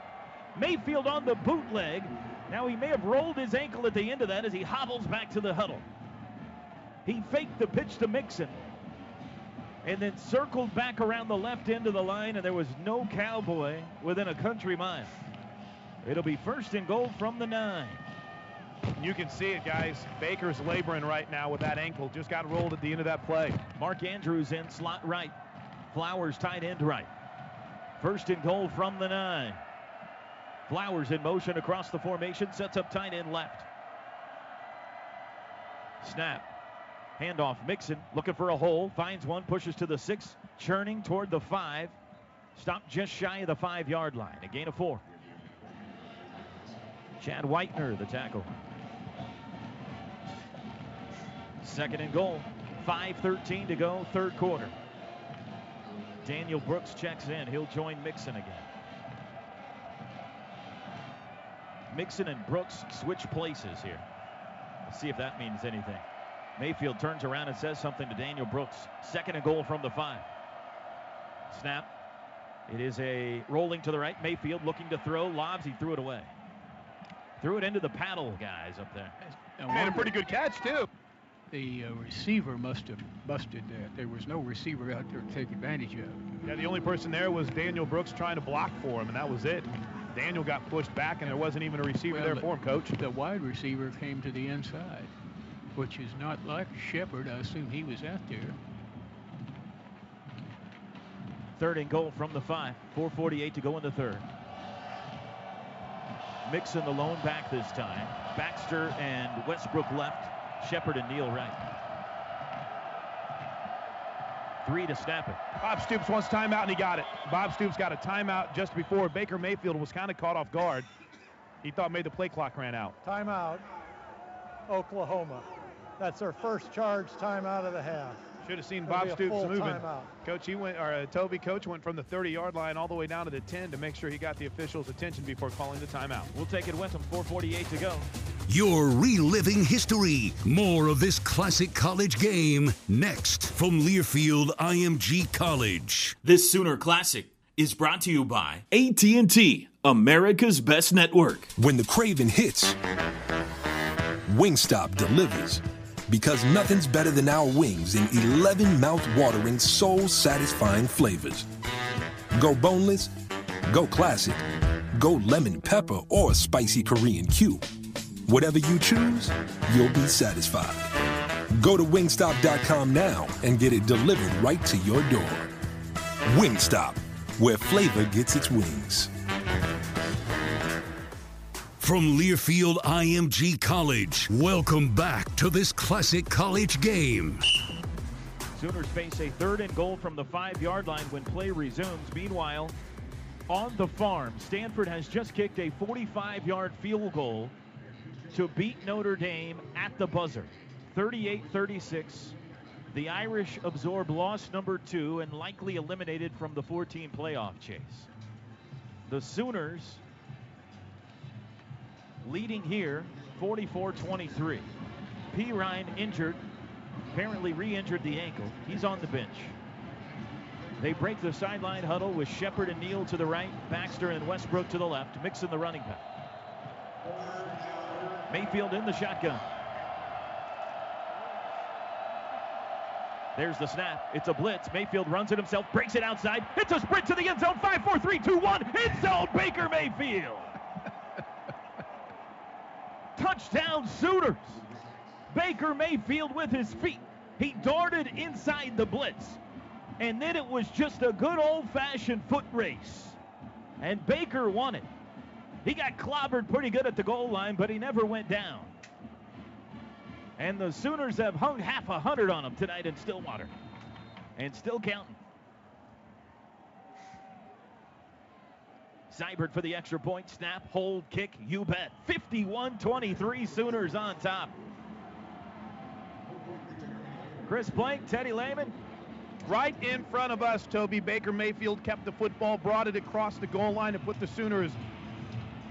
Mayfield on the bootleg. Now he may have rolled his ankle at the end of that as he hobbles back to the huddle. He faked the pitch to Mixon and then circled back around the left end of the line, and there was no cowboy within a country mile. It'll be first and goal from the nine. You can see it, guys. Baker's laboring right now with that ankle. Just got rolled at the end of that play. Mark Andrews in slot right. Flowers tight end right. First and goal from the nine. Flowers in motion across the formation, sets up tight end left. Snap. Handoff Mixon looking for a hole, finds one, pushes to the six, churning toward the five. Stopped just shy of the five yard line. A gain of four. Chad Whitener, the tackle. Second and goal. 5.13 to go, third quarter. Daniel Brooks checks in. He'll join Mixon again. Mixon and Brooks switch places here. Let's see if that means anything. Mayfield turns around and says something to Daniel Brooks. Second and goal from the five. Snap. It is a rolling to the right. Mayfield looking to throw. Lobs. He threw it away. Threw it into the paddle guys up there. Made a pretty good catch, too. The uh, receiver must have busted that. There was no receiver out there to take advantage of. Yeah, the only person there was Daniel Brooks trying to block for him, and that was it. Daniel got pushed back, and there wasn't even a receiver Well, there for him, coach. The wide receiver came to the inside, which is not like Shepard. I assume he was out there. Third and goal from the five. 4.48 to go in the third. Mixon the lone back this time. Baxter and Westbrook left. Shepard and Neal right. Three to snap it. Bob Stoops wants timeout, and he got it. Bob Stoops got a timeout just before Baker Mayfield was kind of caught off guard. He thought maybe the play clock ran out. Timeout, Oklahoma. That's their first charge timeout of the half. Should have seen Bob be Stoops moving. timeout. Coach, he went, or uh, Toby, coach went from the 30-yard line all the way down to the 10 to make sure he got the officials' attention before calling the timeout. We'll take it with him. 4.48 to go. You're reliving history. More of this classic college game next from Learfield IMG College. This Sooner Classic is brought to you by AT&T, America's best network. When the craving hits, Wingstop delivers. Because nothing's better than our wings in 11 mouth-watering, soul-satisfying flavors. Go boneless, go classic, go lemon pepper or spicy Korean cube. Whatever you choose, you'll be satisfied. Go to wingstop.com now and get it delivered right to your door. Wingstop, where flavor gets its wings. From Learfield IMG College, welcome back to this classic college game. Sooners face a third and goal from the five yard line when play resumes. Meanwhile, on the farm, Stanford has just kicked a 45 yard field goal to beat Notre Dame at the buzzer. 38 36. The Irish absorb loss number two and likely eliminated from the 14 playoff chase. The Sooners leading here 44 23. Perine injured, apparently re injured the ankle. He's on the bench. They break the sideline huddle with Shepard and Neal to the right, Baxter and Westbrook to the left, Mixon the running back. Mayfield in the shotgun. There's the snap. It's a blitz. Mayfield runs it himself, breaks it outside. It's a sprint to the end zone. 5 4 3 2 1. End zone. Baker Mayfield. Touchdown Sooners. Baker Mayfield with his feet. He darted inside the blitz. And then it was just a good old fashioned foot race. And Baker won it. He got clobbered pretty good at the goal line, but he never went down. And the Sooners have hung half a hundred on them tonight in Stillwater. And still counting. Seibert for the extra point. Snap, hold, kick, you bet. 51-23 Sooners on top. Chris Plank, Teddy Lehman. Right in front of us, Toby Baker Mayfield kept the football, brought it across the goal line, and put the Sooners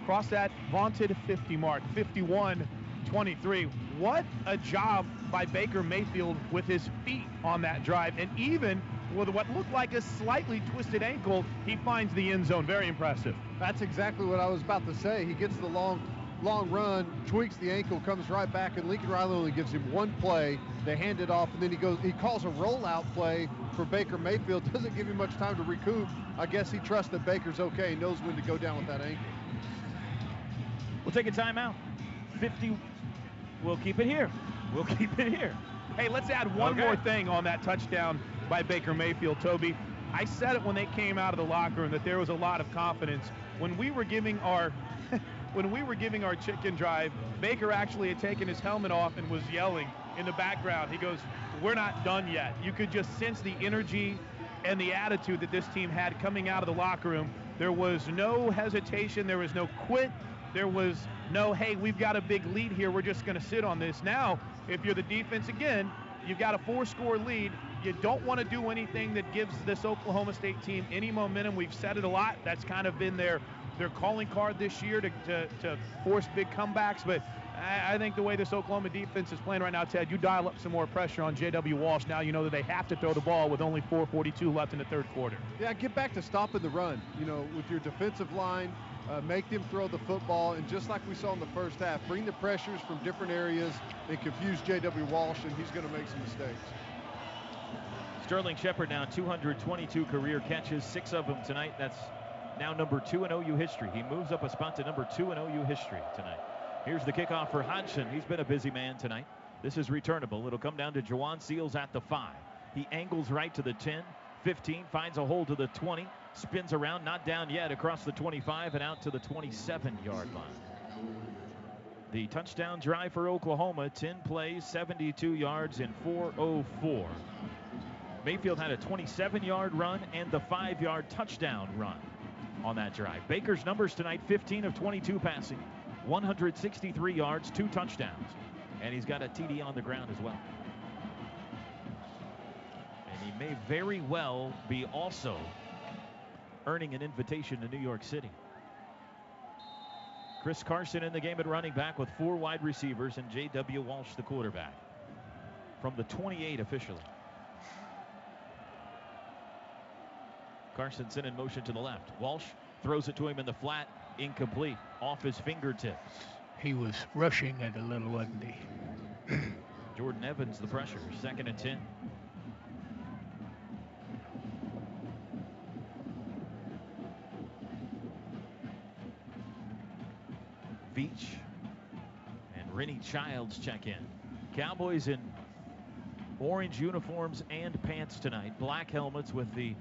across that vaunted 50 mark. 51 23. What a job by Baker Mayfield with his feet on that drive. And even with what looked like a slightly twisted ankle, he finds the end zone. Very impressive. That's exactly what I was about to say. He gets the long long run, tweaks the ankle, comes right back, and Lincoln Riley only gives him one play. They hand it off, and then he goes. He calls a rollout play for Baker Mayfield. Doesn't give him much time to recoup. I guess he trusts that Baker's okay. He knows when to go down with that ankle. We'll take a timeout. 50. We'll keep it here. We'll keep it here. Hey, let's add one Okay. more thing on that touchdown by Baker Mayfield, Toby. I said it when they came out of the locker room that there was a lot of confidence. When we were giving our when we were giving our chicken drive, Baker actually had taken his helmet off and was yelling in the background. He goes, "We're not done yet." You could just sense the energy and the attitude that this team had coming out of the locker room. There was no hesitation, there was no quit, there was no, "Hey, we've got a big lead here. We're just going to sit on this." Now, if you're the defense again, you've got a four-score lead. You don't want to do anything that gives this Oklahoma State team any momentum. We've said it a lot. That's kind of been their their calling card this year to, to, to force big comebacks. But I, I think the way this Oklahoma defense is playing right now, Ted, you dial up some more pressure on J.W. Walsh. Now you know that they have to throw the ball with only 4:42 left in the third quarter. Yeah, get back to stopping the run. You know, with your defensive line, uh, make them throw the football, and just like we saw in the first half, bring the pressures from different areas and confuse J.W. Walsh, and he's going to make some mistakes. Sterling Shepard now 222 career catches, six of them tonight. That's now number two in OU history. He moves up a spot to number two in OU history tonight. Here's the kickoff for Hodgson. He's been a busy man tonight. This is returnable. It'll come down to Jhajuan Seales at the five. He angles right to the 10, 15, finds a hole to the 20, spins around, not down yet, across the 25 and out to the 27 yard line. The touchdown drive for Oklahoma 10 plays, 72 yards, and 404. Mayfield had a 27 yard run and the five yard touchdown run on that drive. Baker's numbers tonight 15 of 22 passing, 163 yards, two touchdowns. And he's got a TD on the ground as well. And he may very well be also earning an invitation to New York City. Chris Carson in the game at running back with four wide receivers and J.W. Walsh, the quarterback. From the 28 officially. Carsonson in motion to the left. Walsh throws it to him in the flat, incomplete, off his fingertips. he was rushing it a little, wasn't he? Jordan Evans, the pressure, second and 10. Veach and Rennie Childs check in. Cowboys in orange uniforms and pants tonight. Black helmets with the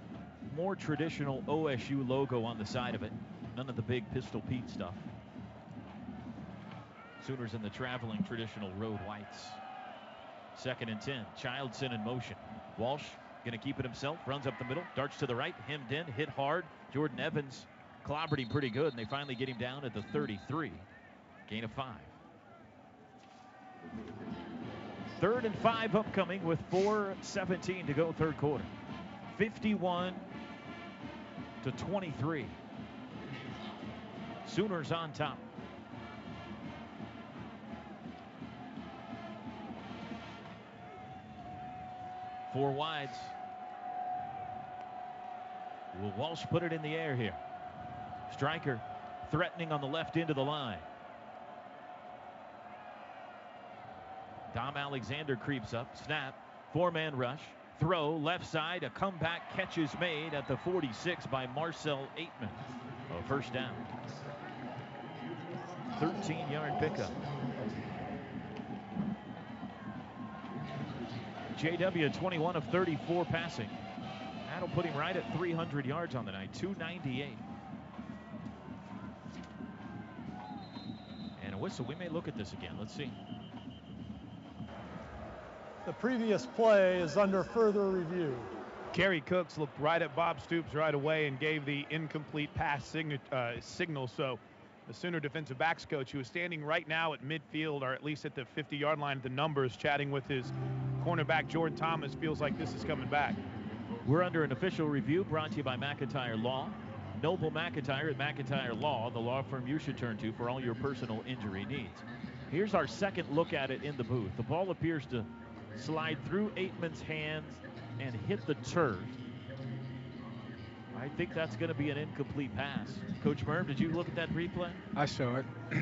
more traditional OSU logo on the side of it. None of the big Pistol Pete stuff. Sooners in the traveling traditional road whites. Second and 10. Childson in motion. Walsh going to keep it himself. Runs up the middle. Darts to the right. Hemmed in. Hit hard. Jordan Evans clobbered him pretty good, and they finally get him down at the 33. Gain of five. Third and five upcoming with 4.17 to go third quarter. 51 to 23. Sooners on top. Four wides. Will Walsh put it in the air here? Striker threatening on the left end of the line. Dom Alexander creeps up. Snap. Four man rush. Throw left side. A comeback catch is made at the 46 by Marcell Ateman. A first down. 13 yard pickup. JW 21 of 34 passing. That'll put him right at 300 yards on the night, 298. And a whistle. We may look at this again. Let's see. The previous play is under further review. Kerry Cooks looked right at Bob Stoops right away and gave the incomplete pass sign- uh, signal. So the Sooner defensive backs coach, who is standing right now at midfield or at least at the 50 yard line, the numbers, chatting with his cornerback Jordan Thomas, feels like this is coming back. We're under an official review brought to you by McIntyre Law. Noble McIntyre at McIntyre Law, the law firm you should turn to for all your personal injury needs. Here's our second look at it in the booth. The ball appears to slide through Ateman's hands and hit the turf. I think that's going to be an incomplete pass. Coach Merv, did you look at that replay? I saw it.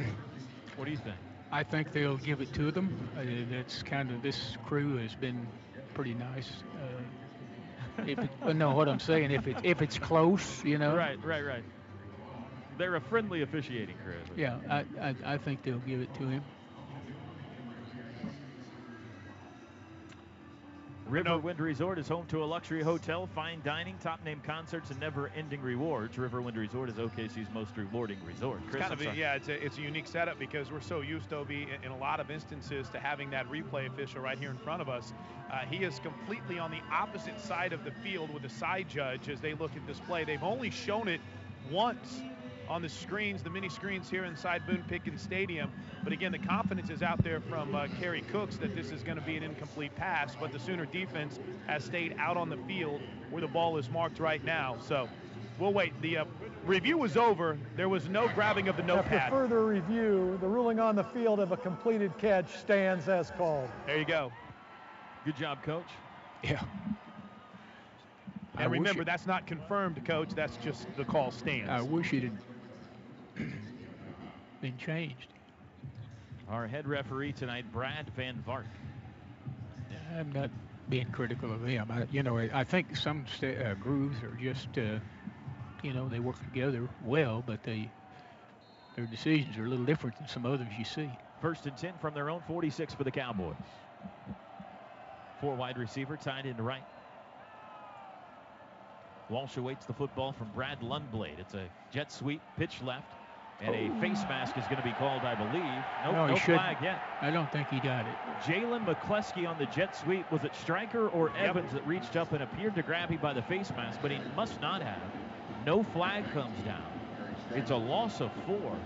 What do you think? I think they'll give it to them. Uh, that's kind of this crew has been pretty nice. Uh, if it, but no, what I'm saying, if it if it's close, you know. Right, right, right. They're a friendly officiating crew. Yeah, I, I I think they'll give it to him. Riverwind Resort is home to a luxury hotel, fine dining, top name concerts, and never ending rewards. Riverwind Resort is OKC's most rewarding resort. It's kind I'm of a, yeah, it's a, it's a unique setup because we're so used, Toby, in, in a lot of instances to having that replay official right here in front of us. Uh, he is completely on the opposite side of the field with a side judge as they look at this play. They've only shown it once on the screens, the mini screens here inside Boone Pickens Stadium. But again, the confidence is out there from uh, Kerry Cooks that this is going to be an incomplete pass. But the Sooner defense has stayed out on the field where the ball is marked right now. So we'll wait. The uh, review was over. There was no grabbing of the notepad. After further review, the ruling on the field of a completed catch stands as called. There you go. Good job, coach. Yeah. And wish remember, that's not confirmed, coach. That's just the call stands. I wish it had been changed. Our head referee tonight, Brad Van Vark. I'm not being critical of him. I, you know, I, I think some sta uh, grooves are just, uh, you know, they work together well, but they their decisions are a little different than some others you see. First and 10 from their own 46 for the Cowboys. Four wide receiver tied into right. Walsh awaits the football from Brad Lundblade. It's a jet sweep, pitch left, and a oh. face mask is going to be called, I believe. Nope, no, no, he should. flag yet. I don't think he got it. Jalen McCleskey on the jet sweep. Was it Striker or Evans that reached up and appeared to grab him by the face mask, but he must not have. No flag comes down. It's a loss of four.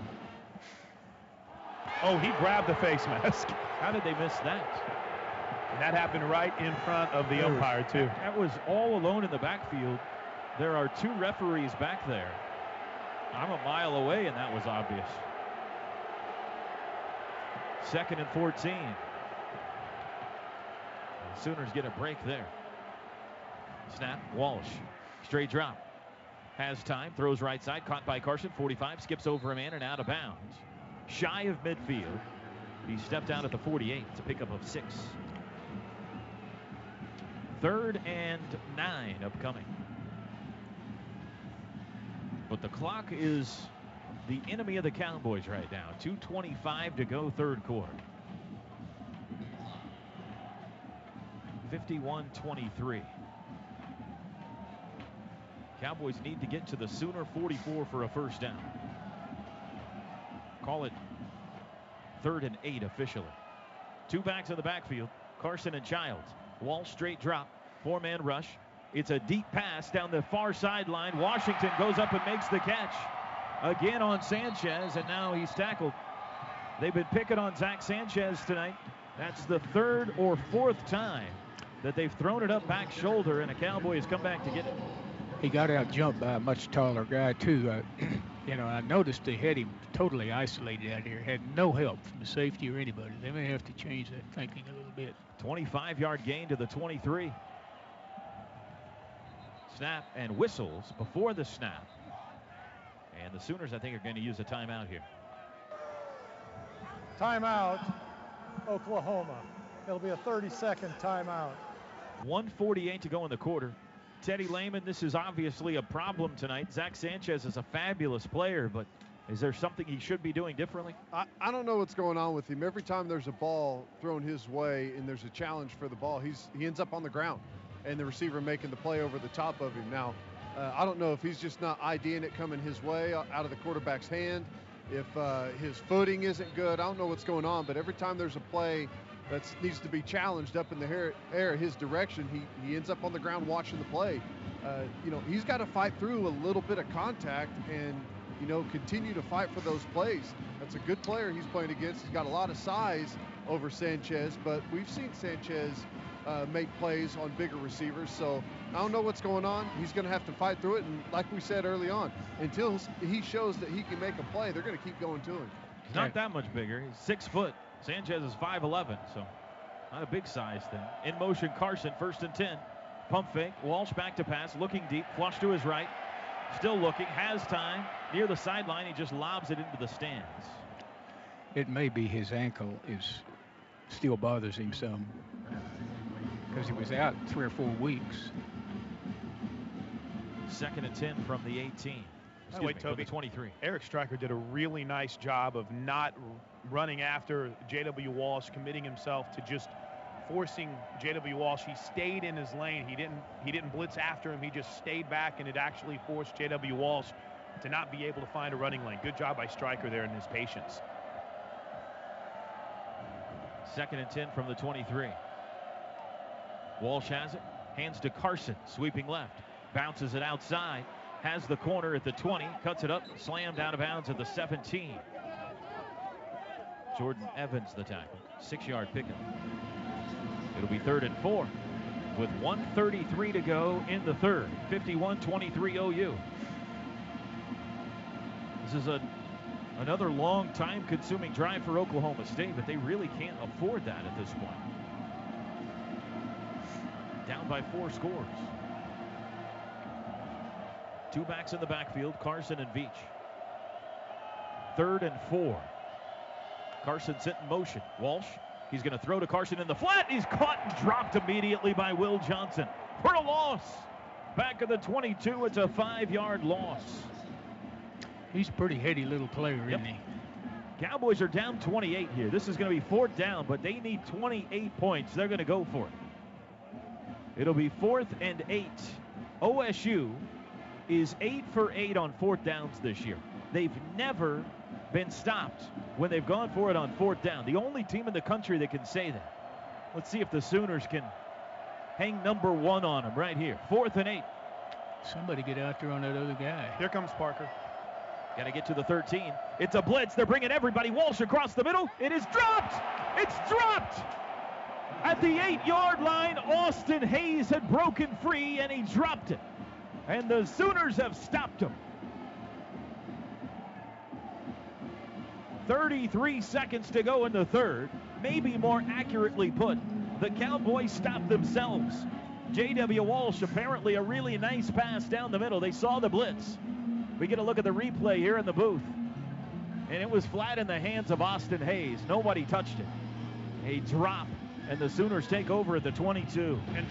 Oh, he grabbed the face mask. How did they miss that? And that happened right in front of the umpire, too. That was all alone in the backfield. There are two referees back there. I'm a mile away, and that was obvious. Second and 14. Sooners get a break there. Snap, Walsh. Straight drop. Has time, throws right side, caught by Carson, 45, skips over a man and out of bounds. shy of midfield. He stepped out at the 48. It's a pickup of six. Third and nine upcoming. But the clock is the enemy of the Cowboys right now. 2.25 to go, third quarter. 51 23. Cowboys need to get to the Sooner 44 for a first down. Call it third and eight officially. Two backs in the backfield Carson and Childs. Wall straight drop, four man rush. It's a deep pass down the far sideline. Washington goes up and makes the catch. Again on Sanchez, and now he's tackled. They've been picking on Zach Sanchez tonight. That's the third or fourth time that they've thrown it up back shoulder, and a Cowboy has come back to get it. He got out jumped by a much taller guy, too. Uh, you know, I noticed they had him totally isolated out here, had no help from the safety or anybody. They may have to change that thinking a little bit. 25 yard gain to the 23. Snap and whistles before the snap. And the Sooners, I think, are going to use a timeout here. Timeout, Oklahoma. It'll be a 30 second timeout. 148 to go in the quarter. Teddy Lehman, this is obviously a problem tonight. Zach Sanchez is a fabulous player, but is there something he should be doing differently? I, I don't know what's going on with him. Every time there's a ball thrown his way and there's a challenge for the ball, he's he ends up on the ground, and the receiver making the play over the top of him. Now, uh, I don't know if he's just not IDing it coming his way out of the quarterback's hand, if uh, his footing isn't good. I don't know what's going on, but every time there's a play that needs to be challenged up in the air, air his direction, he, he ends up on the ground watching the play. Uh, you know, he's got to fight through a little bit of contact and, you know, continue to fight for those plays. That's a good player he's playing against. He's got a lot of size over Sanchez, but we've seen Sanchez uh, make plays on bigger receivers. So I don't know what's going on. He's going to have to fight through it. And like we said early on, until he shows that he can make a play, they're going to keep going to him. He's not that much bigger. He's six foot. Sanchez is 5'11", so not a big size thing. In motion, Carson, first and 10. Pump fake. Walsh back to pass, looking deep, flush to his right. Still looking, has time. Near the sideline, he just lobs it into the stands. It may be his ankle is still bothers him some because he was out three or four weeks. Second and 10 from the 18. Excuse way, me, Toby, 23. Eric Striker did a really nice job of not running after J.W. Walsh, committing himself to just forcing J.W. Walsh. He stayed in his lane. He didn't he didn't blitz after him. He just stayed back, and it actually forced J.W. Walsh to not be able to find a running lane. Good job by Striker there in his patience. Second and 10 from the 23. Walsh has it, hands to Carson, sweeping left, bounces it outside, has the corner at the 20, cuts it up, slammed out of bounds at the 17. Jordan Evans the tackle, six yard pickup. It'll be third and four with 133 to go in the third. 51-23 OU. This is a another long time consuming drive for Oklahoma State, but they really can't afford that at this point. Down by four scores. Two backs in the backfield, Carson and Veach. Third and four. Carson sent in motion. Walsh, he's going to throw to Carson in the flat. He's caught and dropped immediately by Will Johnson for a loss. Back of the 22, it's a five-yard loss. He's a pretty heady little player, Yep. isn't he? Cowboys are down 28 here. This is going to be fourth down, but they need 28 points. They're going to go for it. It'll be fourth and eight. OSU is eight for eight on fourth downs this year. They've never been stopped when they've gone for it on fourth down. The only team in the country that can say that. Let's see if the Sooners can hang number one on them right here. Fourth and eight. Somebody get out there on that other guy. Here comes Parker. Got to get to the 13. It's a blitz. They're bringing everybody. Walsh across the middle. It is dropped. It's dropped. At the eight-yard line, Austin Hayes had broken free and he dropped it. And the Sooners have stopped him. 33 seconds to go in the third. Maybe more accurately put, the Cowboys stopped themselves. J.W. Walsh, apparently a really nice pass down the middle. They saw the blitz. We get a look at the replay here in the booth. And it was flat in the hands of Austin Hayes. Nobody touched it. A drop, and the Sooners take over at the 22. And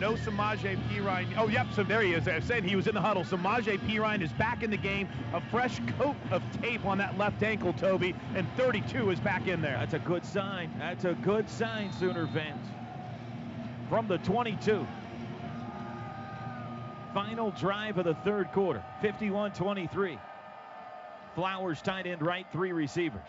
no Samaje Perine. Oh, yep, so there he is. I said he was in the huddle. Samaje Perine is back in the game. A fresh coat of tape on that left ankle, Toby, and 32 is back in there. That's a good sign. That's a good sign, Sooner fans. From the 22. Final drive of the third quarter, 51-23. Flowers tight end right, three receivers.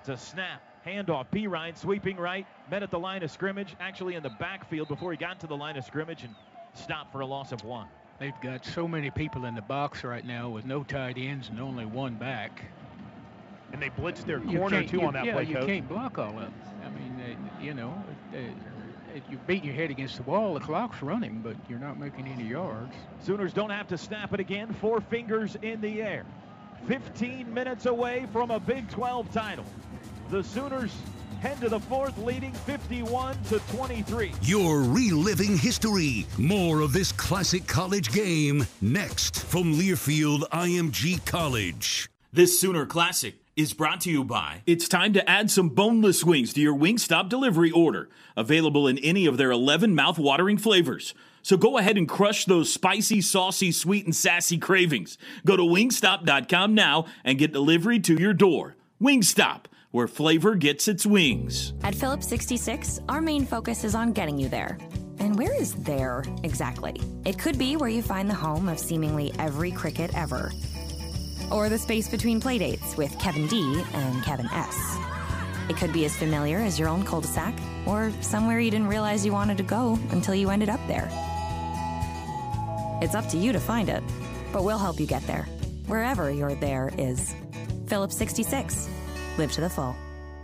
It's a snap, handoff. Perine sweeping right, met at the line of scrimmage, actually in the backfield before he got to the line of scrimmage and stopped for a loss of one. They've got so many people in the box right now with no tight ends and only one back. And they blitzed their corner too you, on that yeah, play, you coach. can't block all of it. I mean, uh, you know, uh, you beat your head against the wall. The clock's running, but you're not making any yards. Sooners don't have to snap it again. Four fingers in the air. 15 minutes away from a Big 12 title. The Sooners head to the fourth, leading 51 to 23. You're reliving history. More of this classic college game next from Learfield IMG College. This Sooner Classic is brought to you by It's time to add some boneless wings to your Wingstop delivery order. Available in any of their 11 mouth-watering flavors. So go ahead and crush those spicy, saucy, sweet, and sassy cravings. Go to wingstop.com now and get delivery to your door. Wingstop, where flavor gets its wings. At Phillips 66, our main focus is on getting you there. And where is there exactly? It could be where you find the home of seemingly every cricket ever, or the space between playdates with Kevin D and Kevin S. It could be as familiar as your own cul de sac, or somewhere you didn't realize you wanted to go until you ended up there. It's up to you to find it, but we'll help you get there, wherever your there is. Phillips 66. Live to the full.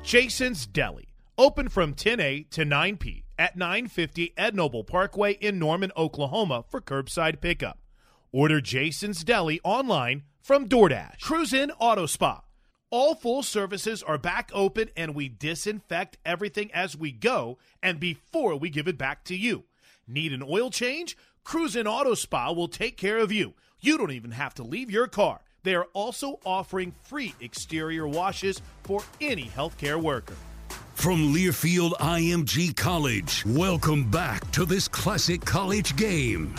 Jason's Deli, open from 10 a to 9 p at 950 Ed Noble Parkway in Norman, Oklahoma for curbside pickup. Order Jason's Deli online from DoorDash. Cruise In Auto Spa. All full services are back open and we disinfect everything as we go and before we give it back to you. Need an oil change? Cruise In Auto Spa will take care of you. You don't even have to leave your car. They are also offering free exterior washes for any healthcare worker. From Learfield IMG College, welcome back to this classic college game.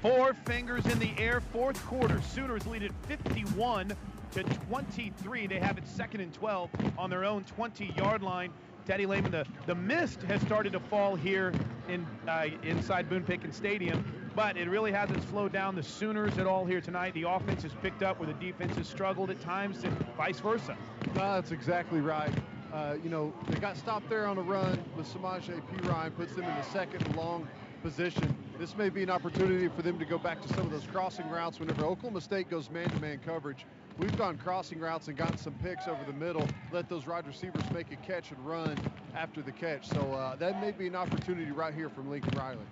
Four fingers in the air, fourth quarter. Sooners lead at 51 to 23. They have it second and 12 on their own 20-yard line. Teddy Lehman, the, the mist has started to fall here in uh, inside Boone Pickens Stadium, but it really hasn't slowed down the Sooners at all here tonight. The offense has picked up where the defense has struggled at times and vice versa. No, that's exactly right. Uh, you know, they got stopped there on a run with Samaje Perine, puts them in the second long position. This may be an opportunity for them to go back to some of those crossing routes whenever Oklahoma State goes man-to-man coverage. We've gone crossing routes and gotten some picks over the middle, let those wide receivers make a catch and run after the catch. So uh, that may be an opportunity right here from Lincoln Riley.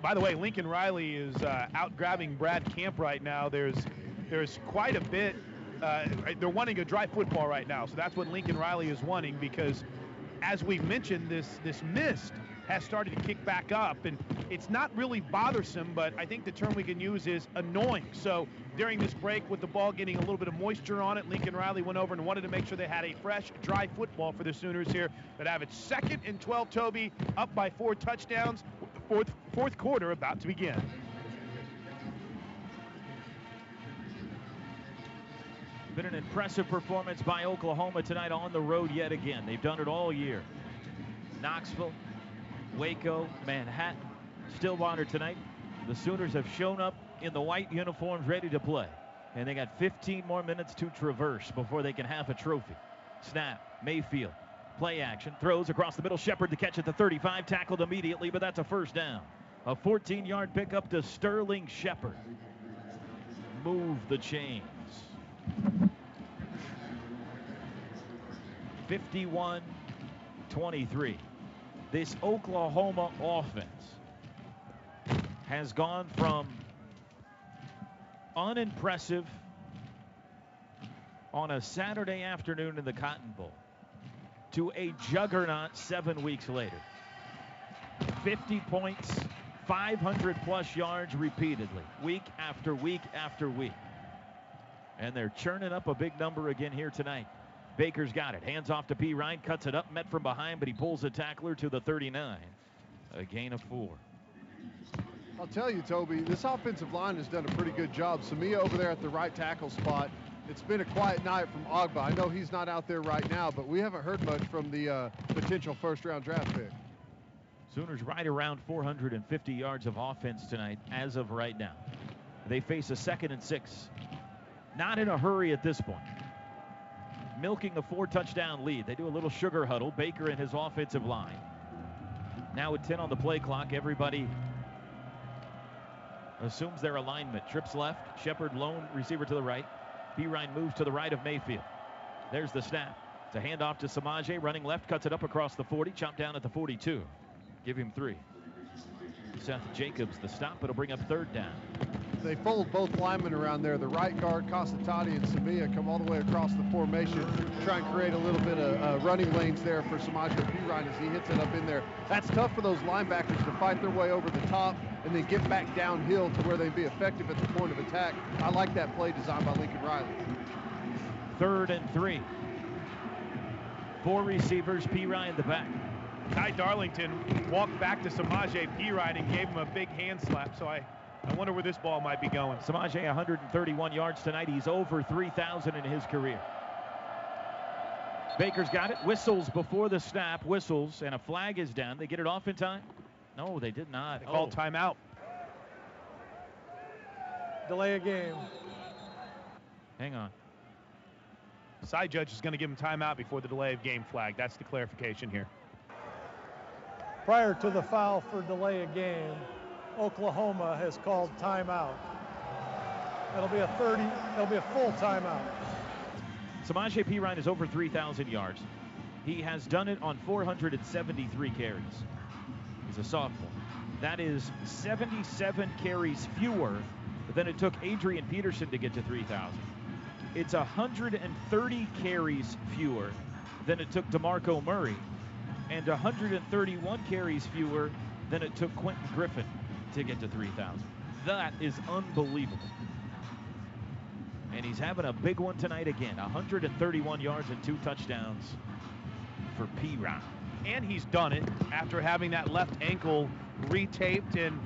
By the way, Lincoln Riley is uh, out grabbing Brad Camp right now. There's there's quite a bit. Uh, they're wanting a dry football right now, so that's what Lincoln Riley is wanting because, as we've mentioned, this this mist has started to kick back up, and it's not really bothersome, but I think the term we can use is annoying. So during this break, with the ball getting a little bit of moisture on it, Lincoln Riley went over and wanted to make sure they had a fresh, dry football for the Sooners here that have it second and 12. Toby up by four touchdowns. Fourth fourth quarter about to begin. Been an impressive performance by Oklahoma tonight on the road yet again. They've done it all year. Knoxville, Waco, Manhattan, Stillwater tonight. The Sooners have shown up in the white uniforms ready to play. And they got 15 more minutes to traverse before they can have a trophy. Snap, Mayfield, play action, throws across the middle. Shepard to catch at the 35, tackled immediately, but that's a first down. A 14 yard pickup to Sterling Shepard. Move the chains. 51 23 this Oklahoma offense has gone from unimpressive on a Saturday afternoon in the Cotton Bowl to a juggernaut seven weeks later. 50 points, 500 plus yards repeatedly, week after week after week. And they're churning up a big number again here tonight. Baker's got it. Hands off to Perine. Cuts it up. Met from behind, but he pulls a tackler to the 39. A gain of four. I'll tell you, Toby, this offensive line has done a pretty good job. Samia over there at the right tackle spot. It's been a quiet night from Ogbah. I know he's not out there right now, but we haven't heard much from the uh, potential first-round draft pick. Sooners right around 450 yards of offense tonight as of right now. They face a second and six. Not in a hurry at this point. Milking a four touchdown lead. They do a little sugar huddle. Baker and his offensive line. Now with 10 on the play clock, everybody assumes their alignment. Trips left, Shepard lone receiver to the right. Perine moves to the right of Mayfield. There's the snap. It's a handoff to Samaje, running left, cuts it up across the 40, chopped down at the 42. Give him three. Seth Jacobs the stop. It'll bring up third down. They fold both linemen around there. The right guard, Kasitati, and Samia come all the way across the formation, try and create a little bit of uh, running lanes there for Samaje Perine as he hits it up in there. That's tough for those linebackers to fight their way over the top and then get back downhill to where they'd be effective at the point of attack. I like that play designed by Lincoln Riley. Third and three. Four receivers, Perine the back. Ty Darlington walked back to Samaje Perine and gave him a big hand slap. So I, I wonder where this ball might be going. Samaje 131 yards tonight. He's over 3,000 in his career. Baker's got it. Whistles before the snap. Whistles and a flag is down. They get it off in time. No, they did not. They called oh. timeout. Delay a game. Hang on. Side judge is going to give him timeout before the delay of game flag. That's the clarification here. Prior to the foul for delay of game, Oklahoma has called timeout. It'll be a 30, it'll be a full timeout. Samaje Perine is over 3,000 yards. He has done it on 473 carries. He's a sophomore. That is 77 carries fewer than it took Adrian Peterson to get to 3,000. It's 130 carries fewer than it took DeMarco Murray, and 131 carries fewer than it took Quentin Griffin to get to 3,000. That is unbelievable. And he's having a big one tonight again. 131 yards and two touchdowns for Perine. And he's done it after having that left ankle retaped and,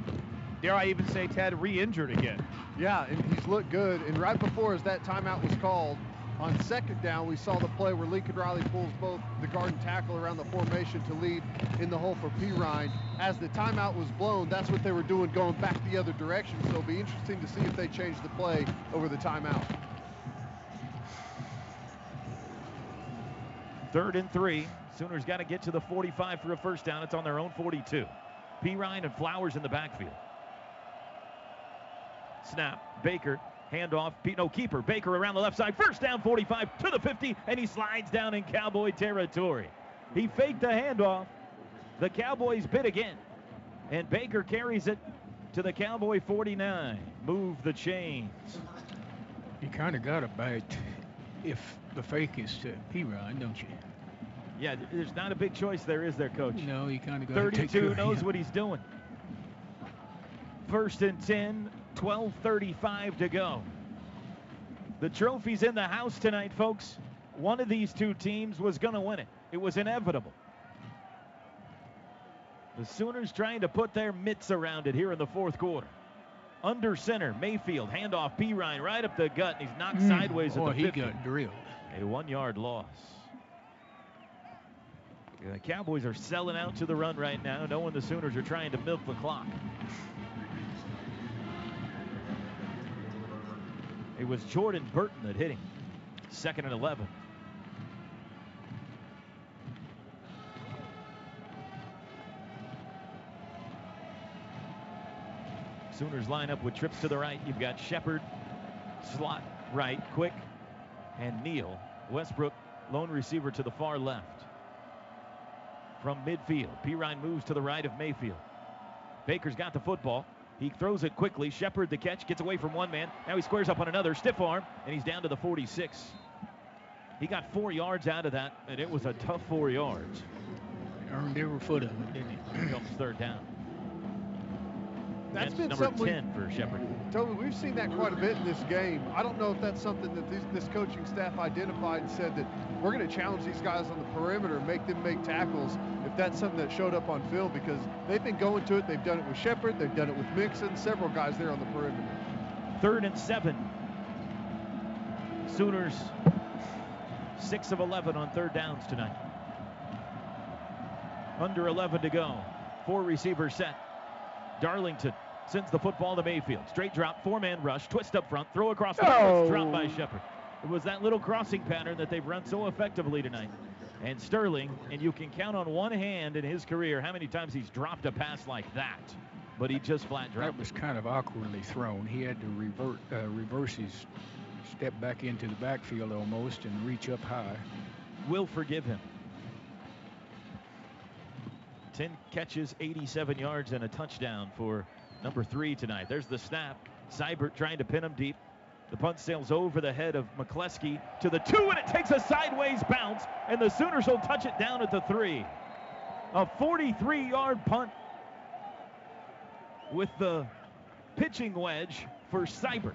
dare I even say, Ted, re-injured again. Yeah, and he's looked good. And right before as that timeout was called, on second down, we saw the play where Lincoln Riley pulls both the guard and tackle around the formation to lead in the hole for Perine. As the timeout was blown, that's what they were doing, going back the other direction. So it'll be interesting to see if they change the play over the timeout. Third and three. Sooners got to get to the 45 for a first down. It's on their own 42. Perine and Flowers in the backfield. Snap. Baker. Handoff. No keeper. Baker around the left side. First down 45 to the 50, and he slides down in Cowboy territory. He faked the handoff. The Cowboys bid again. And Baker carries it to the Cowboy 49. Move the chains. You kind of got to bite if the fake is to Perine, don't you? Yeah, there's not a big choice there, is there, Coach? No, you kind of got 32 knows what he's doing. First and 10, 12.35 to go. The trophy's in the house tonight, folks. One of these two teams was going to win it. It was inevitable. The Sooners trying to put their mitts around it here in the fourth quarter. Under center, Mayfield, handoff, Perine right up the gut, and he's knocked Mm, sideways at the 50. he got drilled. A one-yard loss. The Cowboys are selling out to the run right now, knowing the Sooners are trying to milk the clock. It was Jordan Burton that hit him. Second and 11. Sooners line up with trips to the right. You've got Shepard, slot right, quick, and Neal. Westbrook, lone receiver to the far left. From midfield, Perine moves to the right of Mayfield. Baker's got the football. He throws it quickly. Shepard the catch, gets away from one man. Now he squares up on another, stiff arm, and he's down to the 46. He got four yards out of that, and it was a tough four yards. Earned every foot of it, didn't he? Here comes third down. That's That's been number something we- 10 for Shepard. Toby, we've seen that quite a bit in this game. I don't know if that's something that this, this coaching staff identified and said that we're going to challenge these guys on the perimeter, make them make tackles. If that's something that showed up on field, because they've been going to it. They've done it with Shepard. They've done it with Mixon. Several guys there on the perimeter. Third and seven. Sooners, six of 11 on third downs tonight. Under 11 to go. Four receivers set. Darlington sends the football to Mayfield. Straight drop, four man rush, twist up front, throw across the middle. It's dropped by Shepard. It was that little crossing pattern that they've run so effectively tonight. And Sterling, and you can count on one hand in his career how many times he's dropped a pass like that. But he just flat dropped That was kind of awkwardly thrown. He had to revert, uh, reverse his step back into the backfield almost and reach up high. We'll forgive him. 10 catches, 87 yards, and a touchdown for number three tonight. There's the snap. Seibert trying to pin him deep. The punt sails over the head of McCleskey to the two, and it takes a sideways bounce, and the Sooners will touch it down at the three. A 43 yard punt with the pitching wedge for Seibert.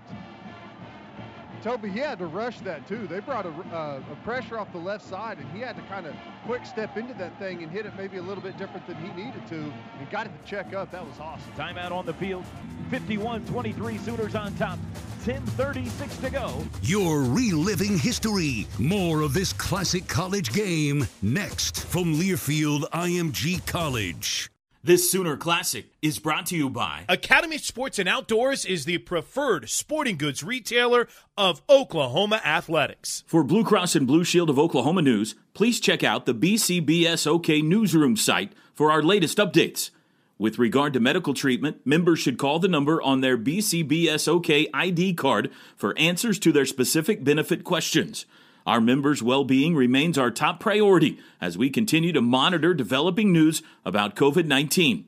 Toby, he had to rush that too. They brought a, uh, a pressure off the left side, and he had to kind of quick step into that thing and hit it maybe a little bit different than he needed to, and got it to check up. That was awesome. Timeout on the field. 51-23 Sooners on top. 10:36 to go. You're reliving history. More of this classic college game next from Learfield IMG College. This Sooner Classic is brought to you by Academy Sports and Outdoors is the preferred sporting goods retailer of Oklahoma athletics. For Blue Cross and Blue Shield of Oklahoma news, please check out the BCBSOK newsroom site for our latest updates. With regard to medical treatment, members should call the number on their BCBSOK ID card for answers to their specific benefit questions. Our members' well being remains our top priority as we continue to monitor developing news about COVID 19.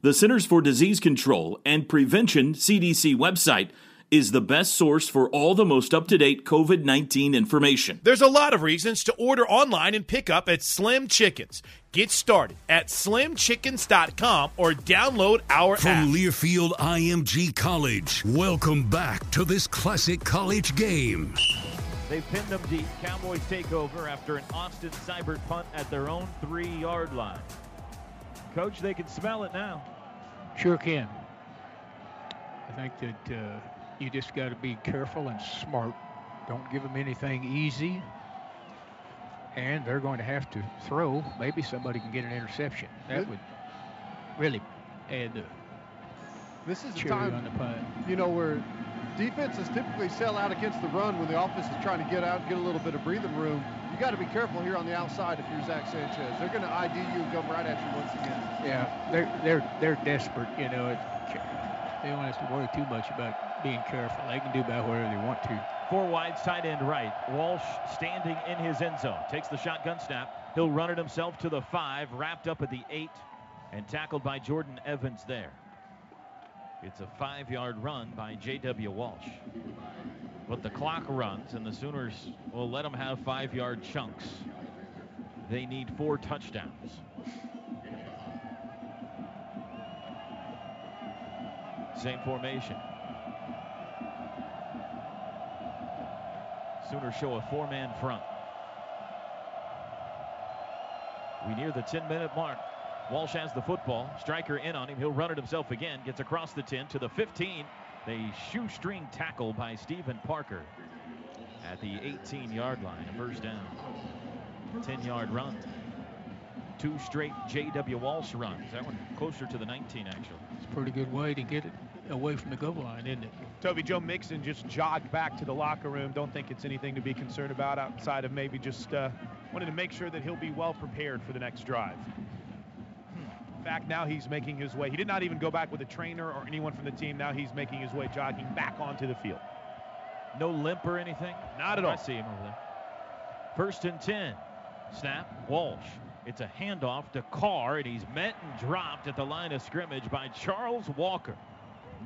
The Centers for Disease Control and Prevention CDC website is the best source for all the most up to date COVID 19 information. There's a lot of reasons to order online and pick up at Slim Chickens. Get started at slimchickens.com or download our From app. From Learfield IMG College, welcome back to this classic college game. They've pinned them deep. Cowboys take over after an Austin Seibert punt at their own three-yard line. Coach, they can smell it now. Sure can. I think that uh, you just got to be careful and smart. Don't give them anything easy. And they're going to have to throw. Maybe somebody can get an interception. That Good. would really add the This is the cherry time, on the pie. you know, where defenses typically sell out against the run when the offense is trying to get out and get a little bit of breathing room. You got to be careful here on the outside if you're Zach Sanchez. They're going to ID you and come right at you once again. Yeah, they're they're they're desperate. You know, it, they don't have to worry too much about being careful. They can do about whatever they want to. Four wides, tight end right. Walsh standing in his end zone. Takes the shotgun snap. He'll run it himself to the five, wrapped up at the eight, and tackled by Jordan Evans there. It's a five-yard run by J.W. Walsh. But the clock runs, and the Sooners will let them have five-yard chunks. They need four touchdowns. Same formation. Sooners show a four-man front. We near the 10-minute mark. Walsh has the football. Striker in on him. He'll run it himself again. Gets across the 10 to the 15. A shoestring tackle by Steven Parker at the 18-yard line. A first down. 10-yard run. Two straight J.W. Walsh runs. That one closer to the 19, actually. It's a pretty good way to get it away from the goal line, isn't it? Toby Joe Mixon just jogged back to the locker room. Don't think it's anything to be concerned about outside of maybe just uh, wanting to make sure that he'll be well prepared for the next drive. In fact, now he's making his way. He did not even go back with a trainer or anyone from the team. Now he's making his way jogging back onto the field. No limp or anything? Not at all. I see him over there. First and 10. Snap. Walsh. It's a handoff to Carr, and he's met and dropped at the line of scrimmage by Charles Walker.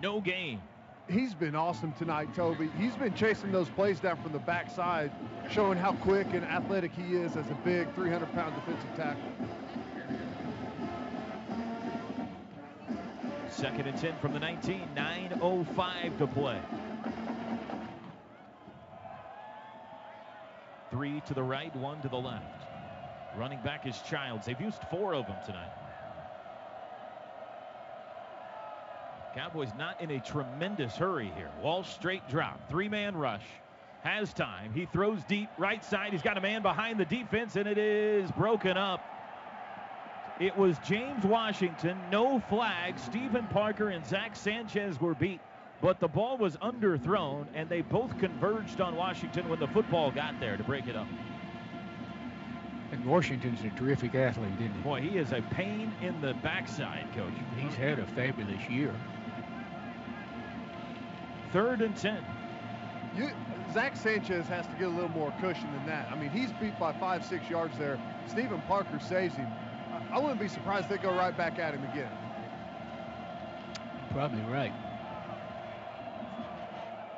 No gain. He's been awesome tonight, Toby. He's been chasing those plays down from the backside, showing how quick and athletic he is as a big 300-pound defensive tackle. Second and 10 from the 19, 9.05 to play. Three to the right, one to the left. Running back is Childs. They've used four of them tonight. Cowboys not in a tremendous hurry here. Walsh straight drop, three man rush. Has time. He throws deep right side. He's got a man behind the defense, and it is broken up. It was James Washington, no flag. Steven Parker and Zach Sanchez were beat, but the ball was underthrown, and they both converged on Washington when the football got there to break it up. And Washington's a terrific athlete, isn't he? Boy, he is a pain in the backside, coach. He's had a fabulous year. Third and 10. You, Zach Sanchez has to get a little more cushion than that. I mean, he's beat by five, six yards there. Steven Parker saves him. I, I wouldn't be surprised if they go right back at him again. Probably right.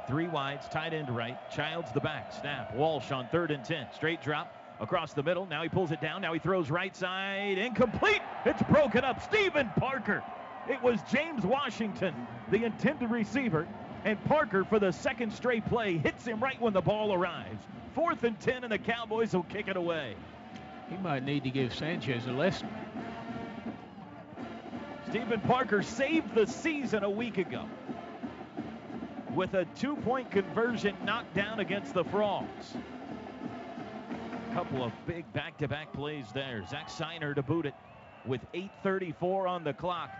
Three wides, tight end right. Childs the back. Snap. Walsh on third and 10. Straight drop across the middle. Now he pulls it down. Now he throws right side. Incomplete. It's broken up. Steven Parker. It was James Washington, the intended receiver. And Parker, for the second straight play, hits him right when the ball arrives. Fourth and 10, and the Cowboys will kick it away. He might need to give Sanchez a lesson. Steven Parker saved the season a week ago with a two point conversion knockdown against the Frogs. A Couple of big back to back plays there. Zach Sinor to boot it with 8.34 on the clock.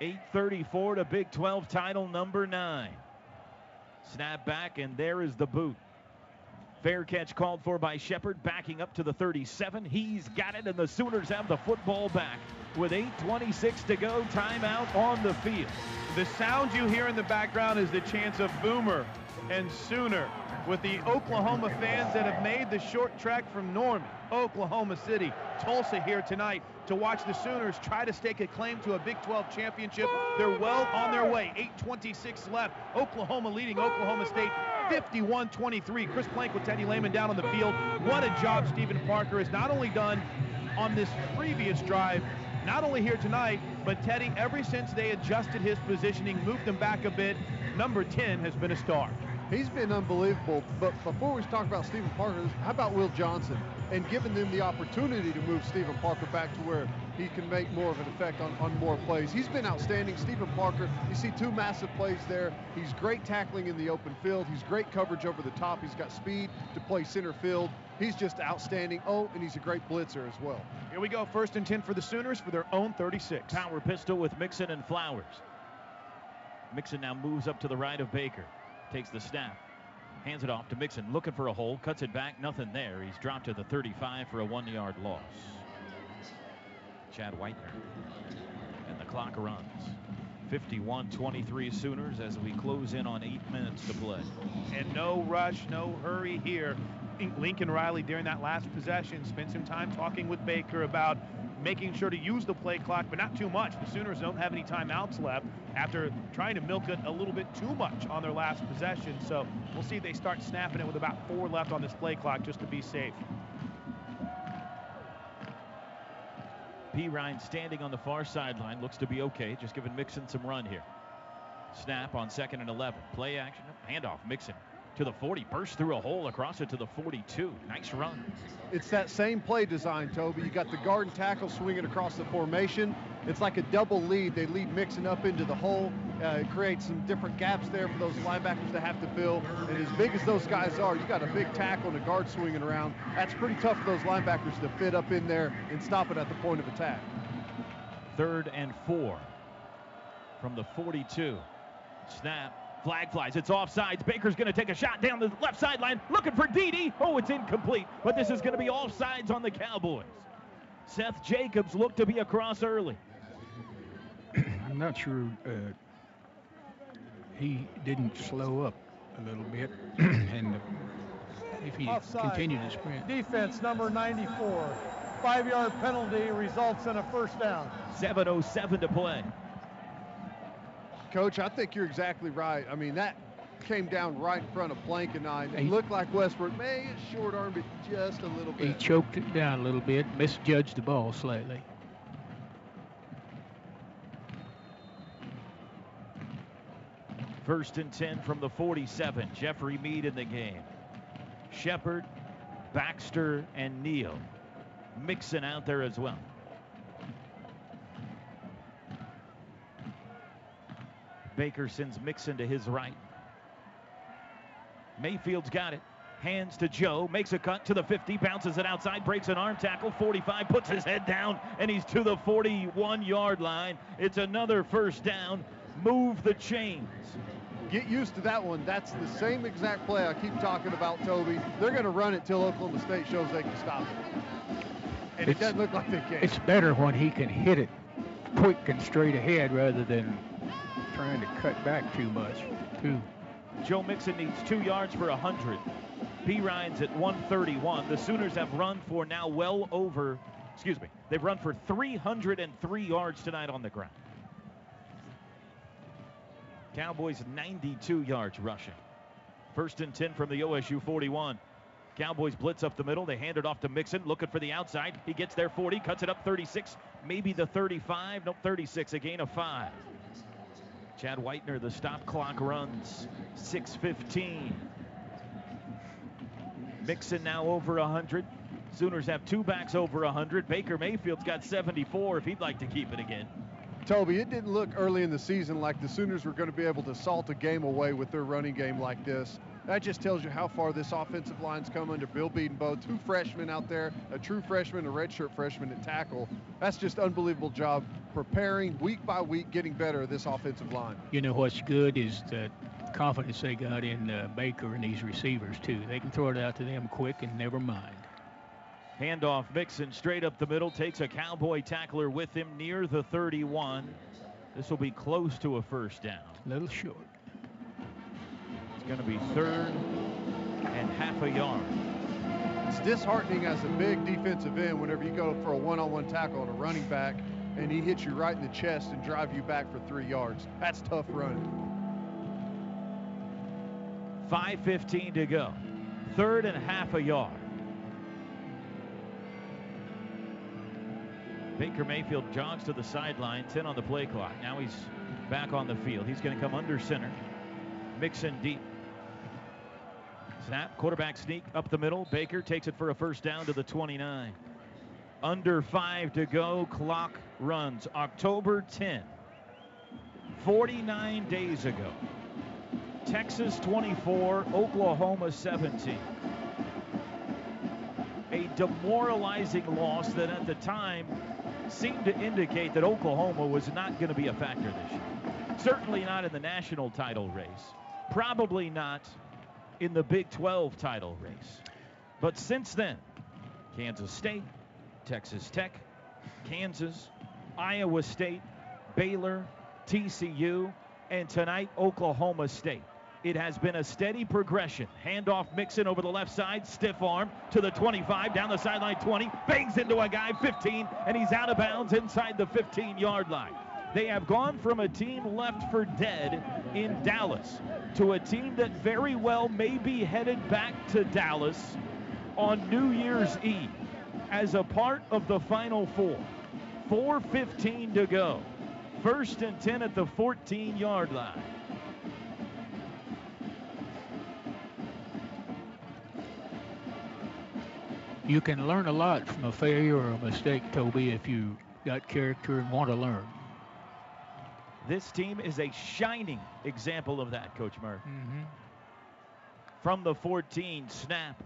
8.34 to Big 12 title number nine. Snap back, and there is the boot. Fair catch called for by Shepard, backing up to the 37. He's got it, and the Sooners have the football back with 8.26 to go. Timeout on the field. The sound you hear in the background is the chants of Boomer and Sooner with the Oklahoma fans that have made the short trek from Norman, Oklahoma City, Tulsa here tonight to watch the Sooners try to stake a claim to a Big 12 championship. They're well on their way. 8.26 left. Oklahoma leading Oklahoma State 51-23. Chris Plank with Teddy Lehman down on the field. What a job Steven Parker has not only done on this previous drive, not only here tonight, but Teddy, ever since they adjusted his positioning, moved him back a bit, number 10 has been a star. He's been unbelievable. But before we talk about Steven Parker, how about Will Johnson and giving them the opportunity to move Steven Parker back to where he can make more of an effect on, on more plays. He's been outstanding. Steven Parker, you see two massive plays there. He's great tackling in the open field. He's great coverage over the top. He's got speed to play center field. He's just outstanding. Oh, and he's a great blitzer as well. Here we go. First and 10 for the Sooners for their own 36. Power pistol with Mixon and Flowers. Mixon now moves up to the right of Baker. Takes the snap. Hands it off to Mixon, looking for a hole, cuts it back, nothing there. He's dropped to the 35 for a one yard loss. Chad Whitener. And the clock runs. 51 23 Sooners as we close in on eight minutes to play. And no rush, no hurry here. Lincoln Riley, during that last possession, spent some time talking with Baker about making sure to use the play clock, but not too much. The Sooners don't have any timeouts left after trying to milk it a little bit too much on their last possession. So we'll see if they start snapping it with about four left on this play clock just to be safe. Perine standing on the far sideline. Looks to be okay. Just giving Mixon some run here. Snap on second and 11. Play action. Handoff. Mixon to the 40. Burst through a hole across it to the 42. Nice run. It's that same play design, Toby. You got the guard and tackle swinging across the formation. It's like a double lead. They lead Mixon up into the hole. Uh, it creates some different gaps there for those linebackers to have to fill. And as big as those guys are, you got a big tackle and a guard swinging around. That's pretty tough for those linebackers to fit up in there and stop it at the point of attack. Third and four from the 42. Snap. Flag flies. It's offsides. Baker's going to take a shot down the left sideline, looking for Dede. Oh, it's incomplete. But this is going to be offsides on the Cowboys. Seth Jacobs looked to be across early. I'm not sure uh, he didn't slow up a little bit, and if he Offside. continued to sprint. Defense number 94. Five yard penalty results in a first down. 7.07 to play. Coach, I think you're exactly right. I mean, that came down right in front of Blankenine. It He- looked like Westbrook may have short armed it just a little bit. He choked it down a little bit, misjudged the ball slightly. First and 10 from the 47. Jeffrey Mead in the game. Shepard, Baxter, and Neal. Mixon out there as well. Baker sends Mixon to his right. Mayfield's got it. Hands to Joe, makes a cut to the 50, bounces it outside, breaks an arm tackle, 45, puts his head down, and he's to the 41 yard line. It's another first down. Move the chains. Get used to that one. That's the same exact play I keep talking about, Toby. They're going to run it till Oklahoma State shows they can stop it. And It's- it doesn't look like they can. It's better when he can hit it quick and straight ahead rather than trying to cut back too much, too. Joe Mixon needs two yards for 100. Perine's at 131. The Sooners have run for now well over, excuse me, they've run for 303 yards tonight on the ground. Cowboys 92 yards rushing. First and 10 from the OSU 41. Cowboys blitz up the middle. They hand it off to Mixon, looking for the outside. He gets there 40, cuts it up 36, maybe the 35. Nope, 36, a gain of five. Chad Whitener, the stop clock runs 6:15. Mixon now over 100. Sooners have two backs over 100. Baker Mayfield's got 74 if he'd like to keep it again. Toby, it didn't look early in the season like the Sooners were going to be able to salt a game away with their running game like this. That just tells you how far this offensive line's come under Bill Bedenbaugh. Two freshmen out there, a true freshman, a redshirt freshman at tackle. That's just unbelievable job preparing week by week, getting better at this offensive line. You know what's good is the confidence they got in uh, Baker and these receivers, too. They can throw it out to them quick and never mind. Handoff Mixon straight up the middle, takes a Cowboy tackler with him near the 31. This will be close to a first down. A little short. Going to be third and half a yard. It's disheartening as a big defensive end whenever you go for a one-on-one tackle on a running back and he hits you right in the chest and drive you back for three yards. That's tough running. 5.15 to go. Third and half a yard. Baker Mayfield jogs to the sideline, 10 on the play clock. Now he's back on the field. He's going to come under center. Mixon deep. Snap, quarterback sneak up the middle. Baker takes it for a first down to the 29. Under five to go. Clock runs. October 10. 49 days ago. Texas 24, Oklahoma 17. A demoralizing loss that at the time seemed to indicate that Oklahoma was not going to be a factor this year. Certainly not in the national title race. Probably not in the Big 12 title race. But since then, Kansas State, Texas Tech, Kansas, Iowa State, Baylor, TCU, and tonight, Oklahoma State. It has been a steady progression. Handoff Mixon over the left side, stiff arm to the 25, down the sideline 20, bangs into a guy 15, and he's out of bounds inside the 15 yard line. They have gone from a team left for dead in Dallas to a team that very well may be headed back to Dallas on New Year's Eve as a part of the Final Four. 4.15 to go. First and 10 at the 14 yard line. You can learn a lot from a failure or a mistake, Toby, if you got character and want to learn. This team is a shining example of that, Coach Murph. Mm-hmm. From the 14, snap,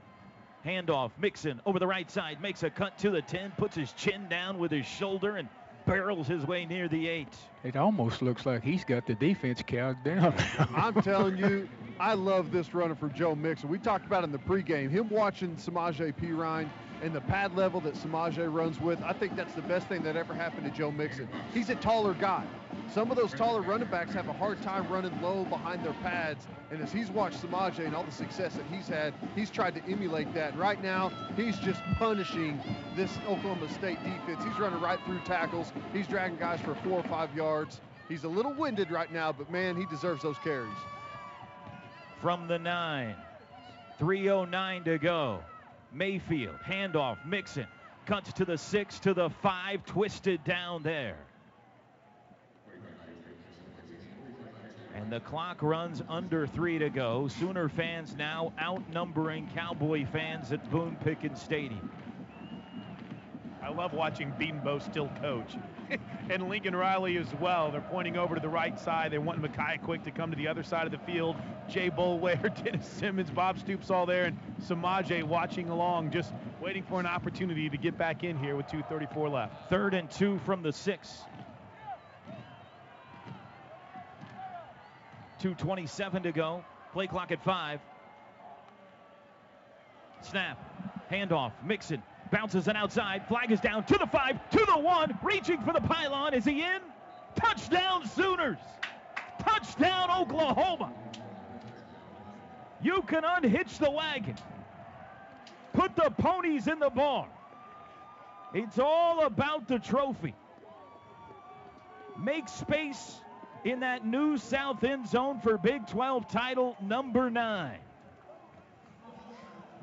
handoff, Mixon over the right side, makes a cut to the 10, puts his chin down with his shoulder, and barrels his way near the 8. It almost looks like he's got the defense cowed down. I'm telling you, I love this runner for Joe Mixon. We talked about in the pregame, him watching Samaje P. And the pad level that Samaje runs with. I think that's the best thing that ever happened to Joe Mixon. He's a taller guy. Some of those taller running backs have a hard time running low behind their pads. And as he's watched Samaje and all the success that he's had, he's tried to emulate that. Right now, he's just punishing this Oklahoma State defense. He's running right through tackles. He's dragging guys for four or five yards. He's a little winded right now, but man, he deserves those carries. From the 9, 3.09 to go. Mayfield, handoff, Mixon, cuts to the 6, to the 5, twisted down there. And the clock runs under three to go. Sooner fans now outnumbering Cowboy fans at Boone Pickens Stadium. I love watching Bedenbaugh still coach. and Lincoln Riley as well. They're pointing over to the right side. They want Michiah Quick to come to the other side of the field. Jay Boulware, Dennis Simmons, Bob Stoops all there, and Samaje watching along, just waiting for an opportunity to get back in here with 2.34 left. Third and two from the six. 2.27 to go. Play clock at five. Snap. Handoff. Mixon. Bounces it outside. Flag is down to the five, to the one. Reaching for the pylon. Is he in? Touchdown Sooners. Touchdown Oklahoma. You can unhitch the wagon. Put the ponies in the barn. It's all about the trophy. Make space in that new south end zone for Big 12 title number nine.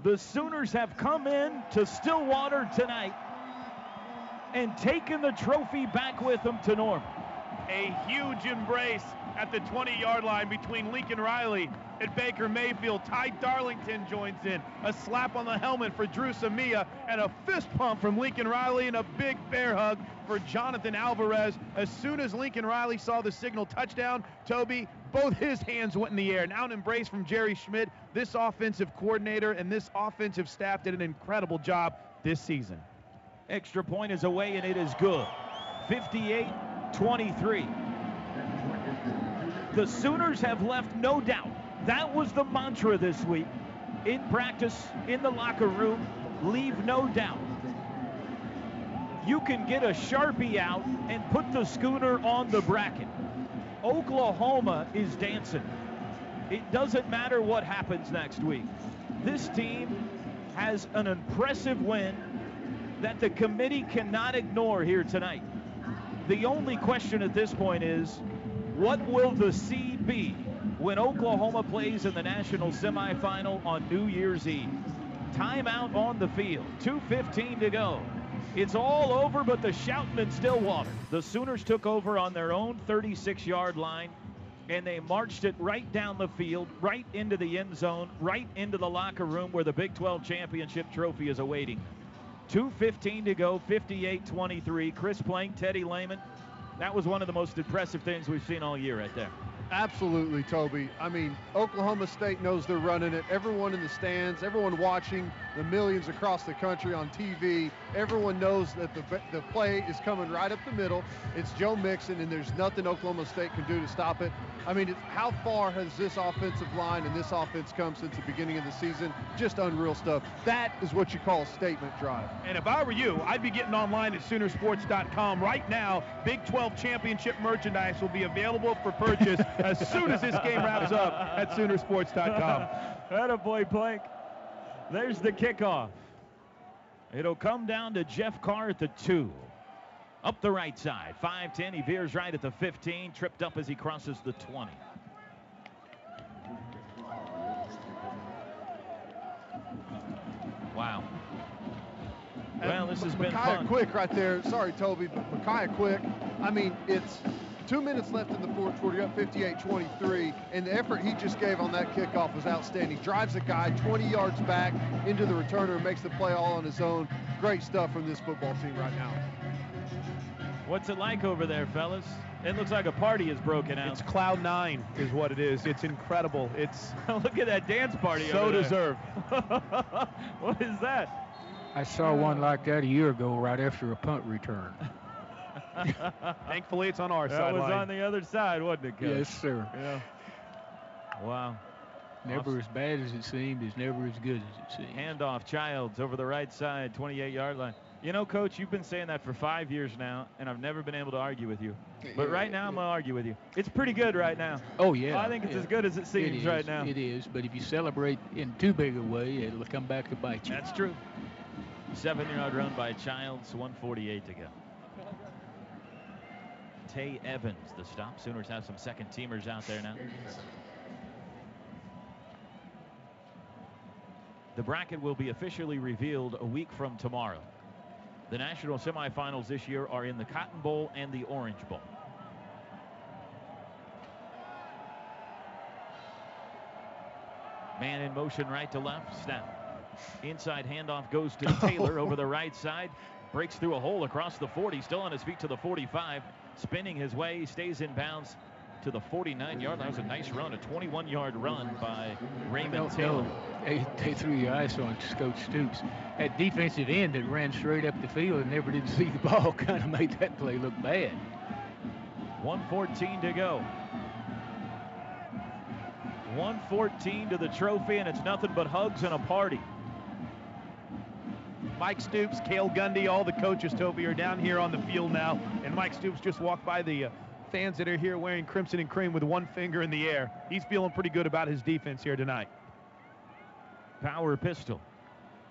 The Sooners have come in to Stillwater tonight and taken the trophy back with them to Norman. A huge embrace at the 20 yard line between Lincoln Riley and Baker Mayfield. Ty Darlington joins in. A slap on the helmet for Dru Samia and a fist pump from Lincoln Riley and a big bear hug for Jonathan Alvarez. As soon as Lincoln Riley saw the signal touchdown, Toby, both his hands went in the air. Now an embrace from Jerry Schmidt. This offensive coordinator and this offensive staff did an incredible job this season. Extra point is away and it is good. 58 23. The Sooners have left no doubt. That was the mantra this week. In practice, in the locker room, leave no doubt. You can get a Sharpie out and put the schooner on the bracket. Oklahoma is dancing. It doesn't matter what happens next week. This team has an impressive win that the committee cannot ignore here tonight. The only question at this point is what will the seed be when Oklahoma plays in the national semifinal on New Year's Eve? Timeout on the field. 2.15 to go. It's all over but the shouting in Stillwater. The Sooners took over on their own 36 yard line and they marched it right down the field, right into the end zone, right into the locker room where the Big 12 championship trophy is awaiting. 2.15 to go, 58 23. Chris Plank, Teddy Lehman. That was one of the most impressive things we've seen all year right there. Absolutely, Toby. I mean, Oklahoma State knows they're running it. Everyone in the stands, everyone watching, the millions across the country on TV, everyone knows that the, the play is coming right up the middle. It's Joe Mixon, and there's nothing Oklahoma State can do to stop it. I mean, how far has this offensive line and this offense come since the beginning of the season? Just unreal stuff. That is what you call a statement drive. And if I were you, I'd be getting online at Soonersports.com right now. Big 12 championship merchandise will be available for purchase as soon as this game wraps up at Soonersports.com. That boy, Blake. There's the kickoff. It'll come down to Jeff Carr at the two. Up the right side. 5'10. He veers right at the 15. Tripped up as he crosses the 20. Wow. Well, this has been Michiah fun. Quick right there. Sorry, Toby, but Michiah Quick. I mean, it's two minutes left in the fourth quarter. Up 58-23, and the effort he just gave on that kickoff was outstanding. Drives a guy 20 yards back into the returner and makes the play all on his own. Great stuff from this football team right now. What's it like over there, fellas? It looks like a party has broken out. It's Cloud Nine, is what it is. It's incredible. It's look at that dance party. so over there. deserved. what is that? I saw one like that a year ago right after a punt return. Thankfully, it's on our side. That sideline. was on the other side, wasn't it, Coach? Yes, sir. Yeah. Wow. Never as bad as it seemed, is never as good as it seemed. Handoff, Childs over the right side, 28 yard line. You know, Coach, you've been saying that for five years now, and I've never been able to argue with you. But right now, I'm going to argue with you. It's pretty good right now. Oh yeah. I think it's yeah. as good as it seems is, right now. It is, but if you celebrate in too big a way, it'll come back to bite you. That's true. Seven yard run by Childs, 148 to go. Tay Evans, the stop. Sooners have some second teamers out there now. The bracket will be officially revealed a week from tomorrow. The national semifinals this year are in the Cotton Bowl and the Orange Bowl. Man in motion right to left. Snap. Inside handoff goes to Taylor over the right side. Breaks through a hole across the 40. Still on his feet to the 45. Spinning his way. Stays in bounds to the 49 yard. Line. That was a nice run. A 21 yard run by Raymond Taylor. They, they threw your eyes on Coach Stoops. That defensive end that ran straight up the field and never did see the ball kind of made that play look bad. 114 to go. 114 to the trophy, and it's nothing but hugs and a party. Mike Stoops, Cale Gundy, all the coaches, Toby, are down here on the field now. And Mike Stoops just walked by the uh, fans that are here wearing crimson and cream with one finger in the air. He's feeling pretty good about his defense here tonight. Power pistol.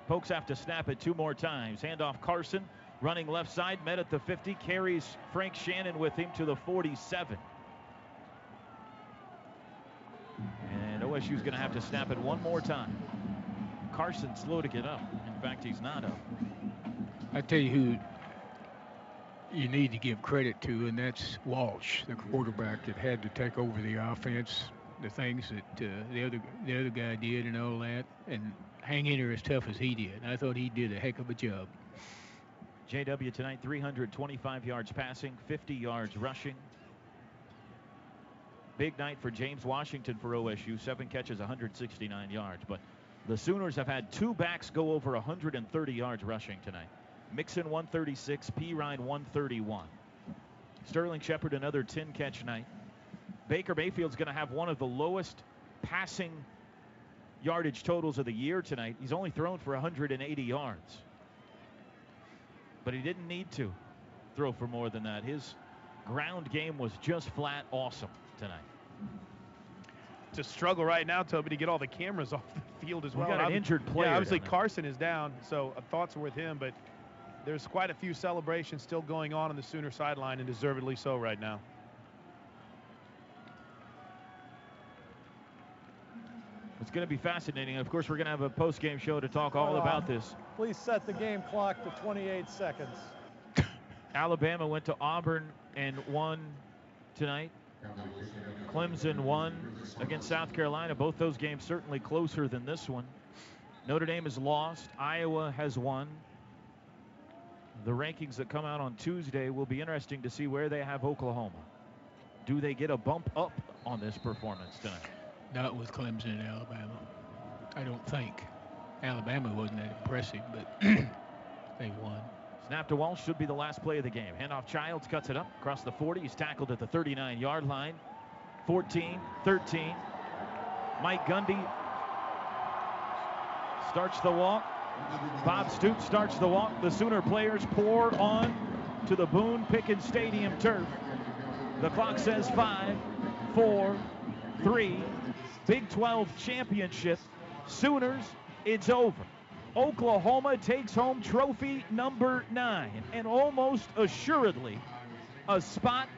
Pokes have to snap it two more times. Handoff Carson, running left side, met at the 50, carries Frank Shannon with him to the 47. And OSU's going to have to snap it one more time. Carson slow to get up. Fact, he's not up. I tell you who you need to give credit to, and that's Walsh, the quarterback that had to take over the offense, the things that uh, the other the other guy did, and all that, and hang in there as tough as he did. I thought he did a heck of a job. JW tonight, 325 yards passing, 50 yards rushing. Big night for James Washington for OSU, seven catches, 169 yards. But the Sooners have had two backs go over 130 yards rushing tonight. Mixon 136, Perine 131. Sterling Shepard another 10 catch night. Baker Mayfield's going to have one of the lowest passing yardage totals of the year tonight. He's only thrown for 180 yards. But he didn't need to throw for more than that. His ground game was just flat awesome tonight. It's a struggle right now, Toby, to get all the cameras off the field as We well. got an Ob- injured player Yeah, obviously. Carson is down, so uh, thoughts are with him, but there's quite a few celebrations still going on on the Sooner sideline, and deservedly so right now. It's going to be fascinating. Of course, we're going to have a post-game show to talk all about this. Please set the game clock to 28 seconds. Alabama went to Auburn and won tonight. Clemson won against South Carolina. Both those games certainly closer than this one. Notre Dame has lost. Iowa has won. The rankings that come out on Tuesday will be interesting to see where they have Oklahoma. Do they get a bump up on this performance tonight? Not with Clemson and Alabama. I don't think. Alabama wasn't that impressive, but they won. Snap to Walsh should be the last play of the game. Handoff Childs cuts it up across the 40. He's tackled at the 39 yard line. 14, 13. Mike Gundy starts the walk. Bob Stoops starts the walk. The Sooner players pour on to the Boone Pickens Stadium turf. The clock says five, four, three. Big 12 championship. Sooners, it's over. Oklahoma takes home trophy number nine and almost assuredly a spot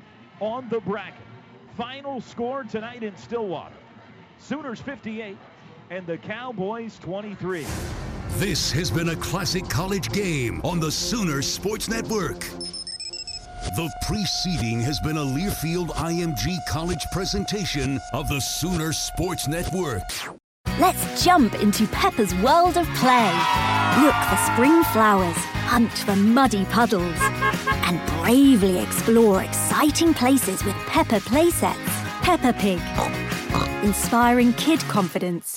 on the bracket. Final score tonight in Stillwater Sooners 58 and the Cowboys 23. This has been a classic college game on the Sooner Sports Network. The preceding has been a Learfield IMG College presentation of the Sooner Sports Network. Let's jump into Peppa's world of play. Look for spring flowers, hunt for muddy puddles, and bravely explore exciting places with Peppa playsets. Peppa Pig, inspiring kid confidence.